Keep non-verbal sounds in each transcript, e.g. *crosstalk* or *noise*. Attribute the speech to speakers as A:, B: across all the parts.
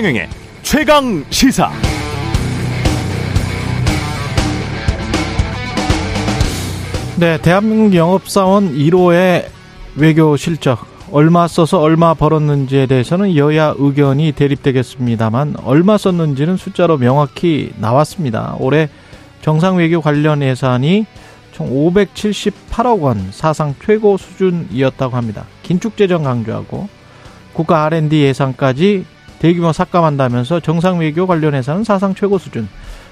A: 최경영의 최강 시사.
B: 네, 대한민국 영업사원 1호의 외교 실적 얼마 써서 얼마 벌었는지에 대해서는 여야 의견이 대립되겠습니다만 얼마 썼는지는 숫자로 명확히 나왔습니다. 올해 정상 외교 관련 예산이 총 578억 원 사상 최고 수준이었다고 합니다. 긴축 재정 강조하고 국가 R&D 예산까지 대규모 삭감한다면서 정상 외교 관련 예산은 사상 최고 수준.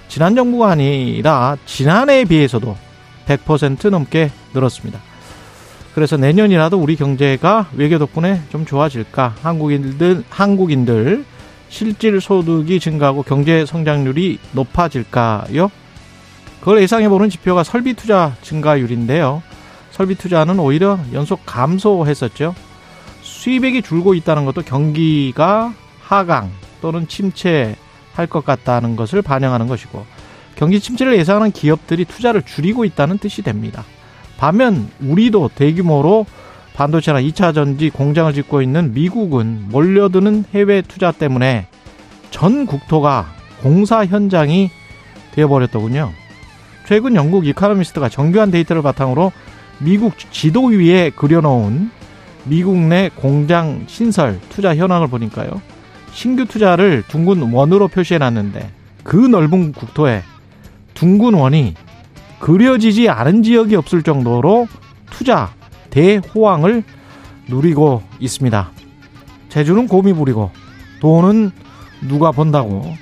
B: 지난 정부가 아니라 지난해에 비해서도 100% 넘게 늘었습니다. 그래서 내년이라도 우리 경제가 외교 덕분에 좀 좋아질까? 한국인들 한국인들 실질 소득이 증가하고 경제 성장률이 높아질까요? 그걸 예상해 보는 지표가 설비 투자 증가율인데요. 설비 투자는 오히려 연속 감소했었죠. 수입액이 줄고 있다는 것도 경기가 하강 또는 침체할 것 같다는 것을 반영하는 것이고 경기 침체를 예상하는 기업들이 투자를 줄이고 있다는 뜻이 됩니다. 반면 우리도 대규모로 반도체나 2차 전지 공장을 짓고 있는 미국은 몰려드는 해외 투자 때문에 전 국토가 공사 현장이 되어버렸더군요. 최근 영국 이카노미스트가 정교한 데이터를 바탕으로 미국 지도 위에 그려놓은 미국 내 공장 신설 투자 현황을 보니까요. 신규 투자를 둥근 원으로 표시해 놨는데 그 넓은 국토에 둥근 원이 그려지지 않은 지역이 없을 정도로 투자 대호황을 누리고 있습니다. 제주는 곰이 부리고 돈은 누가 번다고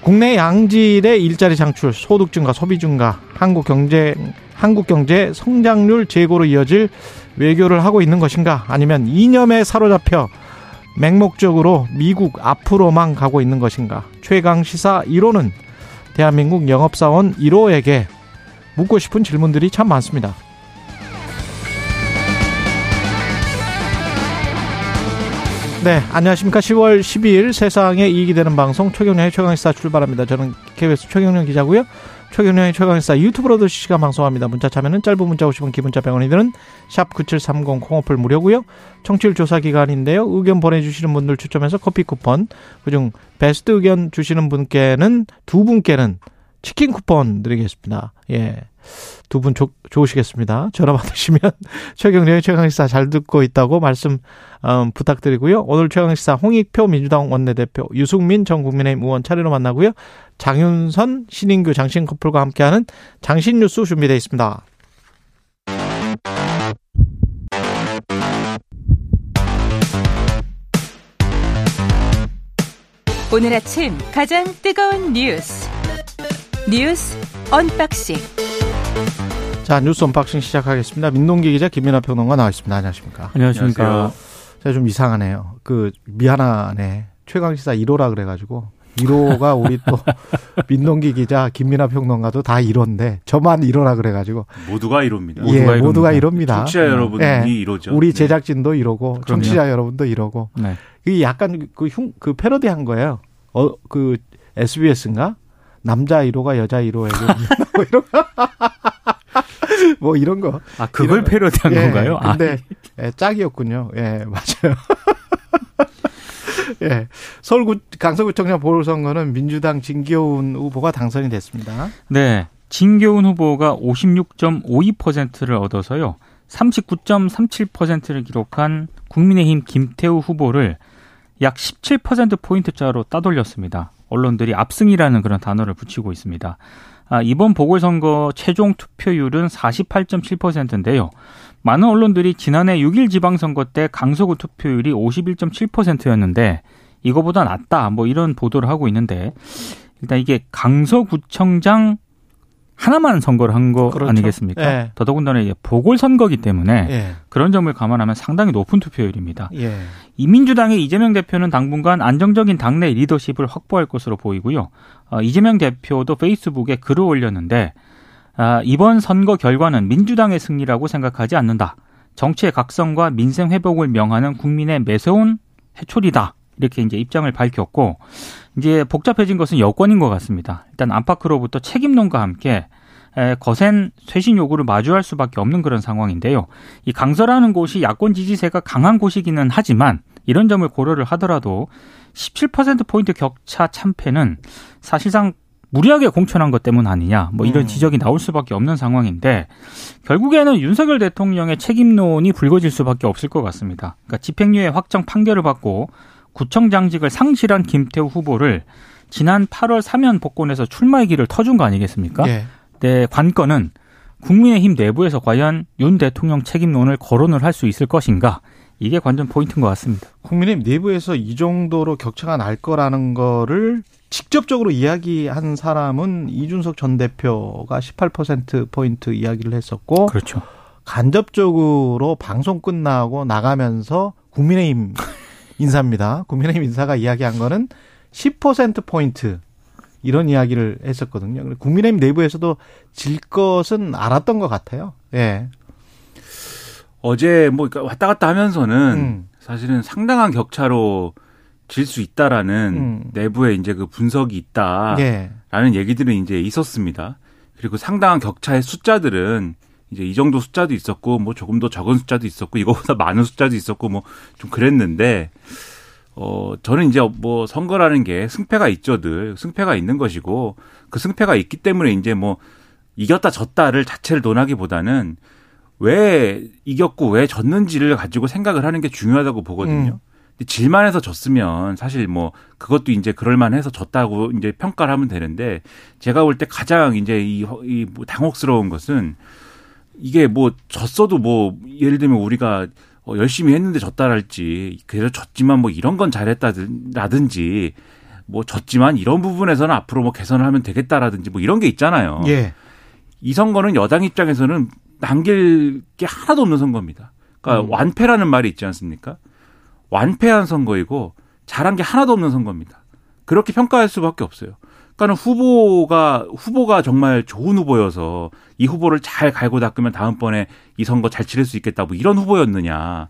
B: 국내 양질의 일자리 창출, 소득 증가, 소비 증가, 한국 경제 한국 경제 성장률 제고로 이어질 외교를 하고 있는 것인가? 아니면 이념에 사로잡혀 맹목적으로 미국 앞으로만 가고 있는 것인가? 최강 시사 1호는 대한민국 영업사원 1호에게 묻고 싶은 질문들이 참 많습니다. 네, 안녕하십니까. 10월 12일 세상에 이익이 되는 방송 최경련의 최강시사 출발합니다. 저는 KBS 최경련 기자고요. 최경련의 최강시사 유튜브로도 실시간 방송합니다. 문자 참여는 짧은 문자 오시면 기본자 100원이 드는 샵 9730 콩오플 무료고요. 청취율 조사 기간인데요. 의견 보내주시는 분들 추첨해서 커피 쿠폰 그중 베스트 의견 주시는 분께는 두 분께는 치킨 쿠폰 드리겠습니다. 예. 두 분 좋으시겠습니다. 전화 받으시면 *laughs* 최경련의 최강시사 잘 듣고 있다고 말씀 음, 부탁드리고요. 오늘 최강시사 홍익표 민주당 원내대표 유승민 전 국민의힘 의원 차례로 만나고요. 장윤선 신인규 장신 커플과 함께하는 장신 뉴스 준비되어 있습니다.
C: 오늘 아침 가장 뜨거운 뉴스 뉴스 unboxing.
B: 자 뉴스 unboxing 시작하겠습니다. 민동기 기자 김민아 평론가 나와 있습니다. 안녕하십니까?
D: 안녕하십니까? 안녕하세요.
B: 제가 좀 이상하네요. 그 미안하네 최강 시사 1호라 그래가지고 1호가 *laughs* 우리 또 민동기 기자 김민아 평론가도 다 1호인데 저만 1호라 그래가지고
D: 모두가 1호입니다.
B: 예, 모두가, 모두가 1호입니다.
D: 청취자 여러분이 예, 1호죠.
B: 우리 네. 제작진도 1호고 청취자 여러분도 1호고 네. 이게 약간 그, 흉, 그 패러디한 거예요. 어 그 SBS인가 남자 1호가 여자 1호에게 *laughs* 뭐 이런 *laughs* 뭐 이런 거.
D: 아 그걸 패러디한
B: 예,
D: 건가요?
B: 근데 아. 예, 짝이었군요. 예 맞아요. *laughs* 예. 서울 강서구청장 보궐선거는 민주당 진교훈 후보가 당선이 됐습니다.
E: 네. 진교훈 후보가 56.52%를 얻어서요. 39.37%를 기록한 국민의힘 김태우 후보를 약 17%포인트 차로 따돌렸습니다. 언론들이 압승이라는 그런 단어를 붙이고 있습니다. 아, 이번 보궐선거 최종 투표율은 48.7%인데요. 많은 언론들이 지난해 6일 지방선거 때 강서구 투표율이 51.7%였는데 이거보다 낫다 뭐 이런 보도를 하고 있는데 일단 이게 강서구청장 하나만 선거를 한거 그렇죠. 아니겠습니까? 예. 더더군다나 이게 보궐선거기 때문에 예. 그런 점을 감안하면 상당히 높은 투표율입니다. 예. 이 민주당의 이재명 대표는 당분간 안정적인 당내 리더십을 확보할 것으로 보이고요. 어, 이재명 대표도 페이스북에 글을 올렸는데 아, 이번 선거 결과는 민주당의 승리라고 생각하지 않는다. 정치의 각성과 민생 회복을 명하는 국민의 매서운 해초리다. 이렇게 이제 입장을 밝혔고 이제 복잡해진 것은 여권인 것 같습니다. 일단 안팎으로부터 책임론과 함께 거센 쇄신 요구를 마주할 수밖에 없는 그런 상황인데요. 이 강서라는 곳이 야권 지지세가 강한 곳이기는 하지만 이런 점을 고려를 하더라도 17%포인트 격차 참패는 사실상 무리하게 공천한 것 때문 아니냐 뭐 이런 음. 지적이 나올 수밖에 없는 상황인데 결국에는 윤석열 대통령의 책임론이 불거질 수밖에 없을 것 같습니다. 그러니까 집행유예 확정 판결을 받고 구청장직을 상실한 김태우 후보를 지난 8월 사면 복권에서 출마의 길을 터준 거 아니겠습니까? 네. 네, 관건은 국민의힘 내부에서 과연 윤 대통령 책임론을 거론을 할 수 있을 것인가? 이게 관전 포인트인 것 같습니다.
B: 국민의힘 내부에서 이 정도로 격차가 날 거라는 거를 직접적으로 이야기한 사람은 이준석 전 대표가 18% 포인트 이야기를 했었고
E: 그렇죠.
B: 간접적으로 방송 끝나고 나가면서 국민의힘 인사입니다. 국민의힘 인사가 이야기한 거는 10% 포인트 이런 이야기를 했었거든요. 국민의힘 내부에서도 질 것은 알았던 것 같아요. 예.
D: 어제 뭐 왔다 갔다 하면서는 음. 사실은 상당한 격차로 질 수 있다라는 음. 내부에 이제 그 분석이 있다라는 예. 얘기들은 이제 있었습니다. 그리고 상당한 격차의 숫자들은 이제 이 정도 숫자도 있었고 뭐 조금 더 적은 숫자도 있었고 이거보다 *laughs* 많은 숫자도 있었고 뭐 좀 그랬는데 어 저는 이제 뭐 선거라는 게 승패가 있죠 늘 승패가 있는 것이고 그 승패가 있기 때문에 이제 뭐 이겼다 졌다를 자체를 논하기보다는 왜 이겼고 왜 졌는지를 가지고 생각을 하는 게 중요하다고 보거든요. 음. 질만 해서 졌으면 사실 뭐 그것도 이제 그럴만 해서 졌다고 이제 평가를 하면 되는데 제가 볼 때 가장 이제 이, 이뭐 당혹스러운 것은 이게 뭐 졌어도 뭐 예를 들면 우리가 어 열심히 했는데 졌다랄지 그래서 졌지만 뭐 이런 건 잘했다라든지 뭐 졌지만 이런 부분에서는 앞으로 뭐 개선을 하면 되겠다라든지 뭐 이런 게 있잖아요.
B: 예.
D: 이 선거는 여당 입장에서는 남길 게 하나도 없는 선거입니다. 그러니까 음. 완패라는 말이 있지 않습니까? 완패한 선거이고 잘한 게 하나도 없는 선거입니다. 그렇게 평가할 수밖에 없어요. 그러니까는 후보가 후보가 정말 좋은 후보여서 이 후보를 잘 갈고 닦으면 다음번에 이 선거 잘 치를 수 있겠다 뭐 이런 후보였느냐.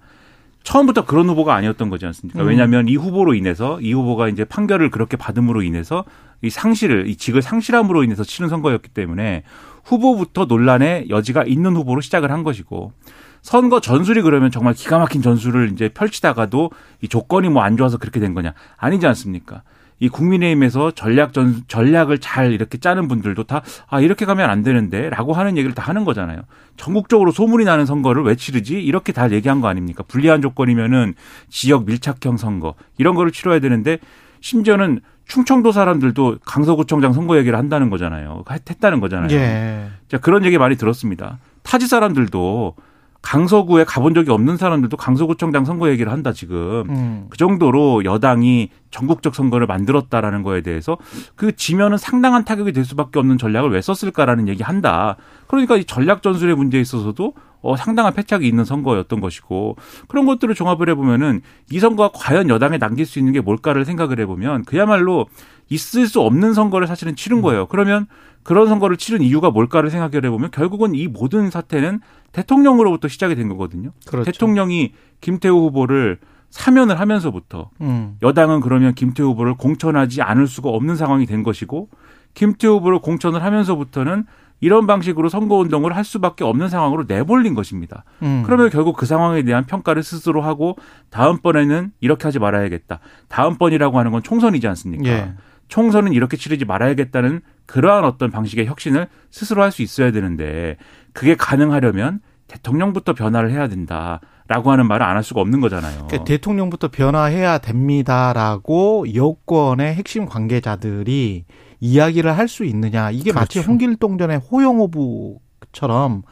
D: 처음부터 그런 후보가 아니었던 거지 않습니까? 음. 왜냐하면 이 후보로 인해서 이 후보가 이제 판결을 그렇게 받음으로 인해서 이 상실을 이 직을 상실함으로 인해서 치는 선거였기 때문에 후보부터 논란의 여지가 있는 후보로 시작을 한 것이고 선거 전술이 그러면 정말 기가 막힌 전술을 이제 펼치다가도 이 조건이 뭐 안 좋아서 그렇게 된 거냐 아니지 않습니까? 이 국민의힘에서 전략 전 전략을 잘 이렇게 짜는 분들도 다 아 이렇게 가면 안 되는데라고 하는 얘기를 다 하는 거잖아요. 전국적으로 소문이 나는 선거를 왜 치르지? 이렇게 다 얘기한 거 아닙니까? 불리한 조건이면은 지역 밀착형 선거 이런 거를 치러야 되는데 심지어는 충청도 사람들도 강서구청장 선거 얘기를 한다는 거잖아요. 했다는 거잖아요.
B: 예.
D: 자 그런 얘기 많이 들었습니다. 타지 사람들도 강서구에 가본 적이 없는 사람들도 강서구청장 선거 얘기를 한다 지금 음. 그 정도로 여당이 전국적 선거를 만들었다라는 거에 대해서 그 지면은 상당한 타격이 될 수밖에 없는 전략을 왜 썼을까라는 얘기 한다. 그러니까 이 전략 전술의 문제에 있어서도 어, 상당한 패착이 있는 선거였던 것이고 그런 것들을 종합을 해보면은 이 선거가 과연 여당에 남길 수 있는 게 뭘까를 생각을 해보면 그야말로 있을 수 없는 선거를 사실은 치른 음. 거예요. 그러면 그런 선거를 치른 이유가 뭘까를 생각을 해보면 결국은 이 모든 사태는 대통령으로부터 시작이 된 거거든요. 그렇죠. 대통령이 김태우 후보를 사면을 하면서부터 음. 여당은 그러면 김태우 후보를 공천하지 않을 수가 없는 상황이 된 것이고 김태우 후보를 공천을 하면서부터는 이런 방식으로 선거운동을 할 수밖에 없는 상황으로 내몰린 것입니다. 음. 그러면 결국 그 상황에 대한 평가를 스스로 하고 다음번에는 이렇게 하지 말아야겠다. 다음번이라고 하는 건 총선이지 않습니까? 예. 총선은 이렇게 치르지 말아야겠다는 그러한 어떤 방식의 혁신을 스스로 할 수 있어야 되는데 그게 가능하려면 대통령부터 변화를 해야 된다 라고 하는 말을 안 할 수가 없는 거잖아요.
B: 그러니까 대통령부터 변화해야 됩니다라고 여권의 핵심 관계자들이 이야기를 할 수 있느냐. 이게 그렇죠. 마치 홍길동전의 호영호부처럼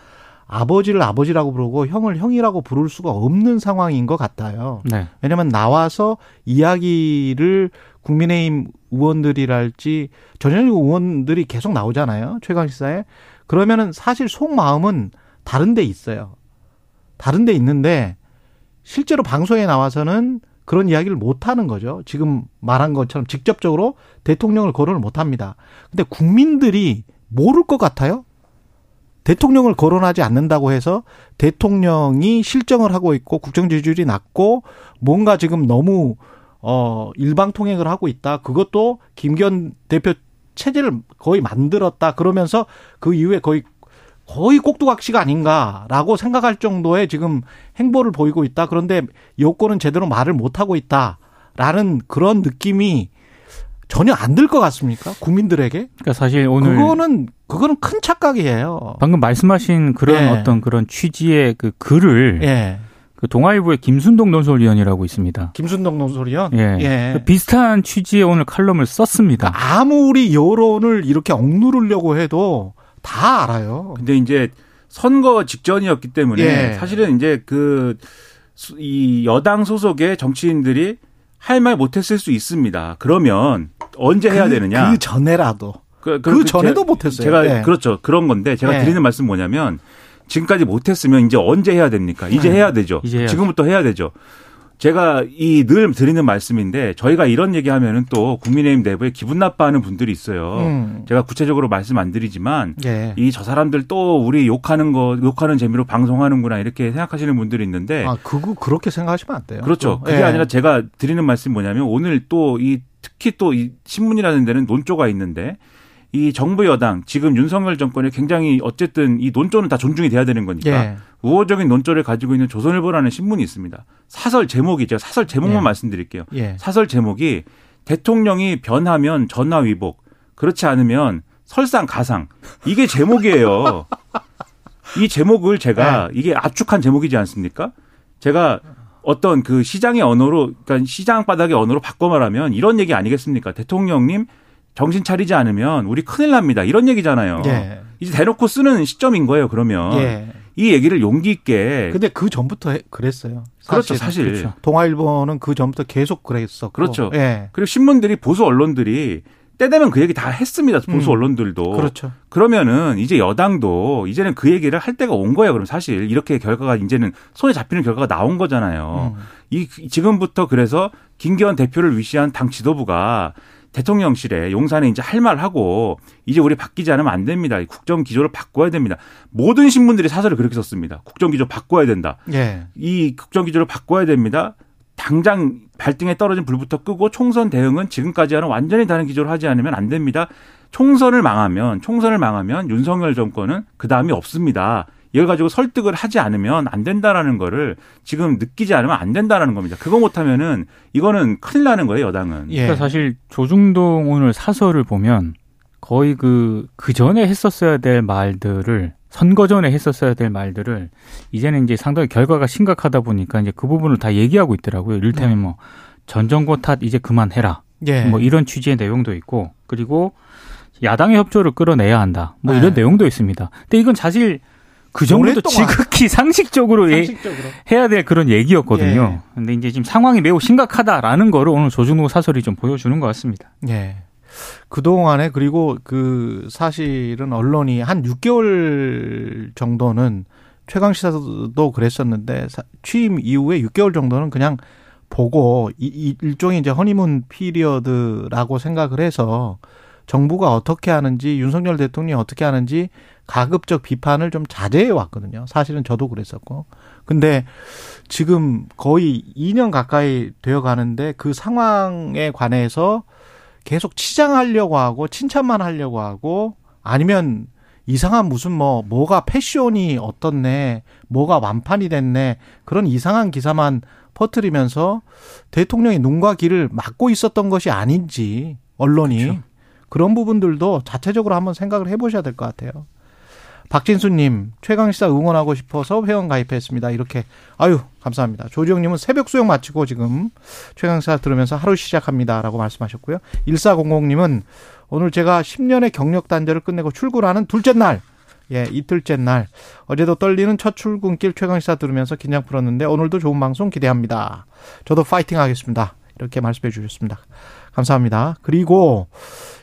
B: 아버지를 아버지라고 부르고 형을 형이라고 부를 수가 없는 상황인 것 같아요. 네. 왜냐하면 나와서 이야기를 국민의힘 의원들이랄지 전현직 의원들이 계속 나오잖아요. 최강시사에. 그러면은 사실 속마음은 다른 데 있어요. 다른 데 있는데 실제로 방송에 나와서는 그런 이야기를 못 하는 거죠. 지금 말한 것처럼 직접적으로 대통령을 거론을 못 합니다. 근데 국민들이 모를 것 같아요? 대통령을 거론하지 않는다고 해서 대통령이 실정을 하고 있고 국정 지지율이 낮고 뭔가 지금 너무 어 일방 통행을 하고 있다. 그것도 김기현 대표 체제를 거의 만들었다. 그러면서 그 이후에 거의 거의 꼭두각시가 아닌가라고 생각할 정도의 지금 행보를 보이고 있다. 그런데 여권은 제대로 말을 못 하고 있다. 라는 그런 느낌이 전혀 안 들 것 같습니까? 국민들에게?
E: 그러니까 사실 오늘
B: 그거는 그거는 큰 착각이에요.
E: 방금 말씀하신 그런
B: 예.
E: 어떤 그런 취지의 그 글을
B: 예.
E: 그 동아일보의 김순동 논설위원이라고 있습니다.
B: 김순동 논설위원.
E: 예.
B: 예.
E: 그 비슷한 취지의 오늘 칼럼을 썼습니다.
B: 아무리 여론을 이렇게 억누르려고 해도 다 알아요.
D: 근데 이제 선거 직전이었기 때문에
B: 예.
D: 사실은 이제 그 이 여당 소속의 정치인들이 할 말 못했을 수 있습니다. 그러면 언제 해야
B: 그,
D: 되느냐?
B: 그 전에라도.
D: 그,
B: 그 전에도 못했어요.
D: 제가
B: 예.
D: 그렇죠. 그런 건데 제가
B: 예.
D: 드리는 말씀 뭐냐면 지금까지 못했으면 이제 언제 해야 됩니까? 이제
B: 음.
D: 해야 되죠.
E: 이제.
D: 지금부터 해야 되죠. 제가 이 늘 드리는 말씀인데 저희가 이런 얘기 하면은 또 국민의힘 내부에 기분 나빠하는 분들이 있어요.
B: 음.
D: 제가 구체적으로 말씀 안 드리지만
B: 예.
D: 이저 사람들 또 우리 욕하는 거 욕하는 재미로 방송하는구나 이렇게 생각하시는 분들이 있는데
B: 아, 그거 그렇게 생각하시면 안 돼요.
D: 그렇죠.
B: 또.
D: 그게
B: 예.
D: 아니라 제가 드리는 말씀이 뭐냐면 오늘 또 이 특히 또 이 신문이라는 데는 논조가 있는데 이 정부 여당 지금 윤석열 정권이 굉장히 어쨌든 이 논조는 다 존중이 돼야 되는 거니까
B: 예.
D: 우호적인 논조를 가지고 있는 조선일보라는 신문이 있습니다. 사설 제목이 제가 사설 제목만
B: 예.
D: 말씀드릴게요.
B: 예.
D: 사설 제목이 대통령이 변하면 전화 위복 그렇지 않으면 설상 가상 이게 제목이에요. 이 제목을 제가 이게 압축한 제목이지 않습니까? 제가 어떤 그 시장의 언어로 그러니까 시장 바닥의 언어로 바꿔 말하면 이런 얘기 아니겠습니까? 대통령님 정신 차리지 않으면 우리 큰일 납니다. 이런 얘기잖아요.
B: 예.
D: 이제 대놓고 쓰는 시점인 거예요. 그러면
B: 예.
D: 이 얘기를 용기 있게
B: 근데 그 전부터 해- 그랬어요.
D: 그렇죠,
B: 사실은.
D: 사실.
E: 그렇죠.
B: 동아일보는 그 전부터 계속 그랬었고.
D: 그렇죠.
B: 예.
D: 그리고 신문들이 보수 언론들이 때 되면 그 얘기 다 했습니다. 보수
B: 음.
D: 언론들도.
B: 그렇죠.
D: 그러면은 이제 여당도 이제는 그 얘기를 할 때가 온 거예요. 그럼 사실 이렇게 결과가 이제는 손에 잡히는 결과가 나온 거잖아요.
B: 음.
D: 이 지금부터 그래서 김기현 대표를 위시한 당 지도부가 대통령실에 용산에 이제 할 말 하고 이제 우리 바뀌지 않으면 안 됩니다. 이 국정 기조를 바꿔야 됩니다. 모든 신문들이 사설을 그렇게 썼습니다. 국정 기조 바꿔야 된다.
B: 예.
D: 이 국정 기조를 바꿔야 됩니다. 당장 발등에 떨어진 불부터 끄고 총선 대응은 지금까지와는 완전히 다른 기조를 하지 않으면 안 됩니다. 총선을 망하면 총선을 망하면 윤석열 정권은 그 다음이 없습니다. 이걸 가지고 설득을 하지 않으면 안 된다라는 거를 지금 느끼지 않으면 안 된다라는 겁니다. 그거 못하면은 이거는 큰일 나는 거예요 여당은.
B: 예.
E: 그러니까 사실 조중동 오늘 사설을 보면 거의 그, 그 전에 했었어야 될 말들을 선거 전에 했었어야 될 말들을 이제는 이제 상당히 결과가 심각하다 보니까 이제 그 부분을 다 얘기하고 있더라고요. 이를테면 뭐 전 정권 탓 이제 그만해라.
B: 예.
E: 뭐 이런 취지의 내용도 있고 그리고 야당의 협조를 끌어내야 한다. 뭐 이런
B: 네.
E: 내용도 있습니다. 근데 이건 사실 그 정도도. 지극히 상식적으로 예-
B: 상식적으로.
E: 해야 될 그런 얘기였거든요.
B: 예.
E: 근데 이제 지금 상황이 매우 심각하다라는 거를 오늘 조중동 사설이 좀 보여주는 것 같습니다.
B: 예. 그동안에 그리고 그 사실은 언론이 한 6개월 정도는 최강 시사도 그랬었는데 사- 취임 이후에 6개월 정도는 그냥 보고 이 일종의 이제 허니문 피리어드라고 생각을 해서 정부가 어떻게 하는지 윤석열 대통령이 어떻게 하는지 가급적 비판을 좀 자제해 왔거든요. 사실은 저도 그랬었고. 근데 지금 거의 2년 가까이 되어 가는데 그 상황에 관해서 계속 치장하려고 하고 칭찬만 하려고 하고 아니면 이상한 무슨 뭐 뭐가 패션이 어떻네 뭐가 완판이 됐네 그런 이상한 기사만 퍼뜨리면서 대통령이 눈과 귀를 막고 있었던 것이 아닌지 언론이
E: 그렇죠.
B: 그런 부분들도 자체적으로 한번 생각을 해보셔야 될 것 같아요. 박진수님 최강시사 응원하고 싶어서 회원 가입했습니다. 이렇게 아유 감사합니다. 조지영님은 새벽 수영 마치고 지금 최강시사 들으면서 하루 시작합니다라고 말씀하셨고요. 1400님은 오늘 제가 10년의 경력 단절을 끝내고 출근하는 둘째 날. 예, 이틀째 날. 어제도 떨리는 첫 출근길 최강시사 들으면서 긴장 풀었는데 오늘도 좋은 방송 기대합니다. 저도 파이팅 하겠습니다. 이렇게 말씀해 주셨습니다. 감사합니다. 그리고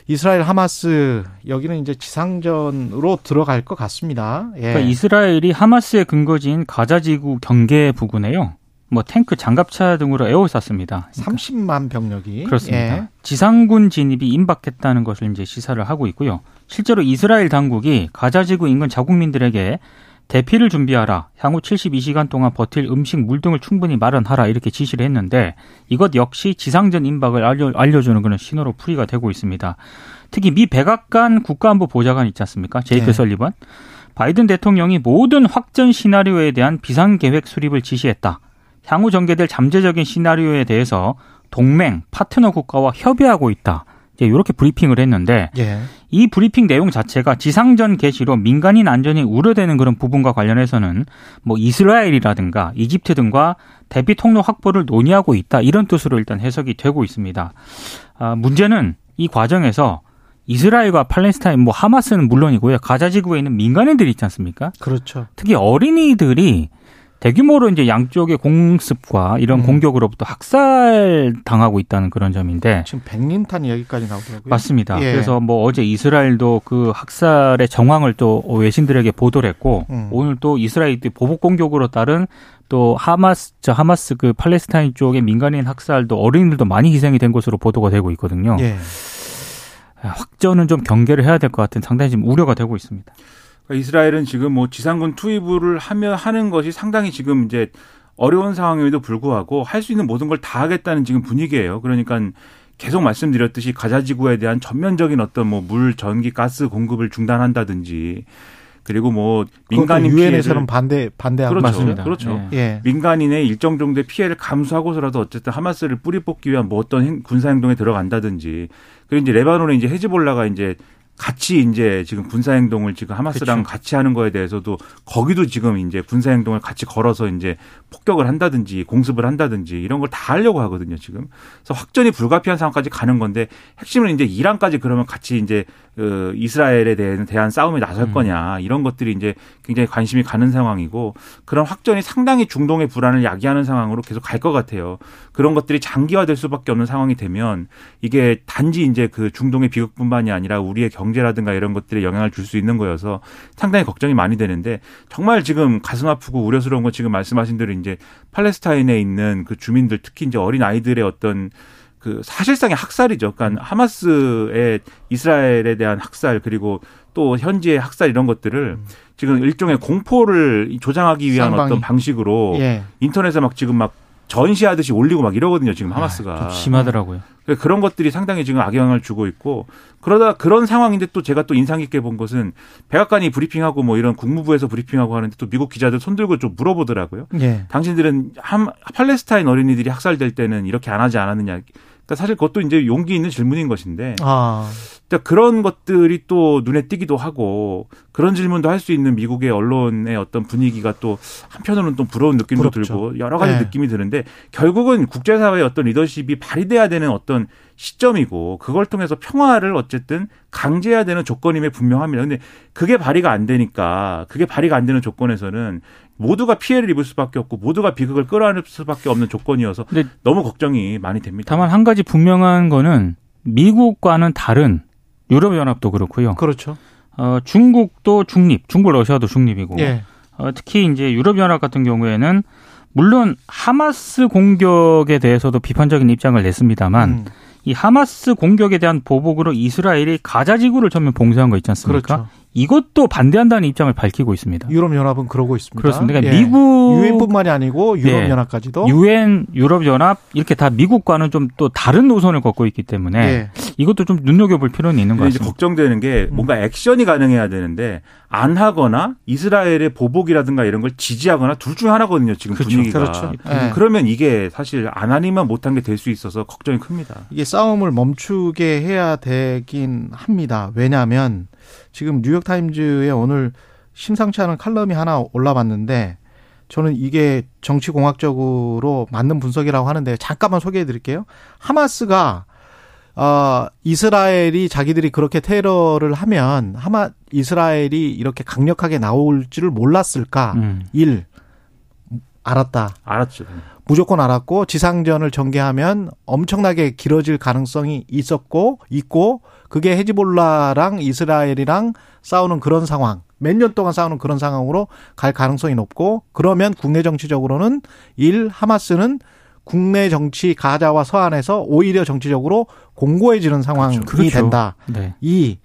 B: 이스라엘 하마스 여기는 이제 지상전으로 들어갈 것 같습니다. 예.
E: 그러니까 이스라엘이 하마스의 근거지인 가자지구 경계 부근에요. 뭐 탱크, 장갑차 등으로 에워쌌습니다.
B: 30만 병력이
E: 그렇습니다.
B: 예.
E: 지상군 진입이 임박했다는 것을 이제 시사를 하고 있고요. 실제로 이스라엘 당국이 가자지구 인근 자국민들에게 대피를 준비하라. 향후 72시간 동안 버틸 음식, 물 등을 충분히 마련하라. 이렇게 지시를 했는데 이것 역시 지상전 임박을 알려, 알려주는 그런 신호로 풀이가 되고 있습니다. 특히 미 백악관 국가안보 보좌관 있지 않습니까? 제이크
B: 네.
E: 설리번. 바이든 대통령이 모든 확전 시나리오에 대한 비상계획 수립을 지시했다. 향후 전개될 잠재적인 시나리오에 대해서 동맹, 파트너 국가와 협의하고 있다. 이제 이렇게 브리핑을 했는데
B: 예.
E: 이 브리핑 내용 자체가 지상전 개시로 민간인 안전이 우려되는 그런 부분과 관련해서는 뭐 이스라엘이라든가 이집트 등과 대비 통로 확보를 논의하고 있다 이런 뜻으로 일단 해석이 되고 있습니다. 아, 문제는 이 과정에서 이스라엘과 팔레스타인 뭐 하마스는 물론이고요 가자 지구에 있는 민간인들이 있지 않습니까?
B: 그렇죠.
E: 특히 어린이들이 대규모로 이제 양쪽의 공습과 이런
B: 음.
E: 공격으로부터 학살 당하고 있다는 그런 점인데
B: 지금 백린탄 이야기까지 나오더라고요.
E: 맞습니다.
B: 예.
E: 그래서 뭐 어제 이스라엘도 그 학살의 정황을 또 외신들에게 보도를 했고
B: 음.
E: 오늘 또 이스라엘이 보복 공격으로 따른 또 하마스 저 하마스 그 팔레스타인 쪽의 민간인 학살도 어린이들도 많이 희생이 된 것으로 보도가 되고 있거든요.
B: 예.
E: 확전은 좀 경계를 해야 될 것 같은 상당히 지금 우려가 되고 있습니다.
D: 그러니까 이스라엘은 지금 뭐 지상군 투입을 하며 하는 것이 상당히 지금 이제 어려운 상황임에도 불구하고 할 수 있는 모든 걸 다 하겠다는 지금 분위기예요. 그러니까 계속 말씀드렸듯이 가자 지구에 대한 전면적인 어떤 뭐 물, 전기, 가스 공급을 중단한다든지 그리고 뭐 민간인
B: 유엔에서는 반대 반대하고
D: 그렇죠.
E: 맞습니다.
D: 그렇죠.
E: 예.
B: 예.
D: 민간인의 일정 정도의 피해를 감수하고서라도 어쨌든 하마스를 뿌리 뽑기 위한 뭐 어떤 행- 군사 행동에 들어간다든지 그리고 이제 레바논에 이제 헤즈볼라가 이제 같이 이제 지금 군사 행동을 지금 하마스랑
E: 그렇죠.
D: 같이 하는 거에 대해서도 거기도 지금 이제 군사 행동을 같이 걸어서 이제 폭격을 한다든지 공습을 한다든지 이런 걸 다 하려고 하거든요, 지금. 그래서 확전이 불가피한 상황까지 가는 건데 핵심은 이제 이란까지 그러면 같이 이제 그 이스라엘에 대한 싸움에 나설
E: 음.
D: 거냐 이런 것들이 이제 굉장히 관심이 가는 상황이고 그런 확전이 상당히 중동의 불안을 야기하는 상황으로 계속 갈 것 같아요. 그런 것들이 장기화될 수밖에 없는 상황이 되면 이게 단지 이제 그 중동의 비극뿐만이 아니라 우리의 경제라든가 이런 것들에 영향을 줄 수 있는 거여서 상당히 걱정이 많이 되는데 정말 지금 가슴 아프고 우려스러운 건 지금 말씀하신 대로 이제 팔레스타인에 있는 그 주민들 특히 이제 어린 아이들의 어떤 그 사실상의 학살이죠. 그러니까 하마스의 이스라엘에 대한 학살 그리고 또 현지의 학살 이런 것들을 지금 일종의 공포를 조장하기 위한
B: 쌍방이.
D: 어떤 방식으로
B: 예.
D: 인터넷에 막 지금 막 전시하듯이 올리고 막 이러거든요. 지금 하마스가.
E: 아, 좀 심하더라고요.
D: 그러니까 그런 것들이 상당히 지금 악영향을 주고 있고 그러다 그런 상황인데 또 제가 또 인상 깊게 본 것은 백악관이 브리핑하고 뭐 이런 국무부에서 브리핑하고 하는데 또 미국 기자들 손 들고 좀 물어보더라고요.
B: 예.
D: 당신들은 ham, 팔레스타인 어린이들이 학살될 때는 이렇게 안 하지 않았느냐. 그러니까 사실 그것도 이제 용기 있는 질문인 것인데
B: 아.
D: 그러니까 그런 것들이 또 눈에 띄기도 하고 그런 질문도 할 수 있는 미국의 언론의 어떤 분위기가 또 한편으로는 또 부러운 느낌도
B: 부럽죠.
D: 들고 여러 가지
B: 네.
D: 느낌이 드는데 결국은 국제사회의 어떤 리더십이 발휘돼야 되는 어떤 시점이고 그걸 통해서 평화를 어쨌든 강제해야 되는 조건임에 분명합니다. 근데 그게 발휘가 안 되니까 그게 발휘가 안 되는 조건에서는 모두가 피해를 입을 수밖에 없고 모두가 비극을 끌어안을 수밖에 없는 조건이어서
E: 근데
D: 너무 걱정이 많이 됩니다.
E: 다만 한 가지 분명한 거는 미국과는 다른 유럽연합도 그렇고요.
B: 그렇죠.
E: 어, 중국도 중립, 중국 러시아도 중립이고
B: 예.
E: 어, 특히 이제 유럽연합 같은 경우에는 물론 하마스 공격에 대해서도 비판적인 입장을 냈습니다만
B: 음,
E: 이 하마스 공격에 대한 보복으로 이스라엘이 가자 지구를 전면 봉쇄한 거 있지 않습니까?
B: 그렇죠.
E: 이것도 반대한다는 입장을 밝히고 있습니다.
B: 유럽 연합은 그러고 있습니다.
E: 그렇습니다. 그러니까
B: 예.
E: 미국
B: 유엔뿐만이 아니고 유럽
E: 네.
B: 연합까지도
E: 유엔, 유럽연합 이렇게 다 미국과는 좀 또 다른 노선을 걷고 있기 때문에
B: 예.
E: 이것도 좀 눈여겨볼 필요는 있는 것
D: 근데 이제
E: 같습니다.
D: 걱정되는 게 뭔가 액션이 가능해야 되는데 안 하거나 이스라엘의 보복이라든가 이런 걸 지지하거나 둘 중에 하나거든요. 지금
E: 그렇죠.
D: 분위기가.
B: 그렇죠. 예.
D: 그러면 이게 사실 안 하니만 못한 게 될 수 있어서 걱정이 큽니다.
B: 이게 싸움을 멈추게 해야 되긴 합니다. 왜냐하면 지금 뉴욕타임즈에 오늘 심상치 않은 칼럼이 하나 올라왔는데 저는 이게 정치공학적으로 맞는 분석이라고 하는데 잠깐만 소개해 드릴게요. 하마스가 어, 이스라엘이 자기들이 그렇게 테러를 하면 하마 이스라엘이 이렇게 강력하게 나올 줄을 몰랐을까?
E: 음.
B: 일 알았다.
D: 알았죠.
B: 무조건 알았고 지상전을 전개하면 엄청나게 길어질 가능성이 있었고 있고 그게 헤즈볼라랑 이스라엘이랑 싸우는 그런 상황 몇 년 동안 싸우는 그런 상황으로 갈 가능성이 높고 그러면 국내 정치적으로는 일 하마스는 국내 정치 가자와 서안에서 오히려 정치적으로 공고해지는 상황이
E: 그렇죠.
B: 된다.
E: 네.
B: 이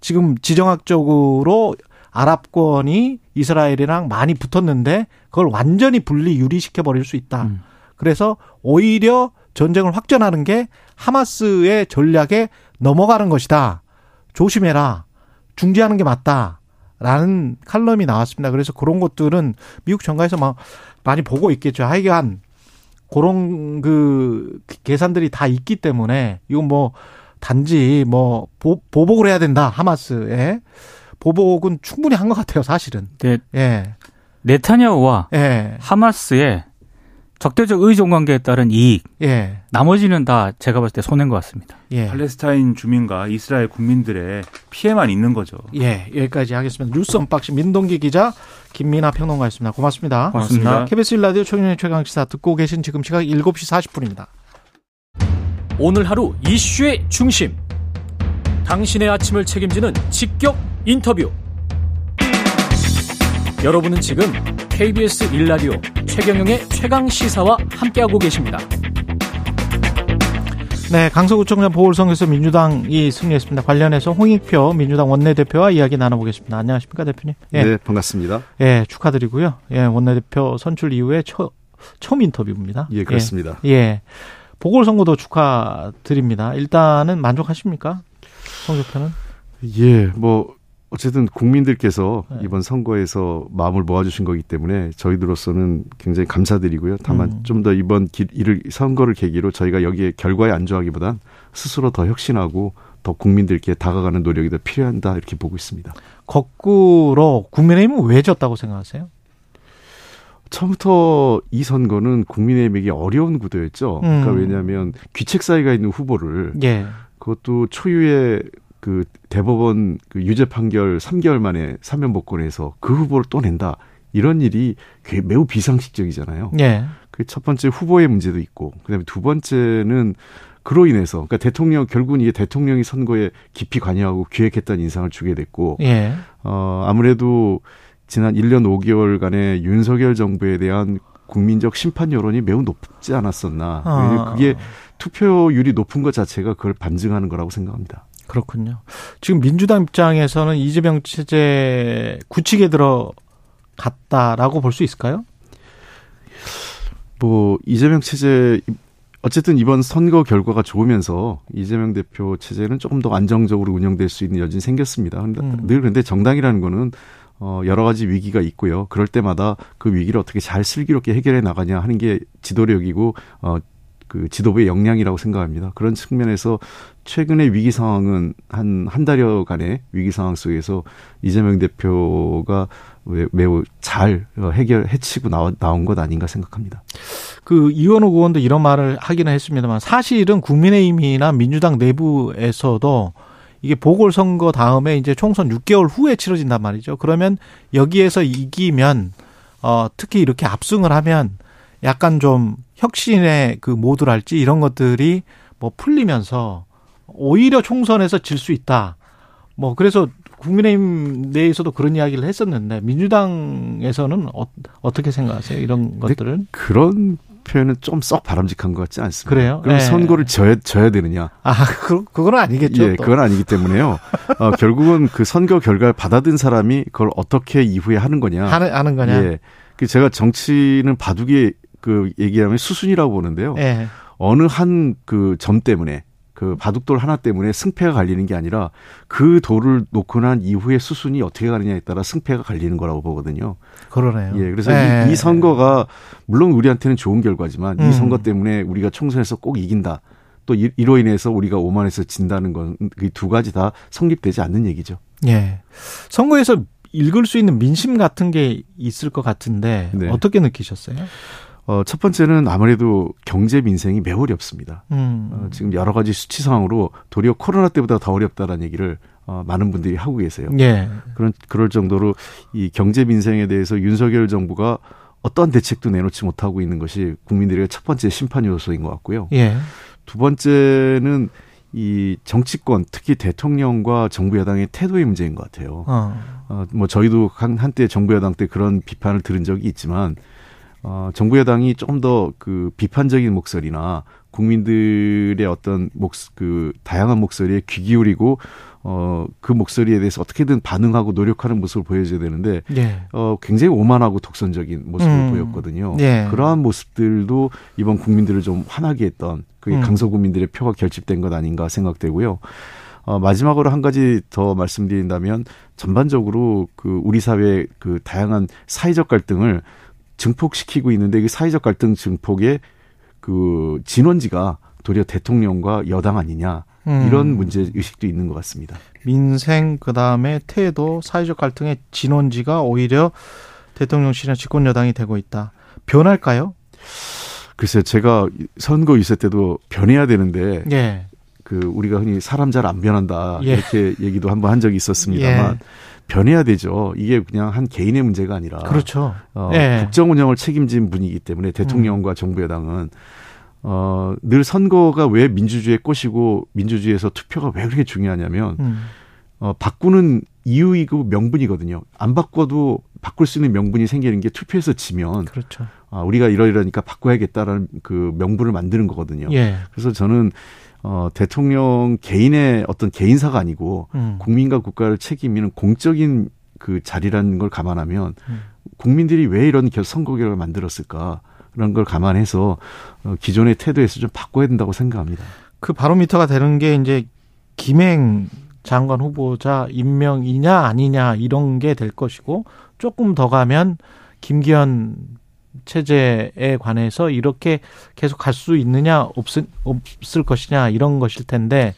B: 지금 지정학적으로 아랍권이 이스라엘이랑 많이 붙었는데 그걸 완전히 분리 유리시켜 버릴 수 있다.
E: 음.
B: 그래서 오히려 전쟁을 확전하는 게 하마스의 전략에 넘어가는 것이다. 조심해라. 중지하는 게 맞다. 라는 칼럼이 나왔습니다. 그래서 그런 것들은 미국 정가에서 막 많이 보고 있겠죠. 하여간 그런 그 계산들이 다 있기 때문에 이건 뭐 단지 뭐 보, 보복을 해야 된다 하마스에 보복은 충분히 한 것 같아요 사실은.
E: 네.
B: 예.
E: 네타냐후와
B: 예.
E: 하마스의 적대적 의존 관계에 따른 이익.
B: 예.
E: 나머지는 다 제가 봤을 때 손해인 것 같습니다.
B: 예.
D: 팔레스타인 주민과 이스라엘 국민들의 피해만 있는 거죠.
B: 예. 여기까지 하겠습니다. 뉴스 unboxing 민동기 기자 김민아 평론가였습니다. 고맙습니다.
E: 고맙습니다.
B: KBS 일라디오 최경영의 최강시사 듣고 계신 지금 시각 7시 40분입니다.
F: 오늘 하루 이슈의 중심. 당신의 아침을 책임지는 직격 인터뷰. 여러분은 지금 KBS 일라디오 최경영의 최강 시사와 함께하고 계십니다.
B: 네, 강서구청장 보궐선거에서 민주당이 승리했습니다. 관련해서 홍익표 민주당 원내대표와 이야기 나눠보겠습니다. 안녕하십니까, 대표님?
G: 예. 네, 반갑습니다.
B: 예, 축하드리고요. 예, 원내대표 선출 이후에 처, 처음 인터뷰입니다.
G: 예, 그렇습니다.
B: 예, 예. 보궐선거도 축하드립니다. 일단은 만족하십니까? 성적표는?
G: 예, 뭐 어쨌든 국민들께서
B: 네.
G: 이번 선거에서 마음을 모아주신 거기 때문에 저희들로서는 굉장히 감사드리고요. 다만
B: 음.
G: 좀더 이번 기, 이를 선거를 계기로 저희가 여기에 결과에 안주하기보단 스스로 더 혁신하고 더 국민들께 다가가는 노력이 더 필요한다 이렇게 보고 있습니다.
B: 거꾸로 국민의힘은 왜 졌다고 생각하세요?
G: 처음부터 이 선거는 국민의힘에게 어려운 구도였죠. 그러니까
B: 음.
G: 왜냐하면 귀책 사이가 있는 후보를
B: 예.
G: 그것도 초유의 그 대법원 그 유죄 판결 3개월 만에 사면 복권해서 그 후보를 또 낸다. 이런 일이 꽤 매우 비상식적이잖아요.
B: 예.
G: 그첫 번째 후보의 문제도 있고, 그다음에 두 번째는 그로 인해서 그러니까 대통령 결국은 이게 대통령이 선거에 깊이 관여하고 기획했다는 인상을 주게 됐고,
B: 예.
G: 어 아무래도 지난 1년 5개월간의 윤석열 정부에 대한 국민적 심판 여론이 매우 높지 않았었나.
B: 아.
G: 그게 투표율이 높은 것 자체가 그걸 반증하는 거라고 생각합니다.
B: 그렇군요. 지금 민주당 입장에서는 이재명 체제 굳히게 들어갔다라고 볼 수 있을까요?
G: 뭐 이재명 체제 어쨌든 이번 선거 결과가 좋으면서 이재명 대표 체제는 조금 더 안정적으로 운영될 수 있는 여진이 생겼습니다. 근데
B: 음.
G: 늘 근데 정당이라는 거는 어 여러 가지 위기가 있고요. 그럴 때마다 그 위기를 어떻게 잘 슬기롭게 해결해 나가냐 하는 게 지도력이고 어그 지도부의 역량이라고 생각합니다. 그런 측면에서 최근의 위기 상황은 한 한 달여간의 위기 상황 속에서 이재명 대표가 매- 매우 잘 어, 해결 해치고 나와, 나온 것 아닌가 생각합니다.
B: 그 이원호 의원도 이런 말을 하기는 했습니다만 사실은 국민의힘이나 민주당 내부에서도 이게 보궐선거 다음에 이제 총선 6개월 후에 치러진단 말이죠. 그러면 여기에서 이기면 어 특히 이렇게 압승을 하면 약간 좀 혁신의 그 모드랄지 이런 것들이 뭐 풀리면서 오히려 총선에서 질 수 있다. 뭐 그래서 국민의힘 내에서도 그런 이야기를 했었는데 민주당에서는 어, 어떻게 생각하세요? 이런 것들은?
G: 그런 표현은 좀 썩 바람직한 것 같지 않습니다.
B: 그래요?
G: 그럼
B: 네.
G: 선거를 져야, 져야 되느냐?
B: 아, 그, 그건 아니겠죠.
G: 예,
B: 또.
G: 그건 아니기 때문에요. 어, 결국은 그 선거 결과를 받아든 사람이 그걸 어떻게 이후에 하는 거냐.
B: 하는, 하는 거냐.
G: 예. 그 제가 정치는 바둑이 그 얘기하면 수순이라고 보는데요.
B: 예.
G: 어느 한 그 점 때문에 그 바둑돌 하나 때문에 승패가 갈리는 게 아니라 그 돌을 놓고 난 이후에 수순이 어떻게 가느냐에 따라 승패가 갈리는 거라고 보거든요.
B: 그러네요.
G: 예, 그래서
B: 예.
G: 이, 이 선거가 물론 우리한테는 좋은 결과지만
B: 음.
G: 이 선거 때문에 우리가 총선에서 꼭 이긴다. 또 이- 이로 인해서 우리가 오만해서 진다는 건 그 두 가지 다 성립되지 않는 얘기죠.
B: 예. 선거에서 읽을 수 있는 민심 같은 게 있을 것 같은데
G: 네.
B: 어떻게 느끼셨어요?
G: 어, 첫 번째는 아무래도 경제 민생이 매우 어렵습니다.
B: 음.
G: 어, 지금 여러 가지 수치 상황으로 도리어 코로나 때보다 더 어렵다라는 얘기를 어, 많은 분들이 하고 계세요.
B: 예.
G: 그런 그럴 정도로 이 경제 민생에 대해서 윤석열 정부가 어떠한 대책도 내놓지 못하고 있는 것이 국민들의 첫 번째 심판 요소인 것 같고요.
B: 예.
G: 두 번째는 이 정치권 특히 대통령과 정부 여당의 태도의 문제인 것 같아요.
B: 어.
G: 어, 뭐 저희도 한, 한때 정부 여당 때 그런 비판을 들은 적이 있지만 어, 정부 여당이 좀 더 그 비판적인 목소리나 국민들의 어떤 목, 그 다양한 목소리에 귀 기울이고 어, 그 목소리에 대해서 어떻게든 반응하고 노력하는 모습을 보여줘야 되는데
B: 예.
G: 어, 굉장히 오만하고 독선적인 모습을
B: 음.
G: 보였거든요.
B: 예.
G: 그러한 모습들도 이번 국민들을 좀 화나게 했던 그게
B: 음.
G: 강서 국민들의 표가 결집된 것 아닌가 생각되고요. 어, 마지막으로 한 가지 더 말씀드린다면 전반적으로 그 우리 사회의 그 다양한 사회적 갈등을 증폭시키고 있는데 그 사회적 갈등 증폭에 그 진원지가 도리어 대통령과 여당 아니냐
B: 음.
G: 이런 문제 의식도 있는 것 같습니다.
B: 민생 그다음에 태도 사회적 갈등의 진원지가 오히려 대통령실이나 집권 여당이 되고 있다. 변할까요?
G: 글쎄 제가 선거 있을 때도 변해야 되는데
B: 예.
G: 그 우리가 흔히 사람 잘 안 변한다
B: 예.
G: 이렇게 얘기도 한번 한 적이 있었습니다만
B: 예.
G: 변해야 되죠. 이게 그냥 한 개인의 문제가 아니라
B: 그렇죠.
G: 어,
B: 예. 음.
G: 국정 운영을 책임진 분이기 때문에 대통령과 정부 여당은 어, 늘 선거가 왜 민주주의의 꽃이고 민주주의에서 투표가 왜 그렇게 중요하냐면
B: 음.
G: 어, 바꾸는 이유이고 명분이거든요. 안 바꿔도 바꿀 수 있는 명분이 생기는 게 투표에서 지면
B: 그렇죠.
G: 아, 우리가 이러이러니까 바꿔야겠다라는 그 명분을 만드는 거거든요.
B: 예.
G: 그래서 저는 어, 대통령 개인의 어떤 개인사가 아니고
B: 음.
G: 국민과 국가를 책임지는 공적인 그 자리라는 걸 감안하면
B: 음.
G: 국민들이 왜 이런 결- 선거 결과를 만들었을까 그런 걸 감안해서 어, 기존의 태도에서 좀 바꿔야 된다고 생각합니다.
B: 그 바로미터가 되는 게 이제 김행 장관 후보자 임명이냐 아니냐 이런 게 될 것이고 조금 더 가면 김기현 체제에 관해서 이렇게 계속 갈 수 있느냐 없을, 없을 것이냐 이런 것일 텐데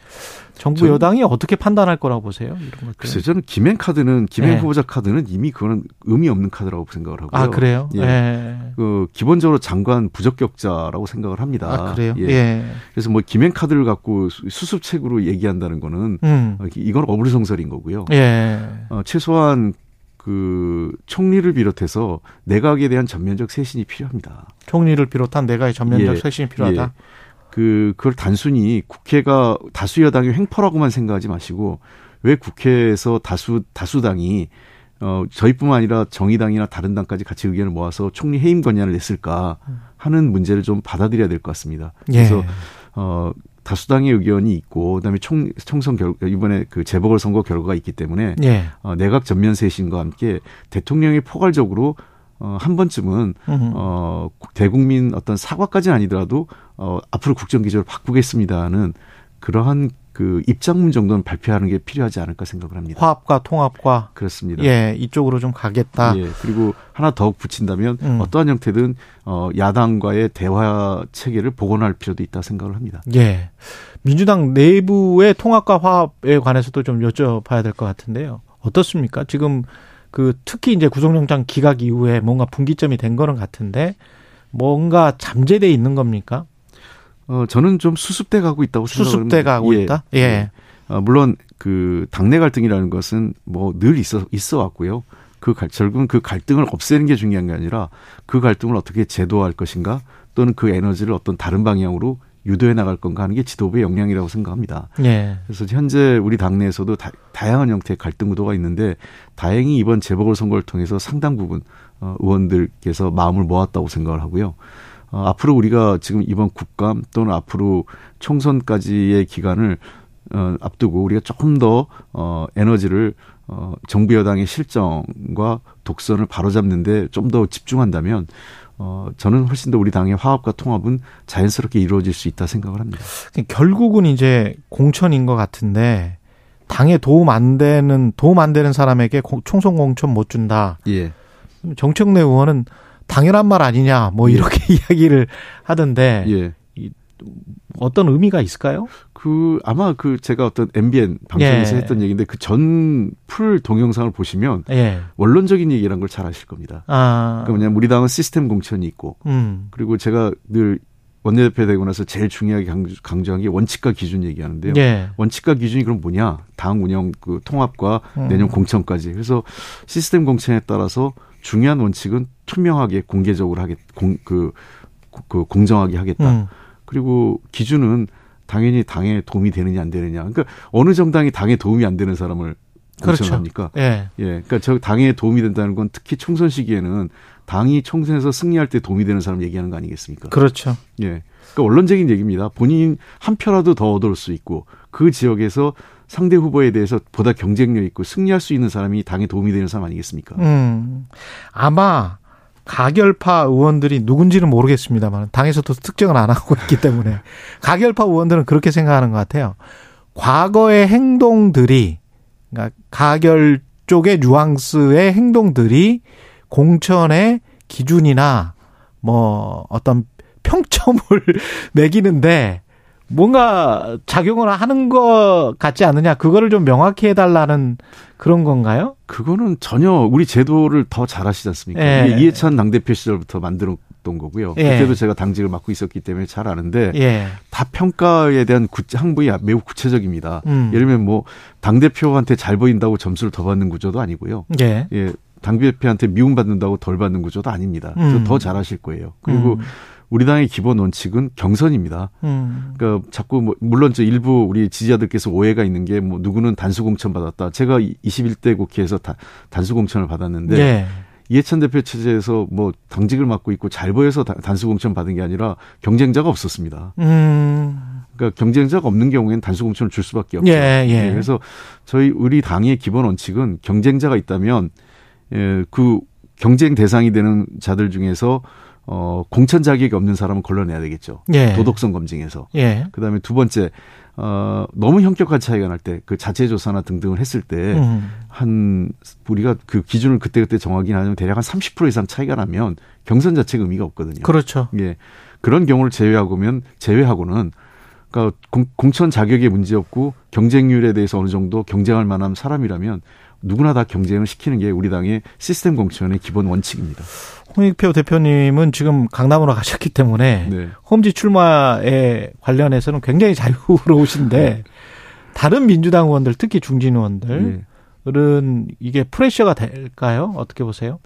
B: 정부 여당이 어떻게 판단할 거라고 보세요? 이런 것들.
G: 글쎄 저는 김행 카드는 김행
B: 네.
G: 후보자 카드는 이미 그거는 의미 없는 카드라고 생각을 하고요.
B: 아 그래요?
G: 예.
B: 예.
G: 그 기본적으로 장관 부적격자라고 생각을 합니다.
B: 아 그래요?
G: 예.
B: 예.
G: 그래서 뭐 김행 카드를 갖고 수- 수습책으로 얘기한다는 거는
B: 음.
G: 어, 이건 어불성설인 거고요.
B: 예.
G: 어, 최소한 그 총리를 비롯해서 내각에 대한 전면적 쇄신이 필요합니다.
B: 총리를 비롯한 내가의 전면적
G: 예.
B: 쇄신이 필요하다.
G: 그 그걸 단순히 국회가 다수 여당의 횡포라고만 생각하지 마시고 왜 국회에서 다수 다수당이 어 저희뿐만 아니라 정의당이나 다른 당까지 같이 의견을 모아서 총리 해임 권한을 냈을까 하는 문제를 좀 받아들여야 될 것 같습니다. 그래서
B: 예.
G: 어 다수당의 의견이 있고 그다음에 총 총선 결 이번에 그 재보궐 선거 결과가 있기 때문에
B: 예.
G: 어, 내각 전면 쇄신과 함께 대통령이 포괄적으로 어, 한 번쯤은
B: 음.
G: 어, 대국민 어떤 사과까지는 아니더라도 어, 앞으로 국정 기조를 바꾸겠습니다는 그러한 그 입장문 정도는 발표하는 게 필요하지 않을까 생각을 합니다.
B: 화합과 통합과
G: 그렇습니다.
B: 예 이쪽으로 좀 가겠다.
G: 예, 그리고 하나 더욱 붙인다면
B: 음.
G: 어떠한 형태든 어, 야당과의 대화 체계를 복원할 필요도 있다 생각을 합니다.
B: 예. 민주당 내부의 통합과 화합에 관해서도 좀 여쭤봐야 될 것 같은데요. 어떻습니까? 지금 그 특히 이제 구속영장 기각 이후에 뭔가 분기점이 된 거는 같은데 뭔가 잠재돼 있는 겁니까?
G: 어, 저는 좀 수습돼 가고 있다고 생각을 합니다.
B: 수습돼 가고
G: 예,
B: 있다. 예.
G: 어, 물론 그 당내 갈등이라는 것은 뭐 늘 있어 있어 왔고요. 그 갈, 결국은 그 갈등을 없애는 게 중요한 게 아니라 그 갈등을 어떻게 제도할 것인가 또는 그 에너지를 어떤 다른 방향으로 유도해 나갈 건가 하는 게 지도부의 역량이라고 생각합니다.
B: 예.
G: 그래서 현재 우리 당내에서도 다, 다양한 형태의 갈등 구도가 있는데 다행히 이번 재보궐 선거를 통해서 상당 부분 어, 의원들께서 마음을 모았다고 생각을 하고요. 어, 앞으로 우리가 지금 이번 국감 또는 앞으로 총선까지의 기간을 어, 앞두고 우리가 조금 더 어, 에너지를 어, 정부 여당의 실정과 독선을 바로잡는데 좀 더 집중한다면 어, 저는 훨씬 더 우리 당의 화합과 통합은 자연스럽게 이루어질 수 있다 생각을 합니다.
B: 결국은 이제 공천인 것 같은데 당에 도움 안 되는 도움 안 되는 사람에게 공- 총선 공천 못 준다.
G: 예.
B: 정청래 의원은 당연한 말 아니냐 뭐 이렇게 *laughs* 이야기를 하던데
G: 예.
B: 어떤 의미가 있을까요?
G: 그 아마 그 제가 어떤 MBN 방송에서
B: 예.
G: 했던 얘기인데 그 전 풀 동영상을 보시면
B: 예.
G: 원론적인 얘기란 걸 잘 아실 겁니다.
B: 아.
G: 그러니까 뭐냐면 우리 당은 시스템 공천이 있고
B: 음.
G: 그리고 제가 늘 원내대표 되고 나서 제일 중요하게 강조, 강조한 게 원칙과 기준 얘기하는데요.
B: 예.
G: 원칙과 기준이 그럼 뭐냐? 당 운영 그 통합과
B: 음.
G: 내년 공천까지. 그래서 시스템 공천에 따라서 중요한 원칙은 투명하게 공개적으로 하겠 공, 그, 그 공정하게 하겠다.
B: 음.
G: 그리고 기준은 당연히 당에 도움이 되느냐 안 되느냐. 그러니까 어느 정당이 당에 도움이 안 되는 사람을
B: 그렇죠.
G: 공천합니까?
B: 예.
G: 예. 그러니까 저 당에 도움이 된다는 건 특히 총선 시기에는 당이 총선에서 승리할 때 도움이 되는 사람 얘기하는 거 아니겠습니까?
B: 그렇죠.
G: 예. 그러니까 원론적인 얘기입니다. 본인 한 표라도 더 얻을 수 있고 그 지역에서 상대 후보에 대해서 보다 경쟁력 있고 승리할 수 있는 사람이 당에 도움이 되는 사람 아니겠습니까?
B: 음. 아마 가결파 의원들이 누군지는 모르겠습니다만 당에서도 특정을 안 하고 있기 때문에 가결파 의원들은 그렇게 생각하는 것 같아요. 과거의 행동들이 그러니까 가결 쪽의 뉘앙스의 행동들이 공천의 기준이나 뭐 어떤 평점을 *laughs* 매기는데 뭔가 작용을 하는 것 같지 않느냐? 그거를 좀 명확히 해달라는 그런 건가요?
G: 그거는 전혀 우리 제도를 더 잘하시지 않습니까?
B: 예.
G: 이해찬 당대표 시절부터 만들었던 거고요.
B: 예.
G: 그때도 제가 당직을 맡고 있었기 때문에 잘 아는데
B: 예.
G: 다 평가에 대한 구, 항부이 매우 구체적입니다.
B: 음.
G: 예를 들면 뭐 당대표한테 잘 보인다고 점수를 더 받는 구조도 아니고요.
B: 예.
G: 예. 당대표한테 미움받는다고 덜 받는 구조도 아닙니다. 그래서
B: 음.
G: 더 잘하실 거예요. 그리고
B: 음.
G: 우리 당의 기본 원칙은 경선입니다.
B: 음.
G: 그러니까 자꾸 뭐 물론 저 일부 우리 지지자들께서 오해가 있는 게 뭐 누구는 단수 공천 받았다. 제가 21대 국회에서 다, 단수 공천을 받았는데
B: 예.
G: 이해찬 대표 체제에서 뭐 당직을 맡고 있고 잘 보여서 다- 단수 공천 받은 게 아니라 경쟁자가 없었습니다.
B: 음.
G: 그러니까 경쟁자가 없는 경우에는 단수 공천을 줄 수밖에 없죠.
B: 예, 예.
G: 그래서 저희 우리 당의 기본 원칙은 경쟁자가 있다면 예, 그 경쟁 대상이 되는 자들 중에서 어 공천 자격이 없는 사람은 걸러내야 되겠죠.
B: 예.
G: 도덕성 검증에서.
B: 예.
G: 그다음에 두 번째 어 너무 현격한 차이가 날 때 그 자체 조사나 등등을 했을 때한
B: 음.
G: 우리가 그 기준을 그때그때 정하긴 하지만 대략 한 30% 이상 차이가 나면 경선 자체가 의미가 없거든요.
B: 그렇죠.
G: 예. 그런 경우를 제외하고면 제외하고는 그러니까 공, 공천 자격에 문제 없고 경쟁률에 대해서 어느 정도 경쟁할 만한 사람이라면 누구나 다 경쟁을 시키는 게 우리 당의 시스템 공천의 기본 원칙입니다.
B: 홍익표 대표님은 지금 강남으로 가셨기 때문에
G: 네.
B: 홈지 출마에 관련해서는 굉장히 자유로우신데 다른 민주당 의원들 특히 중진 의원들은
G: 예.
B: 이게 프레셔가 될까요? 어떻게 보세요?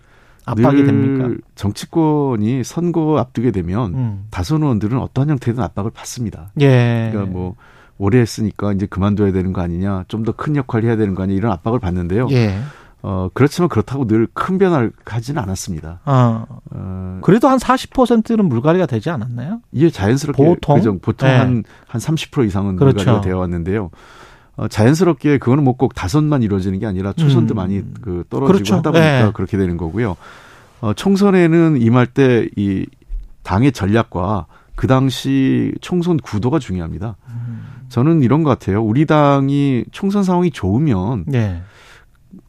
B: 압박이
G: 늘
B: 됩니까?
G: 정치권이 선거 앞두게 되면
B: 음.
G: 다선 의원들은 어떠한 형태든 압박을 받습니다.
B: 예.
G: 그러니까 뭐 오래 했으니까 이제 그만둬야 되는 거 아니냐, 좀 더 큰 역할을 해야 되는 거 아니냐 이런 압박을 받는데요.
B: 예.
G: 어 그렇지만 그렇다고 늘 큰 변화를 가지는 않았습니다.
B: 어.
G: 어,
B: 그래도 한 40%는 물갈이가 되지 않았나요?
G: 이게 자연스럽게
B: 보통?
G: 그죠? 보통
B: 네.
G: 한한 30% 이상은
B: 그렇죠.
G: 물갈이가 되어 왔는데요. 어, 자연스럽게 그거는 뭐 꼭 다선만 이루어지는 게 아니라 초선도
B: 음.
G: 많이 그 떨어지고
B: 그렇죠.
G: 하다 보니까
B: 네.
G: 그렇게 되는 거고요. 어, 총선에는 임할 때 이 당의 전략과 그 당시 총선 구도가 중요합니다. 저는 이런 것 같아요. 우리 당이 총선 상황이 좋으면
B: 예.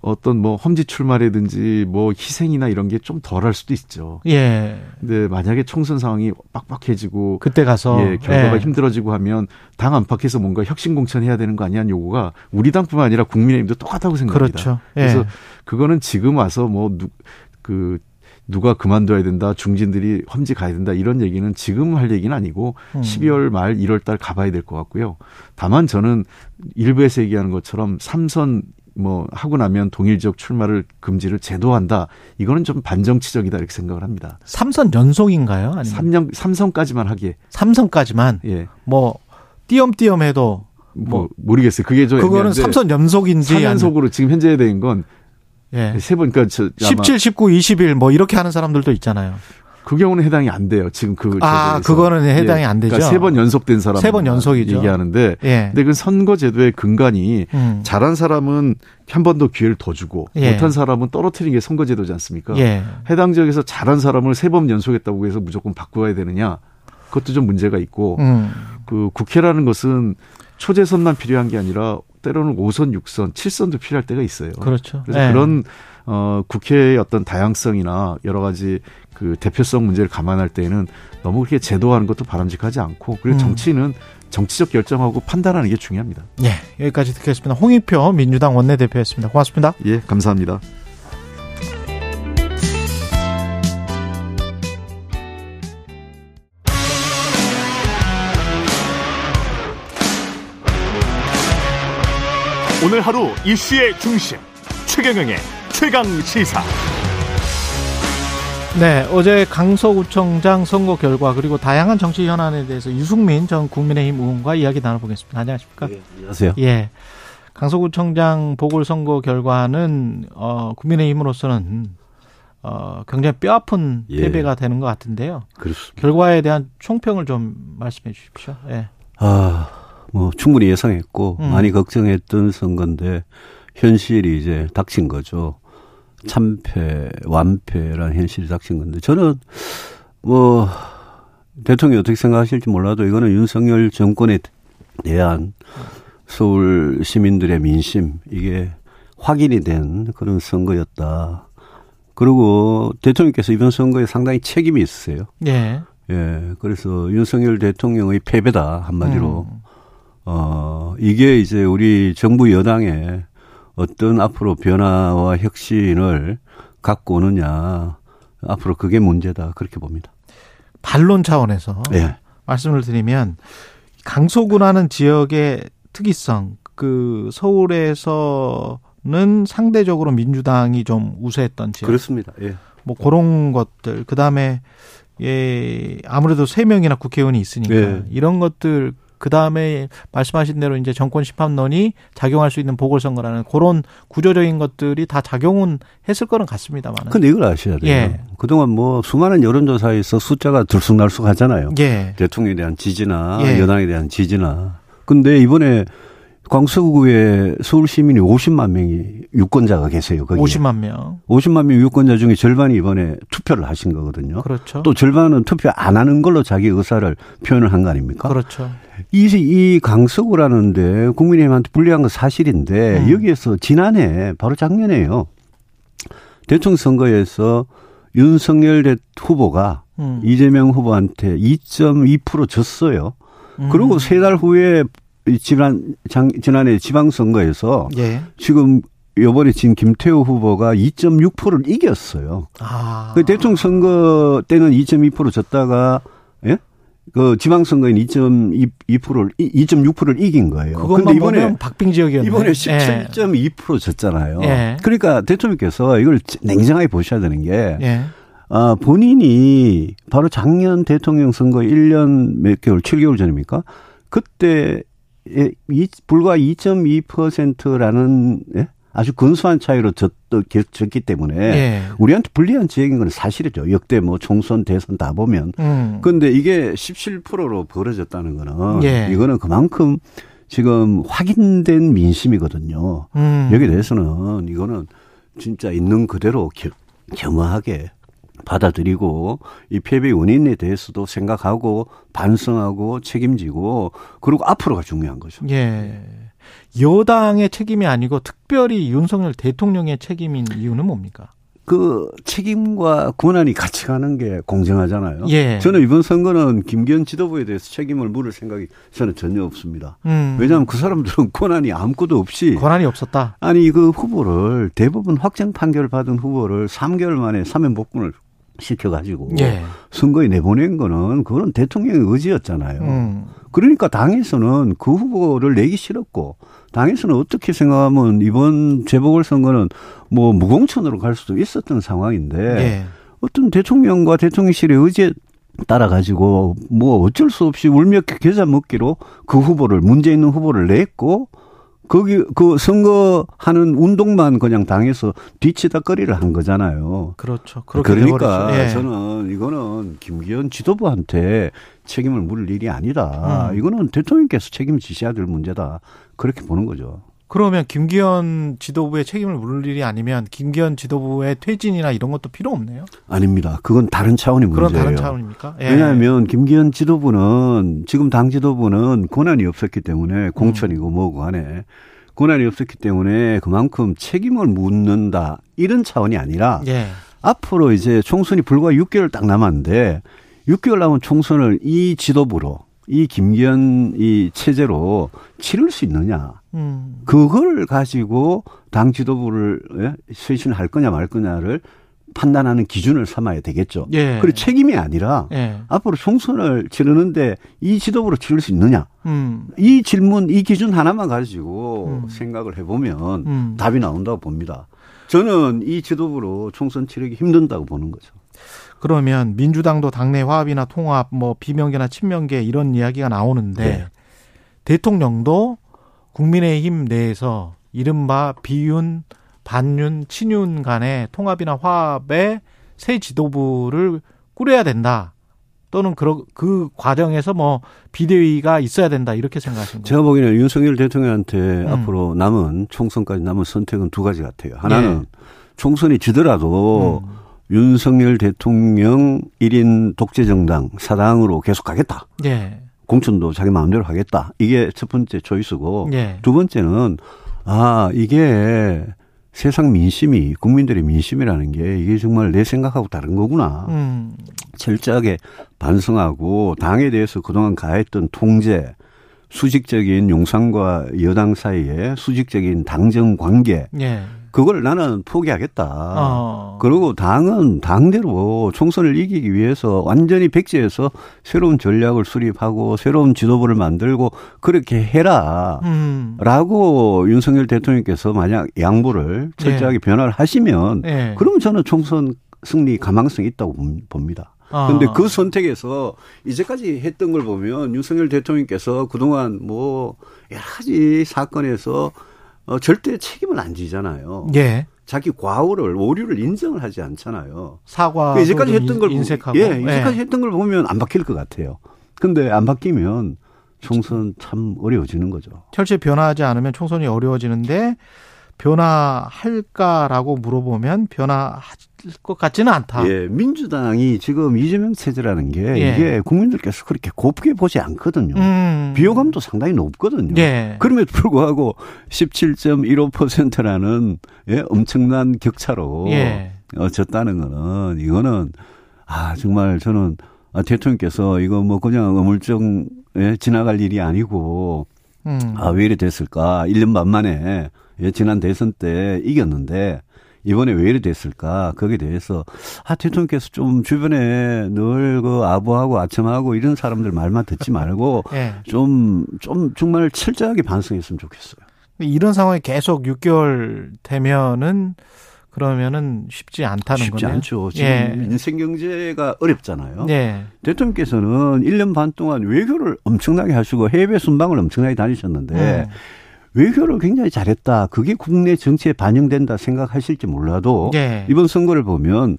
G: 어떤 뭐 험지 출마라든지 뭐 희생이나 이런 게 좀 덜할 수도 있죠.
B: 예.
G: 근데 만약에 총선 상황이 빡빡해지고
B: 그때 가서
G: 예, 결과가
B: 예.
G: 힘들어지고 하면 당 안팎에서 뭔가 혁신 공천해야 되는 거 아니냐는 요구가 우리 당뿐만 아니라 국민의힘도 똑같다고 생각합니다.
B: 그렇죠. 예.
G: 그래서 그거는 지금 와서 뭐 그 누가 그만둬야 된다, 중진들이 험지 가야 된다 이런 얘기는 지금 할 얘기는 아니고
B: 음.
G: 12월 말 1월 달 가봐야 될 것 같고요. 다만 저는 일부에서 얘기하는 것처럼 삼선 뭐 하고 나면 동일 지역 출마를 금지를 제도한다. 이거는 좀 반정치적이다 이렇게 생각을 합니다.
B: 삼선 연속인가요? 아니면
G: 삼년 삼선까지만 하기에
B: 삼선까지만
G: 예.
B: 뭐 띄엄띄엄 해도
G: 뭐,
B: 뭐
G: 모르겠어요. 그게 좀
B: 그거는 삼선 연속인지
G: 3연속으로 지금 현재 된 건
B: 예.
G: 세 번, 그러니까 저 아마
B: 17, 19, 21뭐 이렇게 하는 사람들도 있잖아요.
G: 그 경우는 해당이 안 돼요. 지금 그
B: 아. 그거는 해당이 안 되죠.
G: 그러니까 세 번 연속된 사람
B: 세 번 연속이죠.
G: 얘기하는데,
B: 예.
G: 근데 그 선거 제도의 근간이
B: 음.
G: 잘한 사람은 한 번 더 기회를 더 주고
B: 예.
G: 못한 사람은 떨어뜨리는 게 선거 제도지 않습니까?
B: 예.
G: 해당 지역에서 잘한 사람을 세 번 연속했다고 해서 무조건 바꾸어야 되느냐? 그것도 좀 문제가 있고
B: 음.
G: 그 국회라는 것은 초재선만 필요한 게 아니라 때로는 5선, 6선, 7선도 필요할 때가 있어요.
B: 그렇죠.
G: 그래서
B: 예.
G: 그런 어 국회의 어떤 다양성이나 여러 가지 그 대표성 문제를 감안할 때에는 너무 그렇게 제도하는 것도 바람직하지 않고 그리고
B: 음.
G: 정치는 정치적 결정하고 판단하는 게 중요합니다.
B: 예. 여기까지 듣겠습니다. 홍익표 민주당 원내대표였습니다. 고맙습니다.
G: 예, 감사합니다.
A: 오늘 하루 이슈의 중심 최경영의 최강 시사.
B: 네, 어제 강서구청장 선거 결과 그리고 다양한 정치 현안에 대해서 유승민 전 국민의힘 의원과 이야기 나눠보겠습니다. 안녕하십니까?
H: 안녕하세요.
B: 예. 강서구청장 보궐선거 결과는 어, 국민의힘으로서는 어, 굉장히 뼈아픈
H: 예.
B: 패배가 되는 것 같은데요.
H: 그렇습니다.
B: 결과에 대한 총평을 좀 말씀해 주십시오. 예.
H: 아, 뭐 충분히 예상했고
B: 음.
H: 많이 걱정했던 선거인데 현실이 이제 닥친 거죠. 참패, 완패라는 현실이 닥친 건데 저는 뭐 대통령이 어떻게 생각하실지 몰라도 이거는 윤석열 정권에 대한 서울 시민들의 민심 이게 확인이 된 그런 선거였다. 그리고 대통령께서 이번 선거에 상당히 책임이 있으세요.
B: 예.
H: 예, 그래서 윤석열 대통령의 패배다 한마디로.
B: 음.
H: 어 이게 이제 우리 정부 여당의 어떤 앞으로 변화와 혁신을 갖고 오느냐 앞으로 그게 문제다 그렇게 봅니다.
B: 반론 차원에서
H: 예.
B: 말씀을 드리면 강서구라는 지역의 특이성 그 서울에서는 상대적으로 민주당이 좀 우세했던 지역
H: 그렇습니다. 예.
B: 뭐 그런 것들 그 다음에 예 아무래도 세 명이나 국회의원이 있으니까
H: 예.
B: 이런 것들 그 다음에 말씀하신 대로 이제 정권 심판론이 작용할 수 있는 보궐선거라는 그런 구조적인 것들이 다 작용은 했을 거는 같습니다만.
H: 근데 이걸 아셔야 돼요.
B: 예.
H: 그동안 뭐 수많은 여론조사에서 숫자가 들쑥날쑥 하잖아요.
B: 예.
H: 대통령에 대한 지지나
B: 예.
H: 여당에 대한 지지나. 근데 이번에 광서구에 서울 시민이 50만 명이 유권자가 계세요. 거기
B: 50만 명.
H: 50만 명 유권자 중에 절반이 이번에 투표를 하신 거거든요.
B: 그렇죠.
H: 또 절반은 투표 안 하는 걸로 자기 의사를 표현을 한 거 아닙니까?
B: 그렇죠.
H: 이, 이 강서구라는데 국민의힘한테 불리한 건 사실인데
B: 음.
H: 여기에서 지난해 바로 작년에요. 대통령 선거에서 윤석열 대 후보가
B: 음.
H: 이재명 후보한테 2.2% 졌어요.
B: 음.
H: 그리고 세 달 후에 이 지난 장, 지난해 지방선거에서
B: 예.
H: 지금 요번에 진 김태호 후보가 2.6%를 이겼어요.
B: 아.
H: 그 대통령 선거 때는 2.2% 졌다가 예? 그 지방선거엔 2.2%를 2.6%를 이긴 거예요. 근데 이번에
B: 박빙 지역이었네.
H: 이번에
B: 예.
H: 17.2% 졌잖아요.
B: 예.
H: 그러니까 대통령께서 이걸 냉정하게 보셔야 되는 게
B: 예.
H: 아, 본인이 바로 작년 대통령 선거 1년 몇 개월, 7개월 전입니까? 그때 예, 이, 불과 2.2%라는 예? 아주 근소한 차이로 졌, 졌기 때문에
B: 예.
H: 우리한테 불리한 지역인 건 사실이죠. 역대 뭐 총선, 대선 다 보면.
B: 음.
H: 근데 이게 17%로 벌어졌다는 거는
B: 예.
H: 이거는 그만큼 지금 확인된 민심이거든요.
B: 음.
H: 여기에 대해서는 이거는 진짜 있는 그대로 겸, 겸허하게 받아들이고 이 패배 원인에 대해서도 생각하고 반성하고 책임지고 그리고 앞으로가 중요한 거죠.
B: 예. 여당의 책임이 아니고 특별히 윤석열 대통령의 책임인 이유는 뭡니까?
H: 그 책임과 권한이 같이 가는 게 공정하잖아요.
B: 예.
H: 저는 이번 선거는 김기현 지도부에 대해서 책임을 물을 생각이 저는 전혀 없습니다.
B: 음.
H: 왜냐하면 그 사람들은 권한이 아무것도 없이
B: 권한이 없었다.
H: 아니 그 후보를 대부분 확정 판결 받은 후보를 3개월 만에 사면 복권을 시켜가지고
B: 예.
H: 선거에 내보낸 거는 그건 대통령의 의지였잖아요.
B: 음.
H: 그러니까 당에서는 그 후보를 내기 싫었고 당에서는 어떻게 생각하면 이번 재보궐선거는 뭐 무공천으로 갈 수도 있었던 상황인데
B: 예.
H: 어떤 대통령과 대통령실의 의지에 따라 가지고 뭐 어쩔 수 없이 울며 겨자 먹기로 그 후보를 문제 있는 후보를 냈고 거기 그 선거하는 운동만 그냥 당해서 뒤치다거리를 한 거잖아요.
B: 그렇죠. 그렇게
H: 그러니까.
B: 예.
H: 저는 이거는 김기현 지도부한테 책임을 물을 일이 아니다.
B: 음.
H: 이거는 대통령께서 책임지셔야 될 문제다. 그렇게 보는 거죠.
B: 그러면 김기현 지도부의 책임을 물을 일이 아니면 김기현 지도부의 퇴진이나 이런 것도 필요 없네요.
H: 아닙니다. 그건 다른 차원의
B: 그런
H: 문제예요.
B: 다른 차원입니까? 예.
H: 왜냐하면 김기현 지도부는 지금 당 지도부는 권한이 없었기 때문에 공천이고 뭐고 간에 권한이 없었기 때문에 그만큼 책임을 묻는다 이런 차원이 아니라
B: 예.
H: 앞으로 이제 총선이 불과 6개월 딱 남았는데 6개월 남은 총선을 이 지도부로 이 김기현 이 체제로 치를 수 있느냐
B: 음.
H: 그걸 가지고 당 지도부를 예? 쇄신할 거냐 말 거냐를 판단하는 기준을 삼아야 되겠죠.
B: 예.
H: 그리고 책임이 아니라
B: 예.
H: 앞으로 총선을 치르는데 이 지도부로 치를 수 있느냐
B: 음.
H: 이 질문 이 기준 하나만 가지고
B: 음.
H: 생각을 해보면
B: 음.
H: 답이 나온다고 봅니다. 저는 이 지도부로 총선 치르기 힘든다고 보는 거죠.
B: 그러면 민주당도 당내 화합이나 통합, 뭐 비명계나 친명계 이런 이야기가 나오는데
H: 네.
B: 대통령도 국민의힘 내에서 이른바 비윤, 반윤, 친윤 간의 통합이나 화합의 새 지도부를 꾸려야 된다. 또는 그, 그 과정에서 뭐 비대위가 있어야 된다 이렇게 생각하신 거예요.
H: 제가 보기에는 윤석열 대통령한테
B: 음.
H: 앞으로 남은 총선까지 남은 선택은 두 가지 같아요. 하나는
B: 예.
H: 총선이 지더라도
B: 음.
H: 윤석열 대통령 1인 독재정당 사당으로 계속 가겠다.
B: 예.
H: 공천도 자기 마음대로 하겠다. 이게 첫 번째 초이스고
B: 예.
H: 두 번째는 아 이게 세상 민심이 국민들의 민심이라는 게 이게 정말 내 생각하고 다른 거구나.
B: 음.
H: 철저하게 반성하고 당에 대해서 그동안 가했던 통제, 수직적인 용산과 여당 사이에 수직적인 당정 관계
B: 예.
H: 그걸 나는 포기하겠다.
B: 어.
H: 그리고 당은 당대로 총선을 이기기 위해서 완전히 백지에서 새로운 전략을 수립하고 새로운 지도부를 만들고 그렇게 해라.
B: 음.
H: 라고 윤석열 대통령께서 만약 양보를 철저하게 변화를 하시면
B: 예.
H: 그러면 저는 총선 승리 가망성이 있다고 봅- 봅니다.
B: 아.
H: 근데 그 선택에서 이제까지 했던 걸 보면 윤석열 대통령께서 그동안 뭐 여러 가지 사건에서 어, 절대 책임을 안 지잖아요.
B: 예.
H: 자기 과오를 오류를 인정을 하지 않잖아요.
B: 사과.
H: 그 이제까지 했던 걸 보-
B: 인색하고.
H: 예, 이제까지 했던 걸 보면 안 바뀔 것 같아요. 근데 안 바뀌면 총선 참 어려워지는 거죠.
B: 철저히 변화하지 않으면 총선이 어려워지는데 변화할까라고 물어보면 변화할 것 같지는 않다.
H: 예, 민주당이 지금 이재명 체제라는 게
B: 예.
H: 이게 국민들께서 그렇게 곱게 보지 않거든요.
B: 음.
H: 비호감도 상당히 높거든요.
B: 예.
H: 그럼에도 불구하고 17.15%라는 예, 엄청난 격차로
B: 예.
H: 어, 졌다는 거는 이거는 아 정말 저는 아, 대통령께서 이거 뭐 그냥 어물쩍 예, 지나갈 일이 아니고
B: 음.
H: 아, 왜 이래 됐을까? 1년 반 만에 예, 지난 대선 때 이겼는데 이번에 왜 이래 됐을까? 거기에 대해서 아, 대통령께서 좀 주변에 늘 그 아부하고 아첨하고 이런 사람들 말만 듣지 말고 *laughs*
B: 예.
H: 좀, 좀 정말 철저하게 반성했으면 좋겠어요.
B: 이런 상황이 계속 6개월 되면은 그러면은 쉽지 않다는
H: 쉽지
B: 거네요.
H: 않죠. 지금
B: 예.
H: 인생 경제가 어렵잖아요.
B: 예.
H: 대통령께서는 1년 반 동안 외교를 엄청나게 하시고 해외 순방을 엄청나게 다니셨는데
B: 음.
H: 외교를 굉장히 잘했다. 그게 국내 정치에 반영된다 생각하실지 몰라도
B: 예.
H: 이번 선거를 보면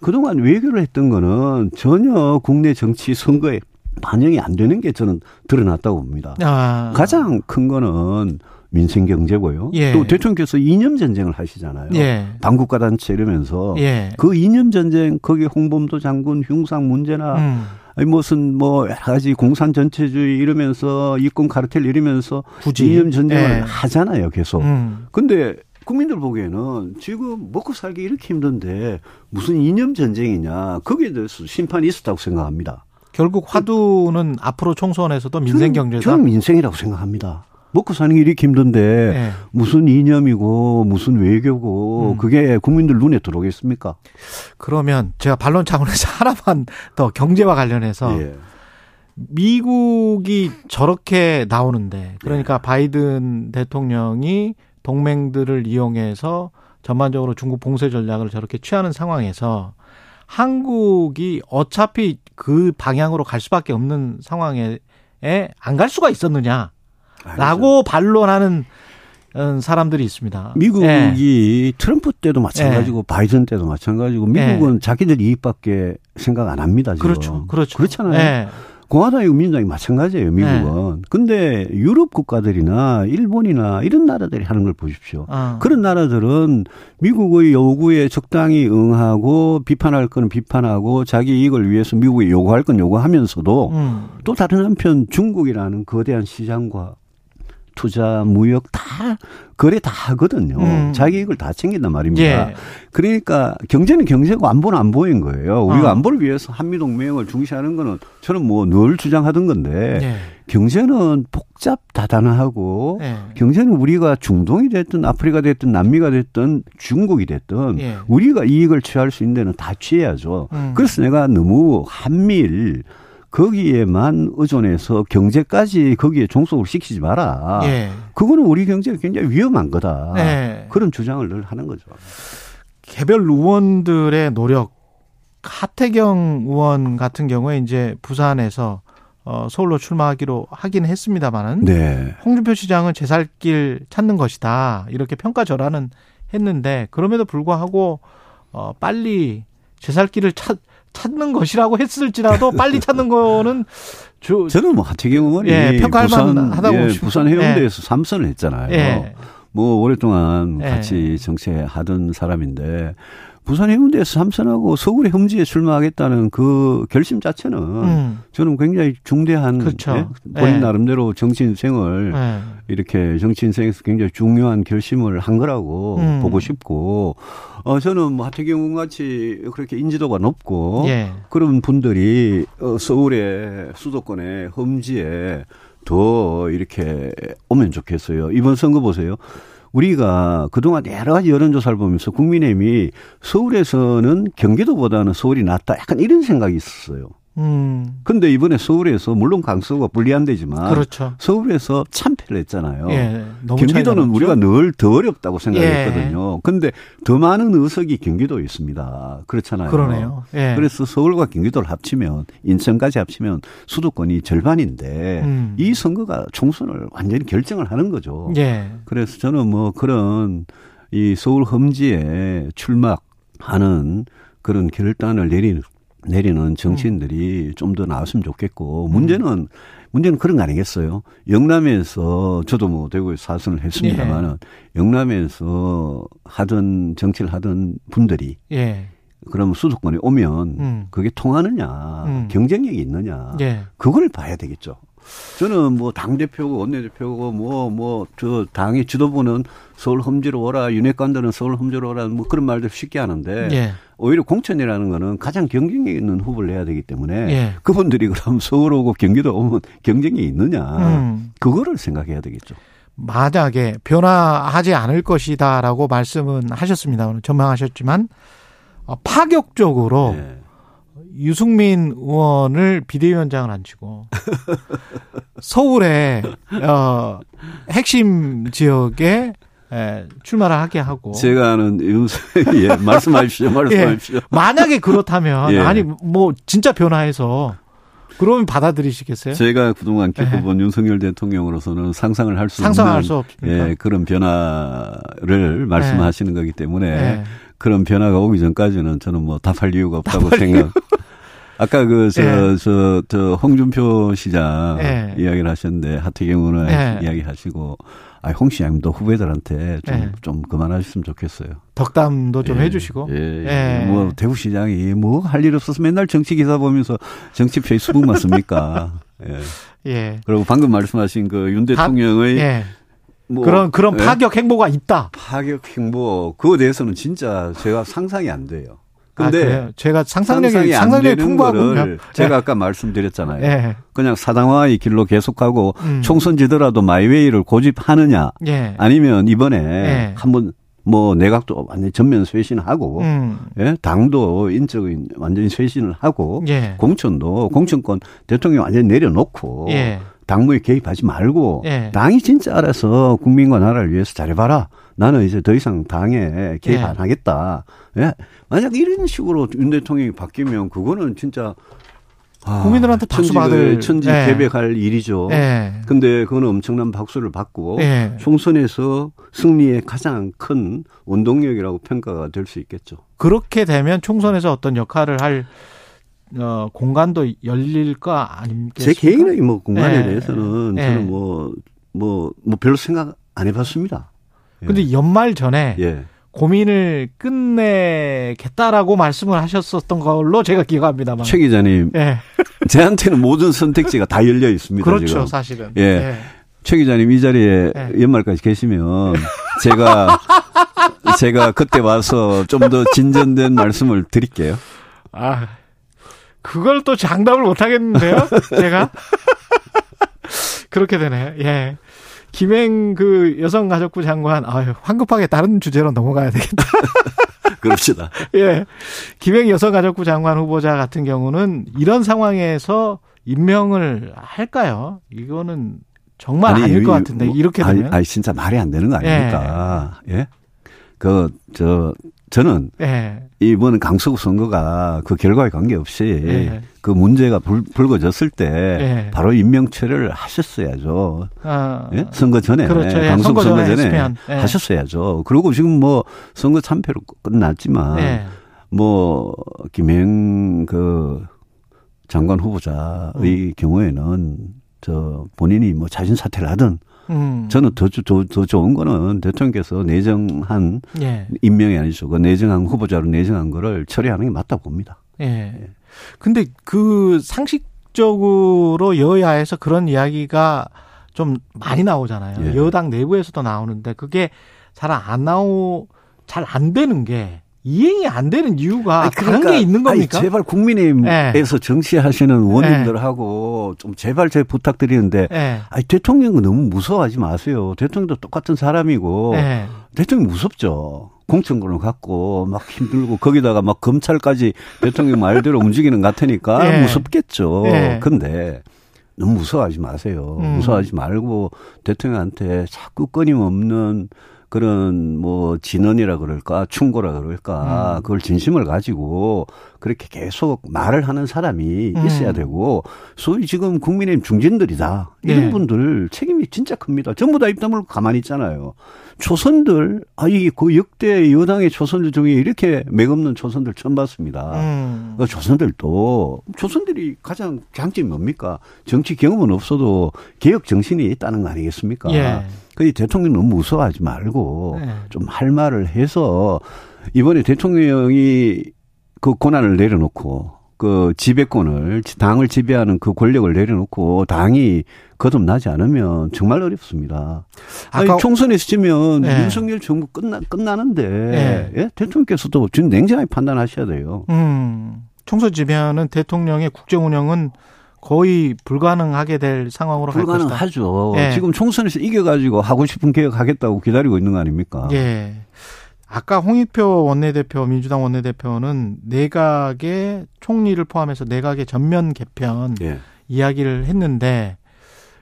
H: 그동안 외교를 했던 거는 전혀 국내 정치 선거에 반영이 안 되는 게 저는 드러났다고 봅니다.
B: 아.
H: 가장 큰 거는 민생 경제고요.
B: 예.
H: 또 대통령께서 이념 전쟁을 하시잖아요.
B: 예.
H: 반국가 단체 이러면서
B: 예.
H: 그 이념 전쟁 거기 홍범도 장군 흉상 문제나
B: 음.
H: 아니 무슨 뭐 여러 가지 공산 전체주의 이러면서 이권 카르텔 이러면서
B: 굳이.
H: 이념 전쟁을
B: 예.
H: 하잖아요, 계속.
B: 음.
H: 근데 국민들 보기에는 지금 먹고 살기 이렇게 힘든데 무슨 이념 전쟁이냐 거기에 대해서 심판이 있었다고 생각합니다.
B: 결국 화두는 앞으로 총선에서도 민생 경제다.
H: 저는 민생이라고 생각합니다. 먹고 사는 게 이렇게 힘든데
B: 예.
H: 무슨 이념이고 무슨 외교고
B: 음.
H: 그게 국민들 눈에 들어오겠습니까?
B: 그러면 제가 반론 차원에서 *laughs* 하나만 더 경제와 관련해서
H: 예.
B: 미국이 저렇게 나오는데
H: 네.
B: 그러니까 바이든 대통령이 동맹들을 이용해서 전반적으로 중국 봉쇄 전략을 저렇게 취하는 상황에서 한국이 어차피 그 방향으로 갈 수밖에 없는 상황에 안 갈 수가 있었느냐 라고 반론하는 음, 사람들이 있습니다.
H: 미국이
B: 예.
H: 트럼프 때도 마찬가지고 바이든 때도 마찬가지고 미국은 자기들 이익밖에 생각 안 합니다. 지금.
B: 그렇죠, 그렇죠.
H: 그렇잖아요.
B: 예.
H: 공화당이고 민주당이 마찬가지예요. 미국은. 근데 유럽 국가들이나 일본이나 이런 나라들이 하는 걸 보십시오.
B: 어.
H: 그런 나라들은 미국의 요구에 적당히 응하고 비판할 건 비판하고 자기 이익을 위해서 미국에 요구할 건 요구하면서도
B: 음.
H: 또 다른 한편 중국이라는 거대한 시장과 투자, 무역 다 거래 다 하거든요.
B: 음.
H: 자기 이익을 다 챙긴단 말입니다.
B: 예.
H: 그러니까 경제는 경제고 안보는 안보인 거예요. 우리가
B: 어.
H: 안보를 위해서 한미 동맹을 중시하는 거는 저는 뭐 늘 주장하던 건데
B: 예.
H: 경제는 복잡 다단하고
B: 예.
H: 경제는 우리가 중동이 됐든 아프리카 됐든 남미가 됐든 중국이 됐든
B: 예.
H: 우리가 이익을 취할 수 있는 데는 다 취해야죠.
B: 음.
H: 그래서 내가 너무 한밀 거기에만 의존해서 경제까지 거기에 종속을 시키지 마라.
B: 예.
H: 그거는 우리 경제가 굉장히 위험한 거다.
B: 예.
H: 그런 주장을 늘 하는 거죠.
B: 개별 의원들의 노력, 하태경 의원 같은 경우에 이제 부산에서 어, 서울로 출마하기로 하긴 했습니다만은
H: 네.
B: 홍준표 시장은 제살길 찾는 것이다 이렇게 평가 절하는 했는데 그럼에도 불구하고 어, 빨리 제살길을 찾 찾는 것이라고 했을지라도 빨리 찾는 거는 저, *laughs*
H: 저는 뭐 하태경 의원이
B: 예, 평가할 만하다고
H: 예,
B: 싶-
H: 부산 해운대에서 삼선을 했잖아요.
B: 예.
H: 뭐 오랫동안
B: 예.
H: 같이 정치하던 사람인데 부산 해운대에서 삼선하고 서울의 험지에 출마하겠다는 그 결심 자체는
B: 음.
H: 저는 굉장히 중대한
B: 그렇죠.
H: 예? 본인
B: 예.
H: 나름대로 정치 인생을
B: 네.
H: 이렇게 정치 인생에서 굉장히 중요한 결심을 한 거라고
B: 음.
H: 보고 싶고 어 저는 뭐 하태경 군 같이 그렇게 인지도가 높고
B: 예.
H: 그런 분들이 어 서울의 수도권의 험지에 더 이렇게 오면 좋겠어요. 이번 선거 보세요. 우리가 그동안 여러 가지 여론조사를 보면서 국민의힘이 서울에서는 경기도보다는 서울이 낫다. 약간 이런 생각이 있었어요.
B: 음.
H: 근데 이번에 서울에서 물론 강서가 불리한 데지만
B: 그렇죠.
H: 서울에서 참패를 했잖아요.
B: 예.
H: 경기도는? 우리가 늘 더 어렵다고 생각했거든요.
B: 예.
H: 근데 더 많은 의석이 경기도에 있습니다. 그렇잖아요.
B: 그러네요. 예.
H: 그래서 서울과 경기도를 합치면 인천까지 합치면 수도권이 절반인데
B: 음.
H: 이 선거가 총선을 완전히 결정을 하는 거죠.
B: 예.
H: 그래서 저는 뭐 그런 이 서울 험지에 출마하는 그런 결단을 내리는 내리는 정치인들이 좀더 나왔으면 좋겠고 문제는 문제는 그런 거 아니겠어요? 영남에서 저도 뭐 대구에 사선을 했습니다만은 영남에서 하던 정치를 하던 분들이
B: 예.
H: 그럼 수도권에 오면
B: 음.
H: 그게 통하느냐
B: 음.
H: 경쟁력이 있느냐
B: 예.
H: 그걸 봐야 되겠죠. 저는 뭐 당 대표고 원내 대표고 뭐 뭐 저 당의 지도부는 서울 험지로 오라 윤핵관들은 서울 험지로 오라 뭐 그런 말들 쉽게 하는데
B: 예.
H: 오히려 공천이라는 거는 가장 경쟁력 있는 후보를 내야 되기 때문에
B: 예.
H: 그분들이 그럼 *laughs* 서울 오고 경기도 오면 경쟁이 있느냐
B: 음.
H: 그거를 생각해야 되겠죠.
B: 만약에 변화하지 않을 것이다라고 말씀은 하셨습니다. 오늘 전망하셨지만 어, 파격적으로
H: 예.
B: 유승민 의원을 비대위원장을 앉히고 *laughs* 서울의 어, 핵심 지역에 에, 출마를 하게 하고
H: 제가 아는 윤석 *laughs* 예 말씀하십시오 *laughs* 말씀하십시오.
B: 만약에 그렇다면 *laughs*
H: 예.
B: 아니 뭐 진짜 변화해서 그러면 받아들이시겠어요?
H: 제가 그동안
B: 예.
H: 겪어본 윤석열 대통령으로서는 상상을 할수
B: 상상할
H: 없는
B: 수 없습니까?
H: 예, 그런 변화를 말씀하시는 거기 때문에
B: 예.
H: 그런 변화가 오기 전까지는 저는 뭐 답할 이유가 없다고 생각. 아까 그, 저,
B: 예.
H: 저, 저, 홍준표 시장
B: 예.
H: 이야기를 하셨는데, 하태경 의원
B: 예.
H: 이야기 하시고, 아, 홍 시장님도 후배들한테 좀,
B: 예.
H: 좀 그만하셨으면 좋겠어요.
B: 덕담도 좀
H: 예.
B: 해주시고
H: 예.
B: 예.
H: 뭐, 대구시장이 뭐 할 일 없어서 맨날 정치 기사 보면서 정치 페이스북만 씁니까? *laughs* 예.
B: 예.
H: 그리고 방금 말씀하신 그 윤 대통령의
B: 예.
H: 뭐
B: 그런 그런
H: 예?
B: 파격 행보가 있다.
H: 파격 행보 그거에 대해서는 진짜 제가 상상이 안 돼요.
B: 아,
H: 근데
B: 그래요? 제가 상상력이 상상력이 풍부하군요.
H: 거를 제가 아까 말씀드렸잖아요.
B: 예.
H: 그냥 사당화의 길로 계속하고
B: 음.
H: 총선 지더라도 마이웨이를 고집하느냐
B: 예.
H: 아니면 이번에
B: 예.
H: 한번 뭐 내각도 완전 히 전면 쇄신하고
B: 음.
H: 예? 당도 인적인 완전히 쇄신을 하고
B: 예.
H: 공천도 공천권 대통령 완전히 내려놓고
B: 예.
H: 당무에 개입하지 말고
B: 예.
H: 당이 진짜 알아서 국민과 나라를 위해서 잘해봐라. 나는 이제 더 이상 당에 개입
B: 예.
H: 안 하겠다. 예? 만약 이런 식으로 윤 대통령이 바뀌면 그거는 진짜 아,
B: 국민들한테 박수 받을-
H: 천지
B: 예.
H: 개백할 일이죠.
B: 예.
H: 근데 그거는 엄청난 박수를 받고
B: 예.
H: 총선에서 승리의 가장 큰 원동력이라고 평가가 될 수 있겠죠.
B: 그렇게 되면 총선에서 어떤 역할을 할 어, 공간도 열릴 거 아닙니까?
H: 제 개인의 뭐 공간에
B: 예.
H: 대해서는
B: 예.
H: 저는 뭐, 뭐, 뭐 별로 생각 안 해봤습니다. 예.
B: 근데 연말 전에
H: 예.
B: 고민을 끝내겠다라고 말씀을 하셨었던 걸로 제가 기억합니다만.
H: 최 기자님,
B: 예. *laughs*
H: 제한테는 모든 선택지가 다 열려 있습니다.
B: 그렇죠,
H: 지금.
B: 사실은.
H: 예. 최 기자님 이 자리에
B: 예.
H: 연말까지 계시면 제가 제가 그때 와서 좀 더 진전된 말씀을 드릴게요.
B: 아, 그걸 또 장담을 못 하겠는데요, 제가? *laughs* 그렇게 되네, 예. 김행 그 여성가족부 장관, 아유, 황급하게 다른 주제로 넘어가야 되겠다. *laughs*
H: 그럽시다. *laughs*
B: 예. 김행 여성가족부 장관 후보자 같은 경우는 이런 상황에서 임명을 할까요? 이거는 정말 아닐것 같은데,
H: 뭐,
B: 이렇게
H: 아니,
B: 되면.
H: 아니, 진짜 말이 안 되는 거 아닙니까? 예? 그, 저, 저는
B: 예.
H: 이번 강서구 선거가 그 결과에 관계없이
B: 예.
H: 그 문제가 불, 불거졌을 때
B: 예.
H: 바로 임명체를 하셨어야죠.
B: 아,
H: 예? 선거 전에
B: 그렇죠. 예,
H: 강서구
B: 선거 전에 했으면, 예.
H: 하셨어야죠. 그리고 지금 뭐 선거 참패로 끝났지만
B: 예.
H: 뭐 김행 그 장관 후보자의
B: 음.
H: 경우에는 저 본인이 뭐 자진 사퇴를 하든
B: 음.
H: 저는 더, 더, 더 좋은 거는 대통령께서 내정한
B: 예.
H: 임명이 아니죠. 그 내정한 후보자로 내정한 거를 처리하는 게 맞다 봅니다.
B: 예. 근데 그 상식적으로 여야에서 그런 이야기가 좀 많이 나오잖아요.
H: 예.
B: 여당 내부에서도 나오는데 그게 잘 안 나오 잘 안 되는 게 이행이 안 되는 이유가
H: 아니,
B: 다른 게 있는 겁니까?
H: 그러니까 아니, 제발 국민의힘에서
B: 예.
H: 정치하시는 의원님들하고 좀 제발 제 부탁드리는데
B: 예.
H: 아니 대통령은 너무 무서워하지 마세요. 대통령도 똑같은 사람이고
B: 예.
H: 대통령 무섭죠. 공천권을 갖고 막 힘들고 거기다가 막 검찰까지 대통령 말대로 움직이는 것 같으니까
B: 예.
H: 무섭겠죠.
B: 예.
H: 근데 너무 무서워하지 마세요.
B: 음.
H: 무서워하지 말고 대통령한테 자꾸 끊임없는 그런 뭐 진언이라 그럴까 충고라 그럴까
B: 음.
H: 그걸 진심을 가지고 그렇게 계속 말을 하는 사람이
B: 음.
H: 있어야 되고 소위 지금 국민의힘 중진들이다 이런
B: 네.
H: 분들 책임이 진짜 큽니다. 전부 다 입 다물고 가만히 있잖아요. 초선들 아이 그 역대 여당의 초선들 중에 이렇게 맥없는 초선들 처음 봤습니다.
B: 음.
H: 그 조선들도 조선들이 가장 장점이 뭡니까? 정치 경험은 없어도 개혁 정신이 있다는 거 아니겠습니까?
B: 예.
H: 그 대통령 너무 무서워하지 말고
B: 예.
H: 좀할 말을 해서 이번에 대통령이 그 권한을 내려놓고 그 지배권을 당을 지배하는 그 권력을 내려놓고 당이 거듭나지 않으면 정말 어렵습니다. 아니, 총선에 서 지면
B: 예.
H: 윤석열 정부 끝나 끝나는데
B: 예.
H: 예? 대통령께서도 지금 냉정하게 판단하셔야 돼요.
B: 음. 총선 지배하는 대통령의 국정 운영은 거의 불가능하게 될 상황으로.
H: 불가능하죠.
B: 예.
H: 지금 총선에서 이겨가지고 하고 싶은 개혁 하겠다고 기다리고 있는 거 아닙니까?
B: 예. 아까 홍익표 원내대표, 민주당 원내대표는 내각의 총리를 포함해서 내각의 전면 개편
H: 예.
B: 이야기를 했는데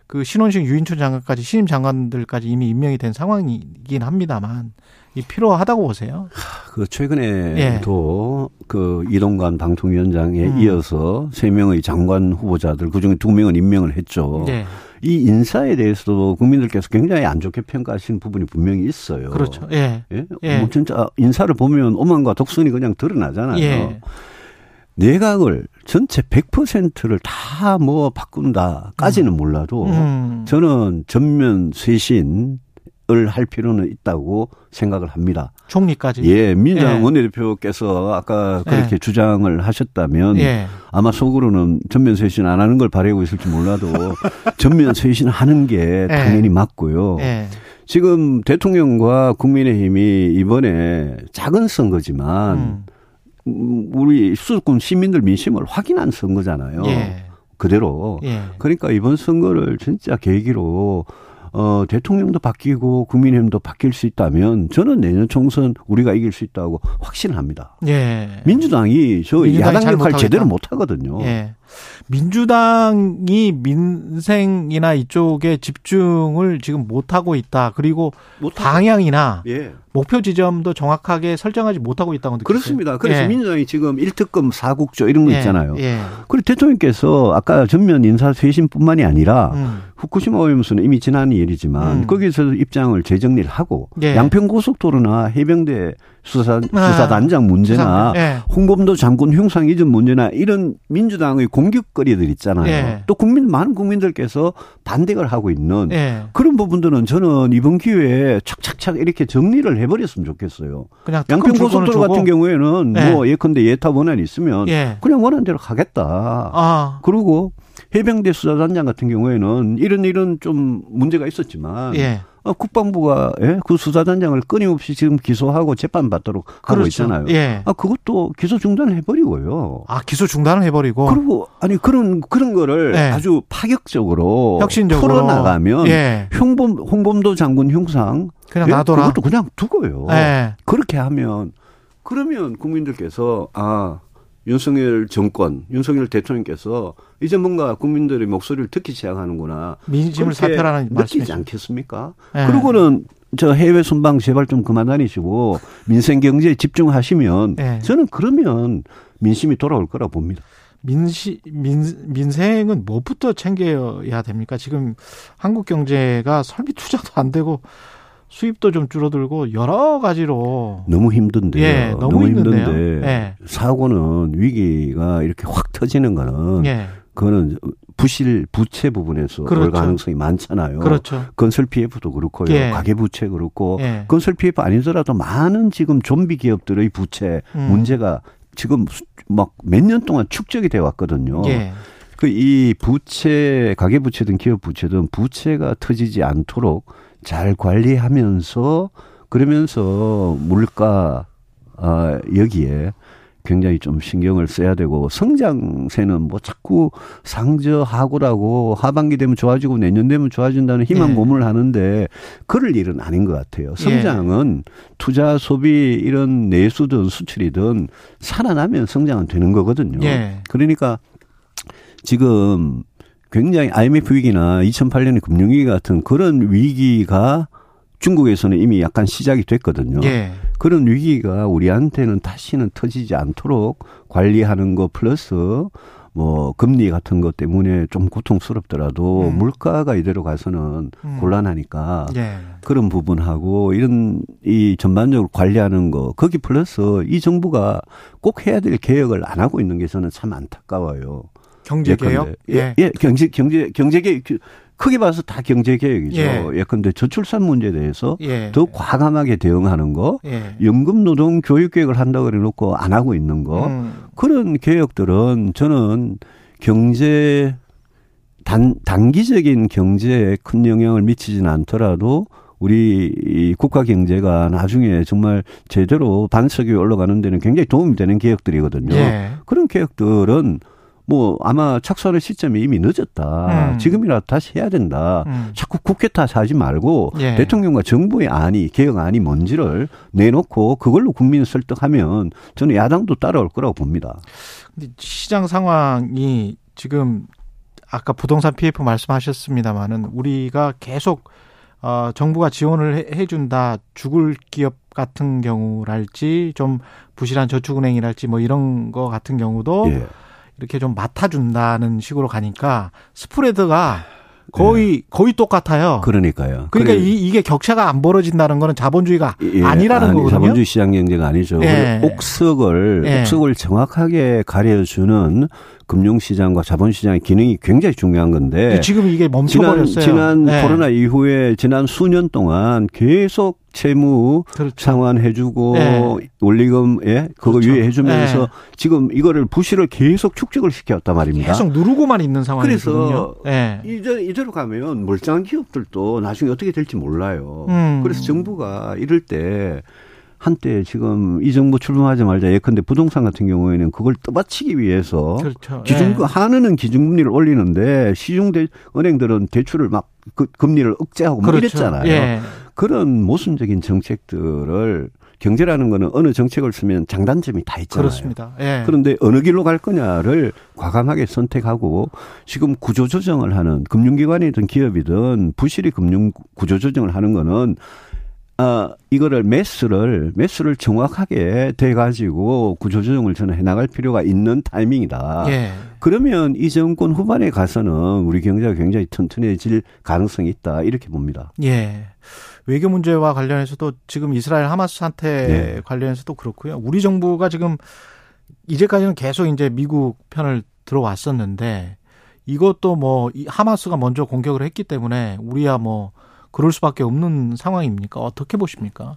B: 그 신원식 유인촌 장관까지 신임 장관들까지 이미 임명이 된 상황이긴 합니다만 이 필요하다고 보세요.
H: 그 최근에도 그 이동관 방통위원장에
B: 예. 음.
H: 이어서 세 명의 장관 후보자들 그중에 두 명은 임명을 했죠.
B: 네.
H: 이 인사에 대해서도 국민들께서 굉장히 안 좋게 평가하시는 부분이 분명히 있어요.
B: 그렇죠. 예.
H: 예?
B: 예.
H: 뭐 진짜 인사를 보면 오만과 독선이 그냥 드러나잖아요.
B: 예.
H: 내각을 전체 100%를 다 뭐 바꾼다까지는 몰라도
B: 음.
H: 저는 전면 쇄신을 할 필요는 있다고 생각을 합니다.
B: 총리까지.
H: 예, 민주당
B: 예.
H: 원내대표께서 아까 그렇게
B: 예.
H: 주장을 하셨다면
B: 예.
H: 아마 속으로는 전면 쇄신 안 하는 걸 바라고 있을지 몰라도 *laughs* 전면 쇄신하는 게 당연히 맞고요.
B: 예.
H: 지금 대통령과 국민의힘이 이번에 작은 선거지만
B: 음.
H: 음, 우리 수도권 시민들 민심을 확인한 선거잖아요.
B: 예.
H: 그대로.
B: 예.
H: 그러니까 이번 선거를 진짜 계기로 어, 대통령도 바뀌고 국민의힘도 바뀔 수 있다면 저는 내년 총선 우리가 이길 수 있다고 확신합니다.
B: 예.
H: 민주당이 저
B: 민주당이
H: 야당
B: 잘
H: 역할. 제대로 못 하거든요.
B: 예. 민주당이 민생이나 이쪽에 집중을 지금 못하고 있다. 그리고
H: 못 하고.
B: 방향이나
H: 예.
B: 목표 지점도 정확하게 설정하지 못하고 있다고 느끼세요.
H: 그렇습니다. 그래서
B: 예.
H: 민주당이 지금 1특검 4국조 이런 거
B: 예.
H: 있잖아요.
B: 예.
H: 그리고 대통령께서 아까 전면 인사 쇄신뿐만이 아니라
B: 음.
H: 후쿠시마 오염수는 이미 지난 일이지만
B: 음.
H: 거기서 입장을 재정리를 하고
B: 예.
H: 양평 고속도로나 해병대 수사
B: 아,
H: 수사단장 문제나
B: 예.
H: 홍범도 장군 흉상 이전 문제나 이런 민주당의 공 격거리들 있잖아요.
B: 예.
H: 또 국민 많은 국민들께서 반대를 하고 있는
B: 예.
H: 그런 부분들은 저는 이번 기회에 착착착 이렇게 정리를 해버렸으면 좋겠어요.
B: 그냥
H: 양평 고속도로. 같은 경우에는
B: 예.
H: 뭐 예컨대 예타 원안이 있으면
B: 예.
H: 그냥 원하는 대로 가겠다.
B: 아.
H: 그리고 해병대 수사단장 같은 경우에는 이런 이런 좀 문제가 있었지만
B: 예.
H: 어, 국방부가 예? 그 수사단장을 끊임없이 지금 기소하고 재판 받도록 하고
B: 그렇죠.
H: 있잖아요.
B: 예.
H: 아 그것도 기소 중단을 해버리고요.
B: 아, 기소 중단을 해버리고.
H: 그리고 아니 그런 그런 거를
B: 네.
H: 아주 파격적으로
B: 혁신적으로.
H: 풀어나가면
B: 예.
H: 홍범 홍범도 장군 흉상
B: 그냥
H: 예?
B: 놔둬라.
H: 그것도 그냥 두고요.
B: 예.
H: 그렇게 하면 그러면 국민들께서 아 윤석열 정권, 윤석열 대통령께서 이제 뭔가 국민들의 목소리를 듣기 시작하는구나.
B: 민심을
H: 느끼지
B: 말씀이죠.
H: 않겠습니까?
B: 예.
H: 그리고는 저 해외 순방 제발 좀 그만 다니시고 민생 경제에 집중하시면
B: 예.
H: 저는 그러면 민심이 돌아올 거라 봅니다.
B: 민시 민 민생은 뭐부터 챙겨야 됩니까? 지금 한국 경제가 설비 투자도 안 되고 수입도 좀 줄어들고 여러 가지로
H: 너무 힘든데요.
B: 예, 너무 힘든데요.
H: 힘든데
B: 예.
H: 사고는 위기가 이렇게 확 터지는 거는
B: 예.
H: 그거는 부실 부채 부분에서
B: 그렇죠.
H: 올 가능성이 많잖아요.
B: 그렇죠.
H: 건설 PF도 그렇고요.
B: 예.
H: 가계 부채 그렇고
B: 예.
H: 건설 PF 아니더라도 많은 지금 좀비 기업들의 부채
B: 음.
H: 문제가 지금 막 몇 년 동안 축적이 돼 왔거든요.
B: 예.
H: 그이 부채 가계 부채든 기업 부채든 부채가 터지지 않도록 잘 관리하면서 그러면서 물가 아 여기에 굉장히 좀 신경을 써야 되고 성장세는 뭐 자꾸 상저하고라고 하반기 되면 좋아지고 내년 되면 좋아진다는 희망
B: 예.
H: 고문을 하는데 그럴 일은 아닌 것 같아요. 성장은 투자 소비 이런 내수든 수출이든 살아나면 성장은 되는 거거든요.
B: 예.
H: 그러니까 지금 굉장히 IMF 위기나 2008년의 금융위기 같은 그런 위기가 중국에서는 이미 약간 시작이 됐거든요.
B: 예.
H: 그런 위기가 우리한테는 다시는 터지지 않도록 관리하는 거 플러스 뭐 금리 같은 것 때문에 좀 고통스럽더라도
B: 음.
H: 물가가 이대로 가서는
B: 음.
H: 곤란하니까
B: 예.
H: 그런 부분하고 이런 이 전반적으로 관리하는 거 거기 플러스 이 정부가 꼭 해야 될 개혁을 안 하고 있는 게 저는 참 안타까워요.
B: 경제 개혁.
H: 예컨대. 예, 예, 경제 경제 경제 개혁 크게 봐서 다 경제 개혁이죠.
B: 예.
H: 예컨대 저출산 문제에 대해서
B: 예.
H: 더 과감하게 대응하는 거,
B: 예.
H: 연금 노동 교육 계획을 한다 그래 놓고 안 하고 있는 거
B: 음.
H: 그런 개혁들은 저는 경제 단 단기적인 경제에 큰 영향을 미치지는 않더라도 우리 이 국가 경제가 나중에 정말 제대로 반석이 올라가는 데는 굉장히 도움이 되는 개혁들이거든요.
B: 예.
H: 그런 개혁들은 뭐 아마 착수하는 시점이 이미 늦었다.
B: 음.
H: 지금이라도 다시 해야 된다.
B: 음.
H: 자꾸 국회 탓하지 말고
B: 예.
H: 대통령과 정부의 안이 개혁안이 뭔지를 내놓고 그걸로 국민을 설득하면 저는 야당도 따라올 거라고 봅니다.
B: 근데 시장 상황이 지금 아까 부동산 PF 말씀하셨습니다마는 우리가 계속 어 정부가 지원을 해- 해준다 죽을 기업 같은 경우랄지 좀 부실한 저축은행이랄지 뭐 이런 거 같은 경우도
H: 예.
B: 이렇게 좀 맡아준다는 식으로 가니까 스프레드가 거의 거의 똑같아요.
H: 그러니까요.
B: 그러니까
H: 네. 그래-
B: 이, 이게 격차가 안 벌어진다는 거는 자본주의가
H: 예,
B: 아니라는
H: 아니,
B: 거거든요.
H: 자본주의 시장 경제가 아니죠.
B: 예.
H: 옥석을
B: 예.
H: 옥석을 정확하게 가려주는 금융시장과 자본시장의 기능이 굉장히 중요한 건데
B: 지금 이게
H: 지난
B: 멈춰버렸어요.
H: 지난
B: 예.
H: 코로나 이후에 지난 수년 동안 계속 채무
B: 그렇죠.
H: 상환해주고
B: 예.
H: 원리금 예 그거
B: 그렇죠.
H: 유예해주면서
B: 예.
H: 지금 이거를 부실을 계속 축적을 시켰단 말입니다.
B: 계속 누르고만 있는 상황이거든요.
H: 그래서
B: 예.
H: 이대로, 이대로 가면 멀쩡한 기업들도 나중에 어떻게 될지 몰라요.
B: 음.
H: 그래서 정부가 이럴 때 한때 지금 이 정부 출범하자마자 예컨대 부동산 같은 경우에는 그걸 떠받치기 위해서
B: 그렇죠.
H: 기준
B: 예.
H: 한은은 기준금리를 올리는데 시중 대, 은행들은 대출을 막 그 금리를 억제하고 뭐
B: 그렇죠.
H: 이랬잖아요.
B: 예.
H: 그런 모순적인 정책들을 경제라는 거는 어느 정책을 쓰면 장단점이 다 있잖아요.
B: 그렇습니다. 예.
H: 그런데 어느 길로 갈 거냐를 과감하게 선택하고 지금 구조 조정을 하는 금융기관이든 기업이든 부실이 금융 구조 조정을 하는 거는 아 이거를 매수를 매수를 정확하게 돼 가지고 구조 조정을 저는 해 나갈 필요가 있는 타이밍이다.
B: 예.
H: 그러면 이 정권 후반에 가서는 우리 경제가 굉장히 튼튼해질 가능성이 있다 이렇게 봅니다.
B: 예. 외교 문제와 관련해서도 지금 이스라엘 하마스 사태
H: 네.
B: 관련해서도 그렇고요. 우리 정부가 지금 이제까지는 계속 이제 미국 편을 들어왔었는데 이것도 뭐이 하마스가 먼저 공격을 했기 때문에 우리야 뭐 그럴 수밖에 없는 상황입니까? 어떻게 보십니까?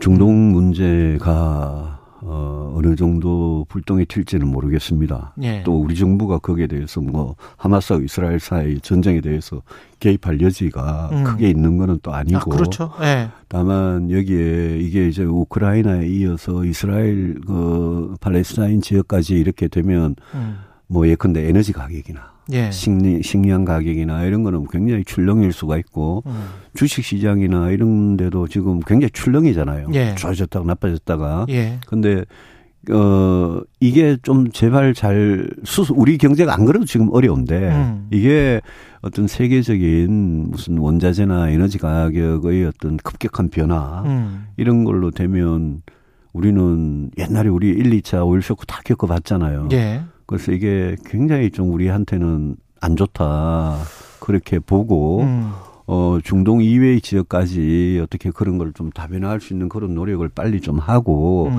H: 중동 문제가 어, 어느 정도 불똥이 튈지는 모르겠습니다.
B: 예.
H: 또 우리 정부가 거기에 대해서 뭐 하마스와 이스라엘 사이 전쟁에 대해서 개입할 여지가
B: 음.
H: 크게 있는 거는 또 아니고
B: 아, 그렇죠. 예.
H: 다만 여기에 이게 이제 우크라이나에 이어서 이스라엘 그 팔레스타인 지역까지 이렇게 되면
B: 음.
H: 뭐 예컨대 에너지 가격이나
B: 예.
H: 식리, 식량 가격이나 이런 거는 굉장히 출렁일 수가 있고
B: 음.
H: 주식 시장이나 이런 데도 지금 굉장히 출렁이잖아요.
B: 예.
H: 좋아졌다가 나빠졌다가.
B: 예.
H: 근데 어 이게 좀 제발 잘 수수 우리 경제가 안 그래도 지금 어려운데
B: 음.
H: 이게 어떤 세계적인 무슨 원자재나 에너지 가격의 어떤 급격한 변화
B: 음.
H: 이런 걸로 되면 우리는 옛날에 우리 1, 2차 오일 쇼크 다 겪어봤잖아요.
B: 예.
H: 그래서 이게 굉장히 좀 우리한테는 안 좋다 그렇게 보고
B: 음.
H: 어 중동 이외의 지역까지 어떻게 그런 걸 좀 다변화할 수 있는 그런 노력을 빨리 좀 하고
B: 음.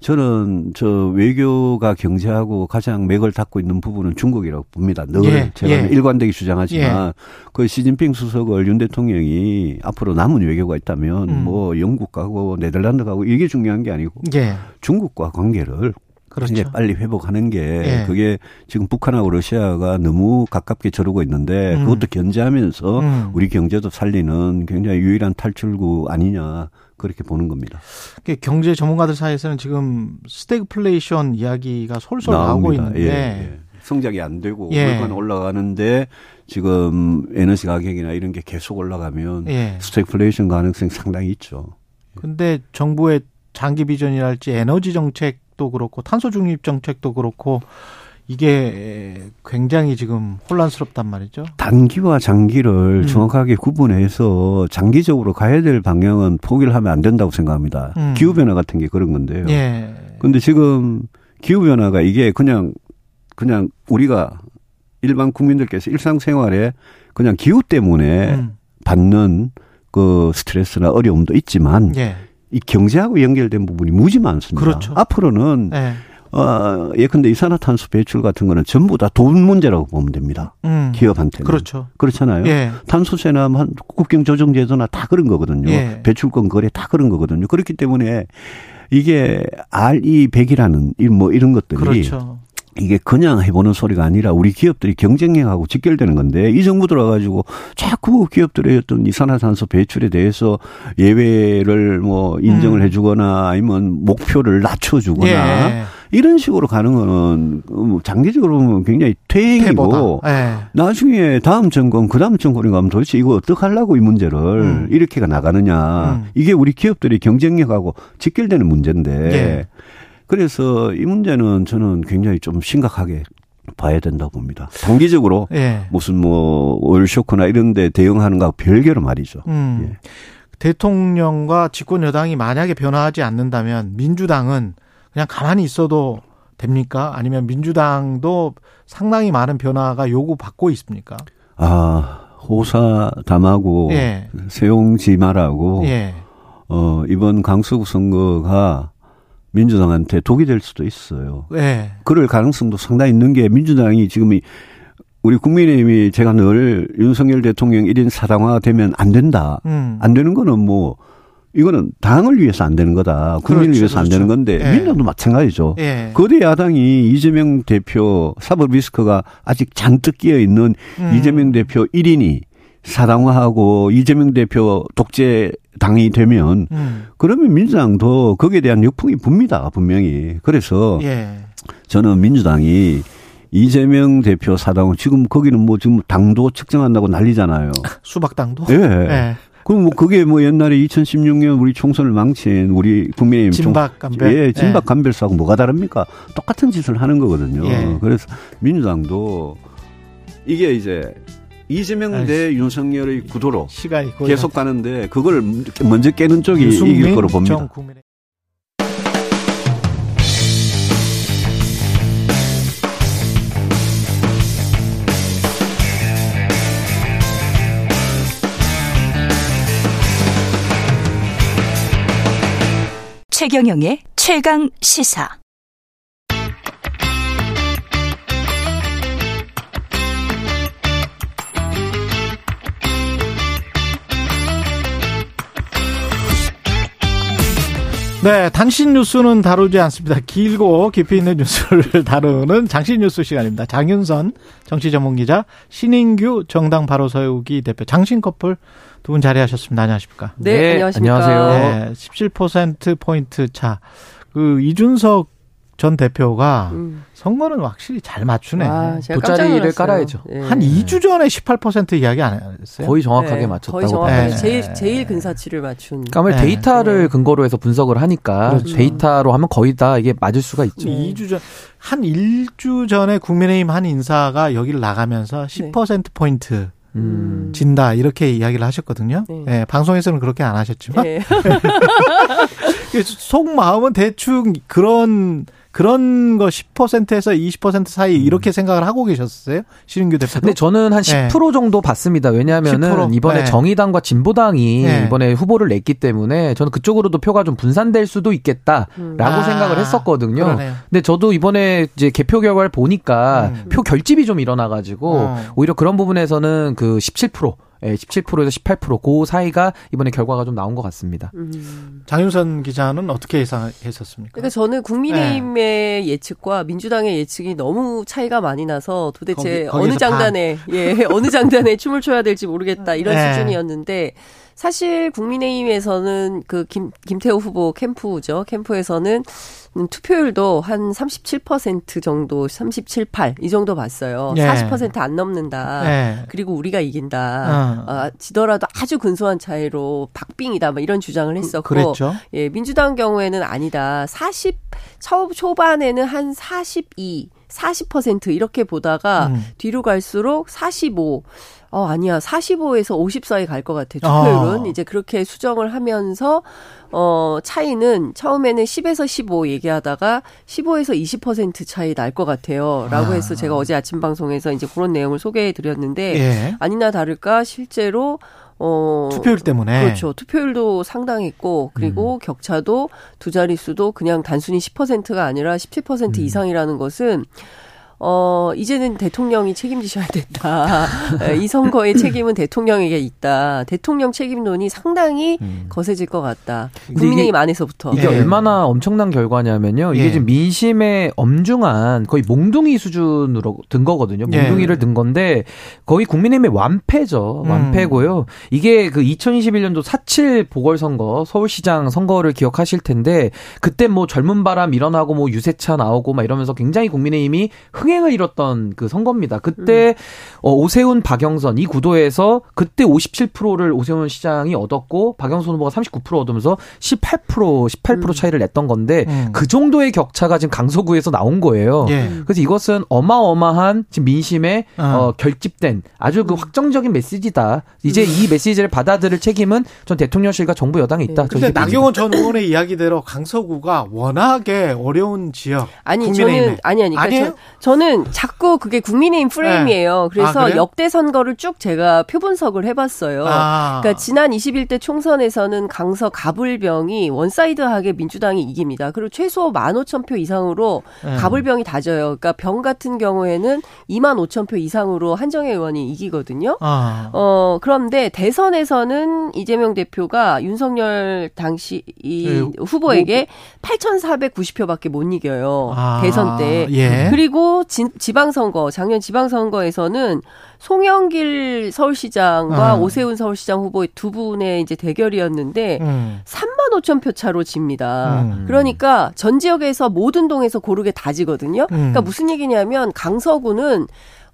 H: 저는 저 외교가 경제하고 가장 맥을 닫고 있는 부분은 중국이라고 봅니다. 늘
B: 예,
H: 제가
B: 예.
H: 일관되게 주장하지만
B: 예.
H: 그 시진핑 주석을 윤 대통령이 앞으로 남은 외교가 있다면
B: 음.
H: 뭐 영국 가고 네덜란드 가고 이게 중요한 게 아니고
B: 예.
H: 중국과 관계를
B: 그렇죠.
H: 이제 빨리 회복하는 게
B: 예.
H: 그게 지금 북한하고 러시아가 너무 가깝게 저러고 있는데
B: 음.
H: 그것도 견제하면서
B: 음.
H: 우리 경제도 살리는 굉장히 유일한 탈출구 아니냐 그렇게 보는 겁니다.
B: 그 경제 전문가들 사이에서는 지금 스태그플레이션 이야기가 솔솔 나오고
H: 나옵니다.
B: 있는데
H: 예, 예. 성장이 안 되고
B: 예.
H: 물가는 올라가는데 지금 에너지 가격이나 이런 게 계속 올라가면
B: 예.
H: 스태그플레이션 가능성이 상당히 있죠.
B: 근데 정부의 장기 비전이랄지 에너지 정책 도 그렇고 탄소 중립 정책도 그렇고 이게 굉장히 지금 혼란스럽단 말이죠.
H: 단기와 장기를
B: 음.
H: 정확하게 구분해서 장기적으로 가야 될 방향은 포기를 하면 안 된다고 생각합니다.
B: 음.
H: 기후 변화 같은 게 그런 건데요.
B: 예.
H: 근데 지금 기후 변화가 이게 그냥 그냥 우리가 일반 국민들께서 일상생활에 그냥 기후 때문에
B: 음.
H: 받는 그 스트레스나 어려움도 있지만
B: 예.
H: 이 경제하고 연결된 부분이 무지 많습니다.
B: 그렇죠.
H: 앞으로는
B: 예.
H: 어 예컨대 이산화탄소 배출 같은 거는 전부 다 돈 문제라고 보면 됩니다.
B: 음.
H: 기업한테는
B: 그렇죠.
H: 그렇잖아요.
B: 예.
H: 탄소세나 한 국경 조정 제도나 다 그런 거거든요.
B: 예.
H: 배출권 거래 다 그런 거거든요. 그렇기 때문에 이게 RE 100이라는 뭐 이런 것들이
B: 그렇죠.
H: 이게 그냥 해보는 소리가 아니라 우리 기업들이 경쟁력하고 직결되는 건데 이 정부 들어가지고 자꾸 기업들의 어떤 이산화탄소 배출에 대해서 예외를 뭐 인정을
B: 음.
H: 해주거나 아니면 목표를 낮춰주거나
B: 예.
H: 이런 식으로 가는 거는 뭐 장기적으로 보면 굉장히 퇴행이고.
B: 예.
H: 나중에 다음 정권, 그 다음 정권이 가면 도대체 이거 어떡하려고 이 문제를
B: 음.
H: 이렇게가 나가느냐.
B: 음.
H: 이게 우리 기업들이 경쟁력하고 직결되는 문제인데.
B: 예.
H: 그래서 이 문제는 저는 굉장히 좀 심각하게 봐야 된다고 봅니다. 단기적으로
B: 예.
H: 무슨 뭐 오일쇼크나 이런 데 대응하는 거하고 별개로 말이죠.
B: 음.
H: 예.
B: 대통령과 집권 여당이 만약에 변화하지 않는다면 민주당은 그냥 가만히 있어도 됩니까? 아니면 민주당도 상당히 많은 변화가 요구받고 있습니까?
H: 아, 호사담하고
B: 예.
H: 세용지마라고
B: 예.
H: 어, 이번 강서구 선거가 민주당한테 독이 될 수도 있어요.
B: 예.
H: 그럴 가능성도 상당히 있는 게 민주당이 지금 이 우리 국민의힘이 제가 늘 윤석열 대통령 1인 사당화 되면 안 된다.
B: 음.
H: 안 되는 거는 뭐 이거는 당을 위해서 안 되는 거다. 국민을
B: 그렇죠,
H: 위해서 안
B: 그렇죠.
H: 되는 건데
B: 예.
H: 민주당도 마찬가지죠.
B: 예.
H: 거대 야당이 이재명 대표 사법 리스크가 아직 잔뜩 끼어 있는
B: 음.
H: 이재명 대표 1인이 사당화하고 이재명 대표 독재 당이 되면
B: 음.
H: 그러면 민주당도 거기에 대한 역풍이 붑니다 분명히. 그래서
B: 예.
H: 저는 민주당이 이재명 대표 사당은 지금 거기는 뭐 지금 당도 측정한다고 난리잖아요. *laughs*
B: 수박당도.
H: 예.
B: 예.
H: 그럼 뭐 그게 뭐 옛날에 2016년 우리 총선을 망친 우리 국민의힘 총-
B: 진박 감별.
H: 예, 진박 감별사하고 뭐가 다릅니까? 똑같은 짓을 하는 거거든요.
B: 예.
H: 그래서 민주당도 이게 이제 이재명 대 윤석열의 구도로 계속 가는데 그걸 먼저 깨는 쪽이 이길 거로 봅니다.
C: 최경영의 최강 시사.
B: 네, 당신 뉴스는 다루지 않습니다. 길고 깊이 있는 뉴스를 *laughs* 다루는 장신 뉴스 시간입니다. 장윤선 정치 전문 기자, 신인규 정당 바로 서우기 대표, 장신 커플 두 분 자리하셨습니다. 안녕하십니까?
I: 네, 안녕하십니까.
B: 네, 17% 포인트 차. 그 이준석 전 대표가
I: 음.
B: 선거는 확실히 잘 맞추네.
I: 깜짝
J: 돗자리를. 깔아야죠.
I: 네.
B: 한 2주 전에 18% 이야기 안 했어요?
J: 거의 정확하게
I: 네,
J: 맞췄다고
I: 거의 정확하게
B: 봐요.
I: 제일
B: 네.
I: 제일 근사치를 맞춘.
J: 그러니까
B: 네.
J: 데이터를
I: 네.
J: 근거로 해서 분석을 하니까
B: 그렇죠.
J: 데이터로 하면 거의 다 이게 맞을 수가 있죠.
I: 네.
B: 2주 전, 한 1주 전에 국민의힘 한 인사가 여기를 나가면서 10%포인트
J: 음.
B: 진다, 이렇게 이야기를 하셨거든요.
I: 네.
B: 예, 방송에서는 그렇게 안 하셨지만,
I: 네. *laughs*
B: 속 마음은 대충 그런 그런 거 10%에서 20% 사이 이렇게 생각을 하고 계셨어요? 신인규 대표도?
J: 근데 저는 한 10%
B: 네.
J: 정도 봤습니다. 왜냐하면은
B: 10%?
J: 이번에
B: 네.
J: 정의당과 진보당이
B: 네.
J: 이번에 후보를 냈기 때문에 저는 그쪽으로도 표가 좀 분산될 수도 있겠다라고
B: 아,
J: 생각을 했었거든요.
B: 그러네요.
J: 근데 저도 이번에 이제 개표 결과를 보니까
B: 음.
J: 표 결집이 좀 일어나가지고
B: 어.
J: 오히려 그런 부분에서는 그 17%. 예, 17%에서 18%, 그 사이가 이번에 결과가 좀 나온 것 같습니다.
I: 음.
B: 장윤선 기자는 어떻게 예상했었습니까?
I: 그러니까 저는
B: 네.
I: 국민의힘의 예측과 민주당의 예측이 너무 차이가 많이 나서 도대체
B: 거기-
I: 어느 장단에 예 *laughs* 어느 장단에 춤을 춰야 될지 모르겠다 이런
B: 네.
I: 수준이었는데 사실 국민의힘에서는 그 김 김태호 후보 캠프죠 캠프에서는 음, 투표율도 한 37% 정도 37, 8이 정도 봤어요.
B: 예.
I: 40%안 넘는다.
B: 네.
I: 그리고 우리가 이긴다.
B: 어.
I: 아, 지더라도 아주 근소한 차이로 박빙이다. 뭐 이런 주장을 했었고.
B: 그랬죠.
I: 예, 민주당 경우에는 아니다. 40 초, 초반에는 한 42, 40% 이렇게 보다가
B: 음.
I: 뒤로 갈수록 45. 어, 아니야. 45에서 50 사이 갈 것 같아. 투표율은.
B: 아.
I: 이제 그렇게 수정을 하면서 어, 차이는 처음에는 10에서 15 얘기하다가 15에서 20% 차이 날 것 같아요. 라고
B: 아.
I: 해서 제가 어제 아침 방송에서 이제 그런 내용을 소개해 드렸는데
B: 예.
I: 아니나 다를까 실제로 어
B: 투표율 때문에.
I: 그렇죠. 투표율도 상당했고 그리고
B: 음.
I: 격차도 두 자릿수도 그냥 단순히 10%가 아니라 17%
B: 음.
I: 이상이라는 것은 어, 이제는 대통령이 책임지셔야 된다. 에, 이 선거의 책임은 대통령에게 있다. 대통령 책임론이 상당히 거세질 것 같다. 국민의힘
J: 이게-
I: 안에서부터.
J: 이게
B: 예.
J: 얼마나 엄청난 결과냐면요. 이게
B: 예.
J: 지금 민심의 엄중한 거의 몽둥이 수준으로 든 거거든요.
B: 예.
J: 몽둥이를 든 건데 거의 국민의힘의 완패죠.
B: 음.
J: 완패고요. 이게 그 2021년도 4.7 보궐선거 서울시장 선거를 기억하실 텐데 그때 뭐 젊은 바람 일어나고 뭐 유세차 나오고 막 이러면서 굉장히 국민의힘이 흥 행을 이뤘던 그 선거입니다. 그때 어, 오세훈 박영선 이 구도에서 그때 57%를 오세훈 시장이 얻었고 박영선 후보가 39% 얻으면서 18% 18% 차이를 냈던 건데
B: 음.
J: 그 정도의 격차가 지금 강서구에서 나온 거예요.
B: 예.
J: 그래서 이것은 어마어마한 지금 민심에
B: 어.
J: 어, 결집된 아주 그 확정적인 메시지다. 이제 이 메시지를 받아들일 책임은 전 대통령실과 정부 여당에 있다.
B: 근데
J: 저희들이
B: 나경원 전 의원의 이야기대로 강서구가 워낙에 어려운 지역.
I: 아니
B: 국민의힘에.
I: 저는 아니 아니 그러니까
B: 아니에요?
I: 저, 저는 자꾸 그게 국민의힘 프레임이에요. 그래서
B: 아?
I: 역대 선거를 쭉 제가 표분석을 해봤어요.
B: 아.
I: 그러니까 지난 21대 총선에서는 강서 갑을병이 one side하게 민주당이 이깁니다. 그리고 최소 15,000표 이상으로
B: 네.
I: 갑을병이 다 져요. 그러니까 병 같은 경우에는 25,000표 이상으로 한정애 의원이 이기거든요.
B: 아.
I: 어, 그런데 대선에서는 이재명 대표가 윤석열 당시 이
B: 예,
I: 후보에게 8,490표밖에 못 이겨요.
B: 아,
I: 대선 때.
B: 예.
I: 그리고 지, 지방선거, 작년 지방선거에서는 송영길 서울시장과
B: 아.
I: 오세훈 서울시장 후보 두 분의 이제 대결이었는데
B: 음.
I: 3만 5천 표 차로 집니다.
B: 음.
I: 그러니까 전 지역에서 모든 동에서 고르게 다 지거든요.
B: 음.
I: 그러니까 무슨 얘기냐면 강서구는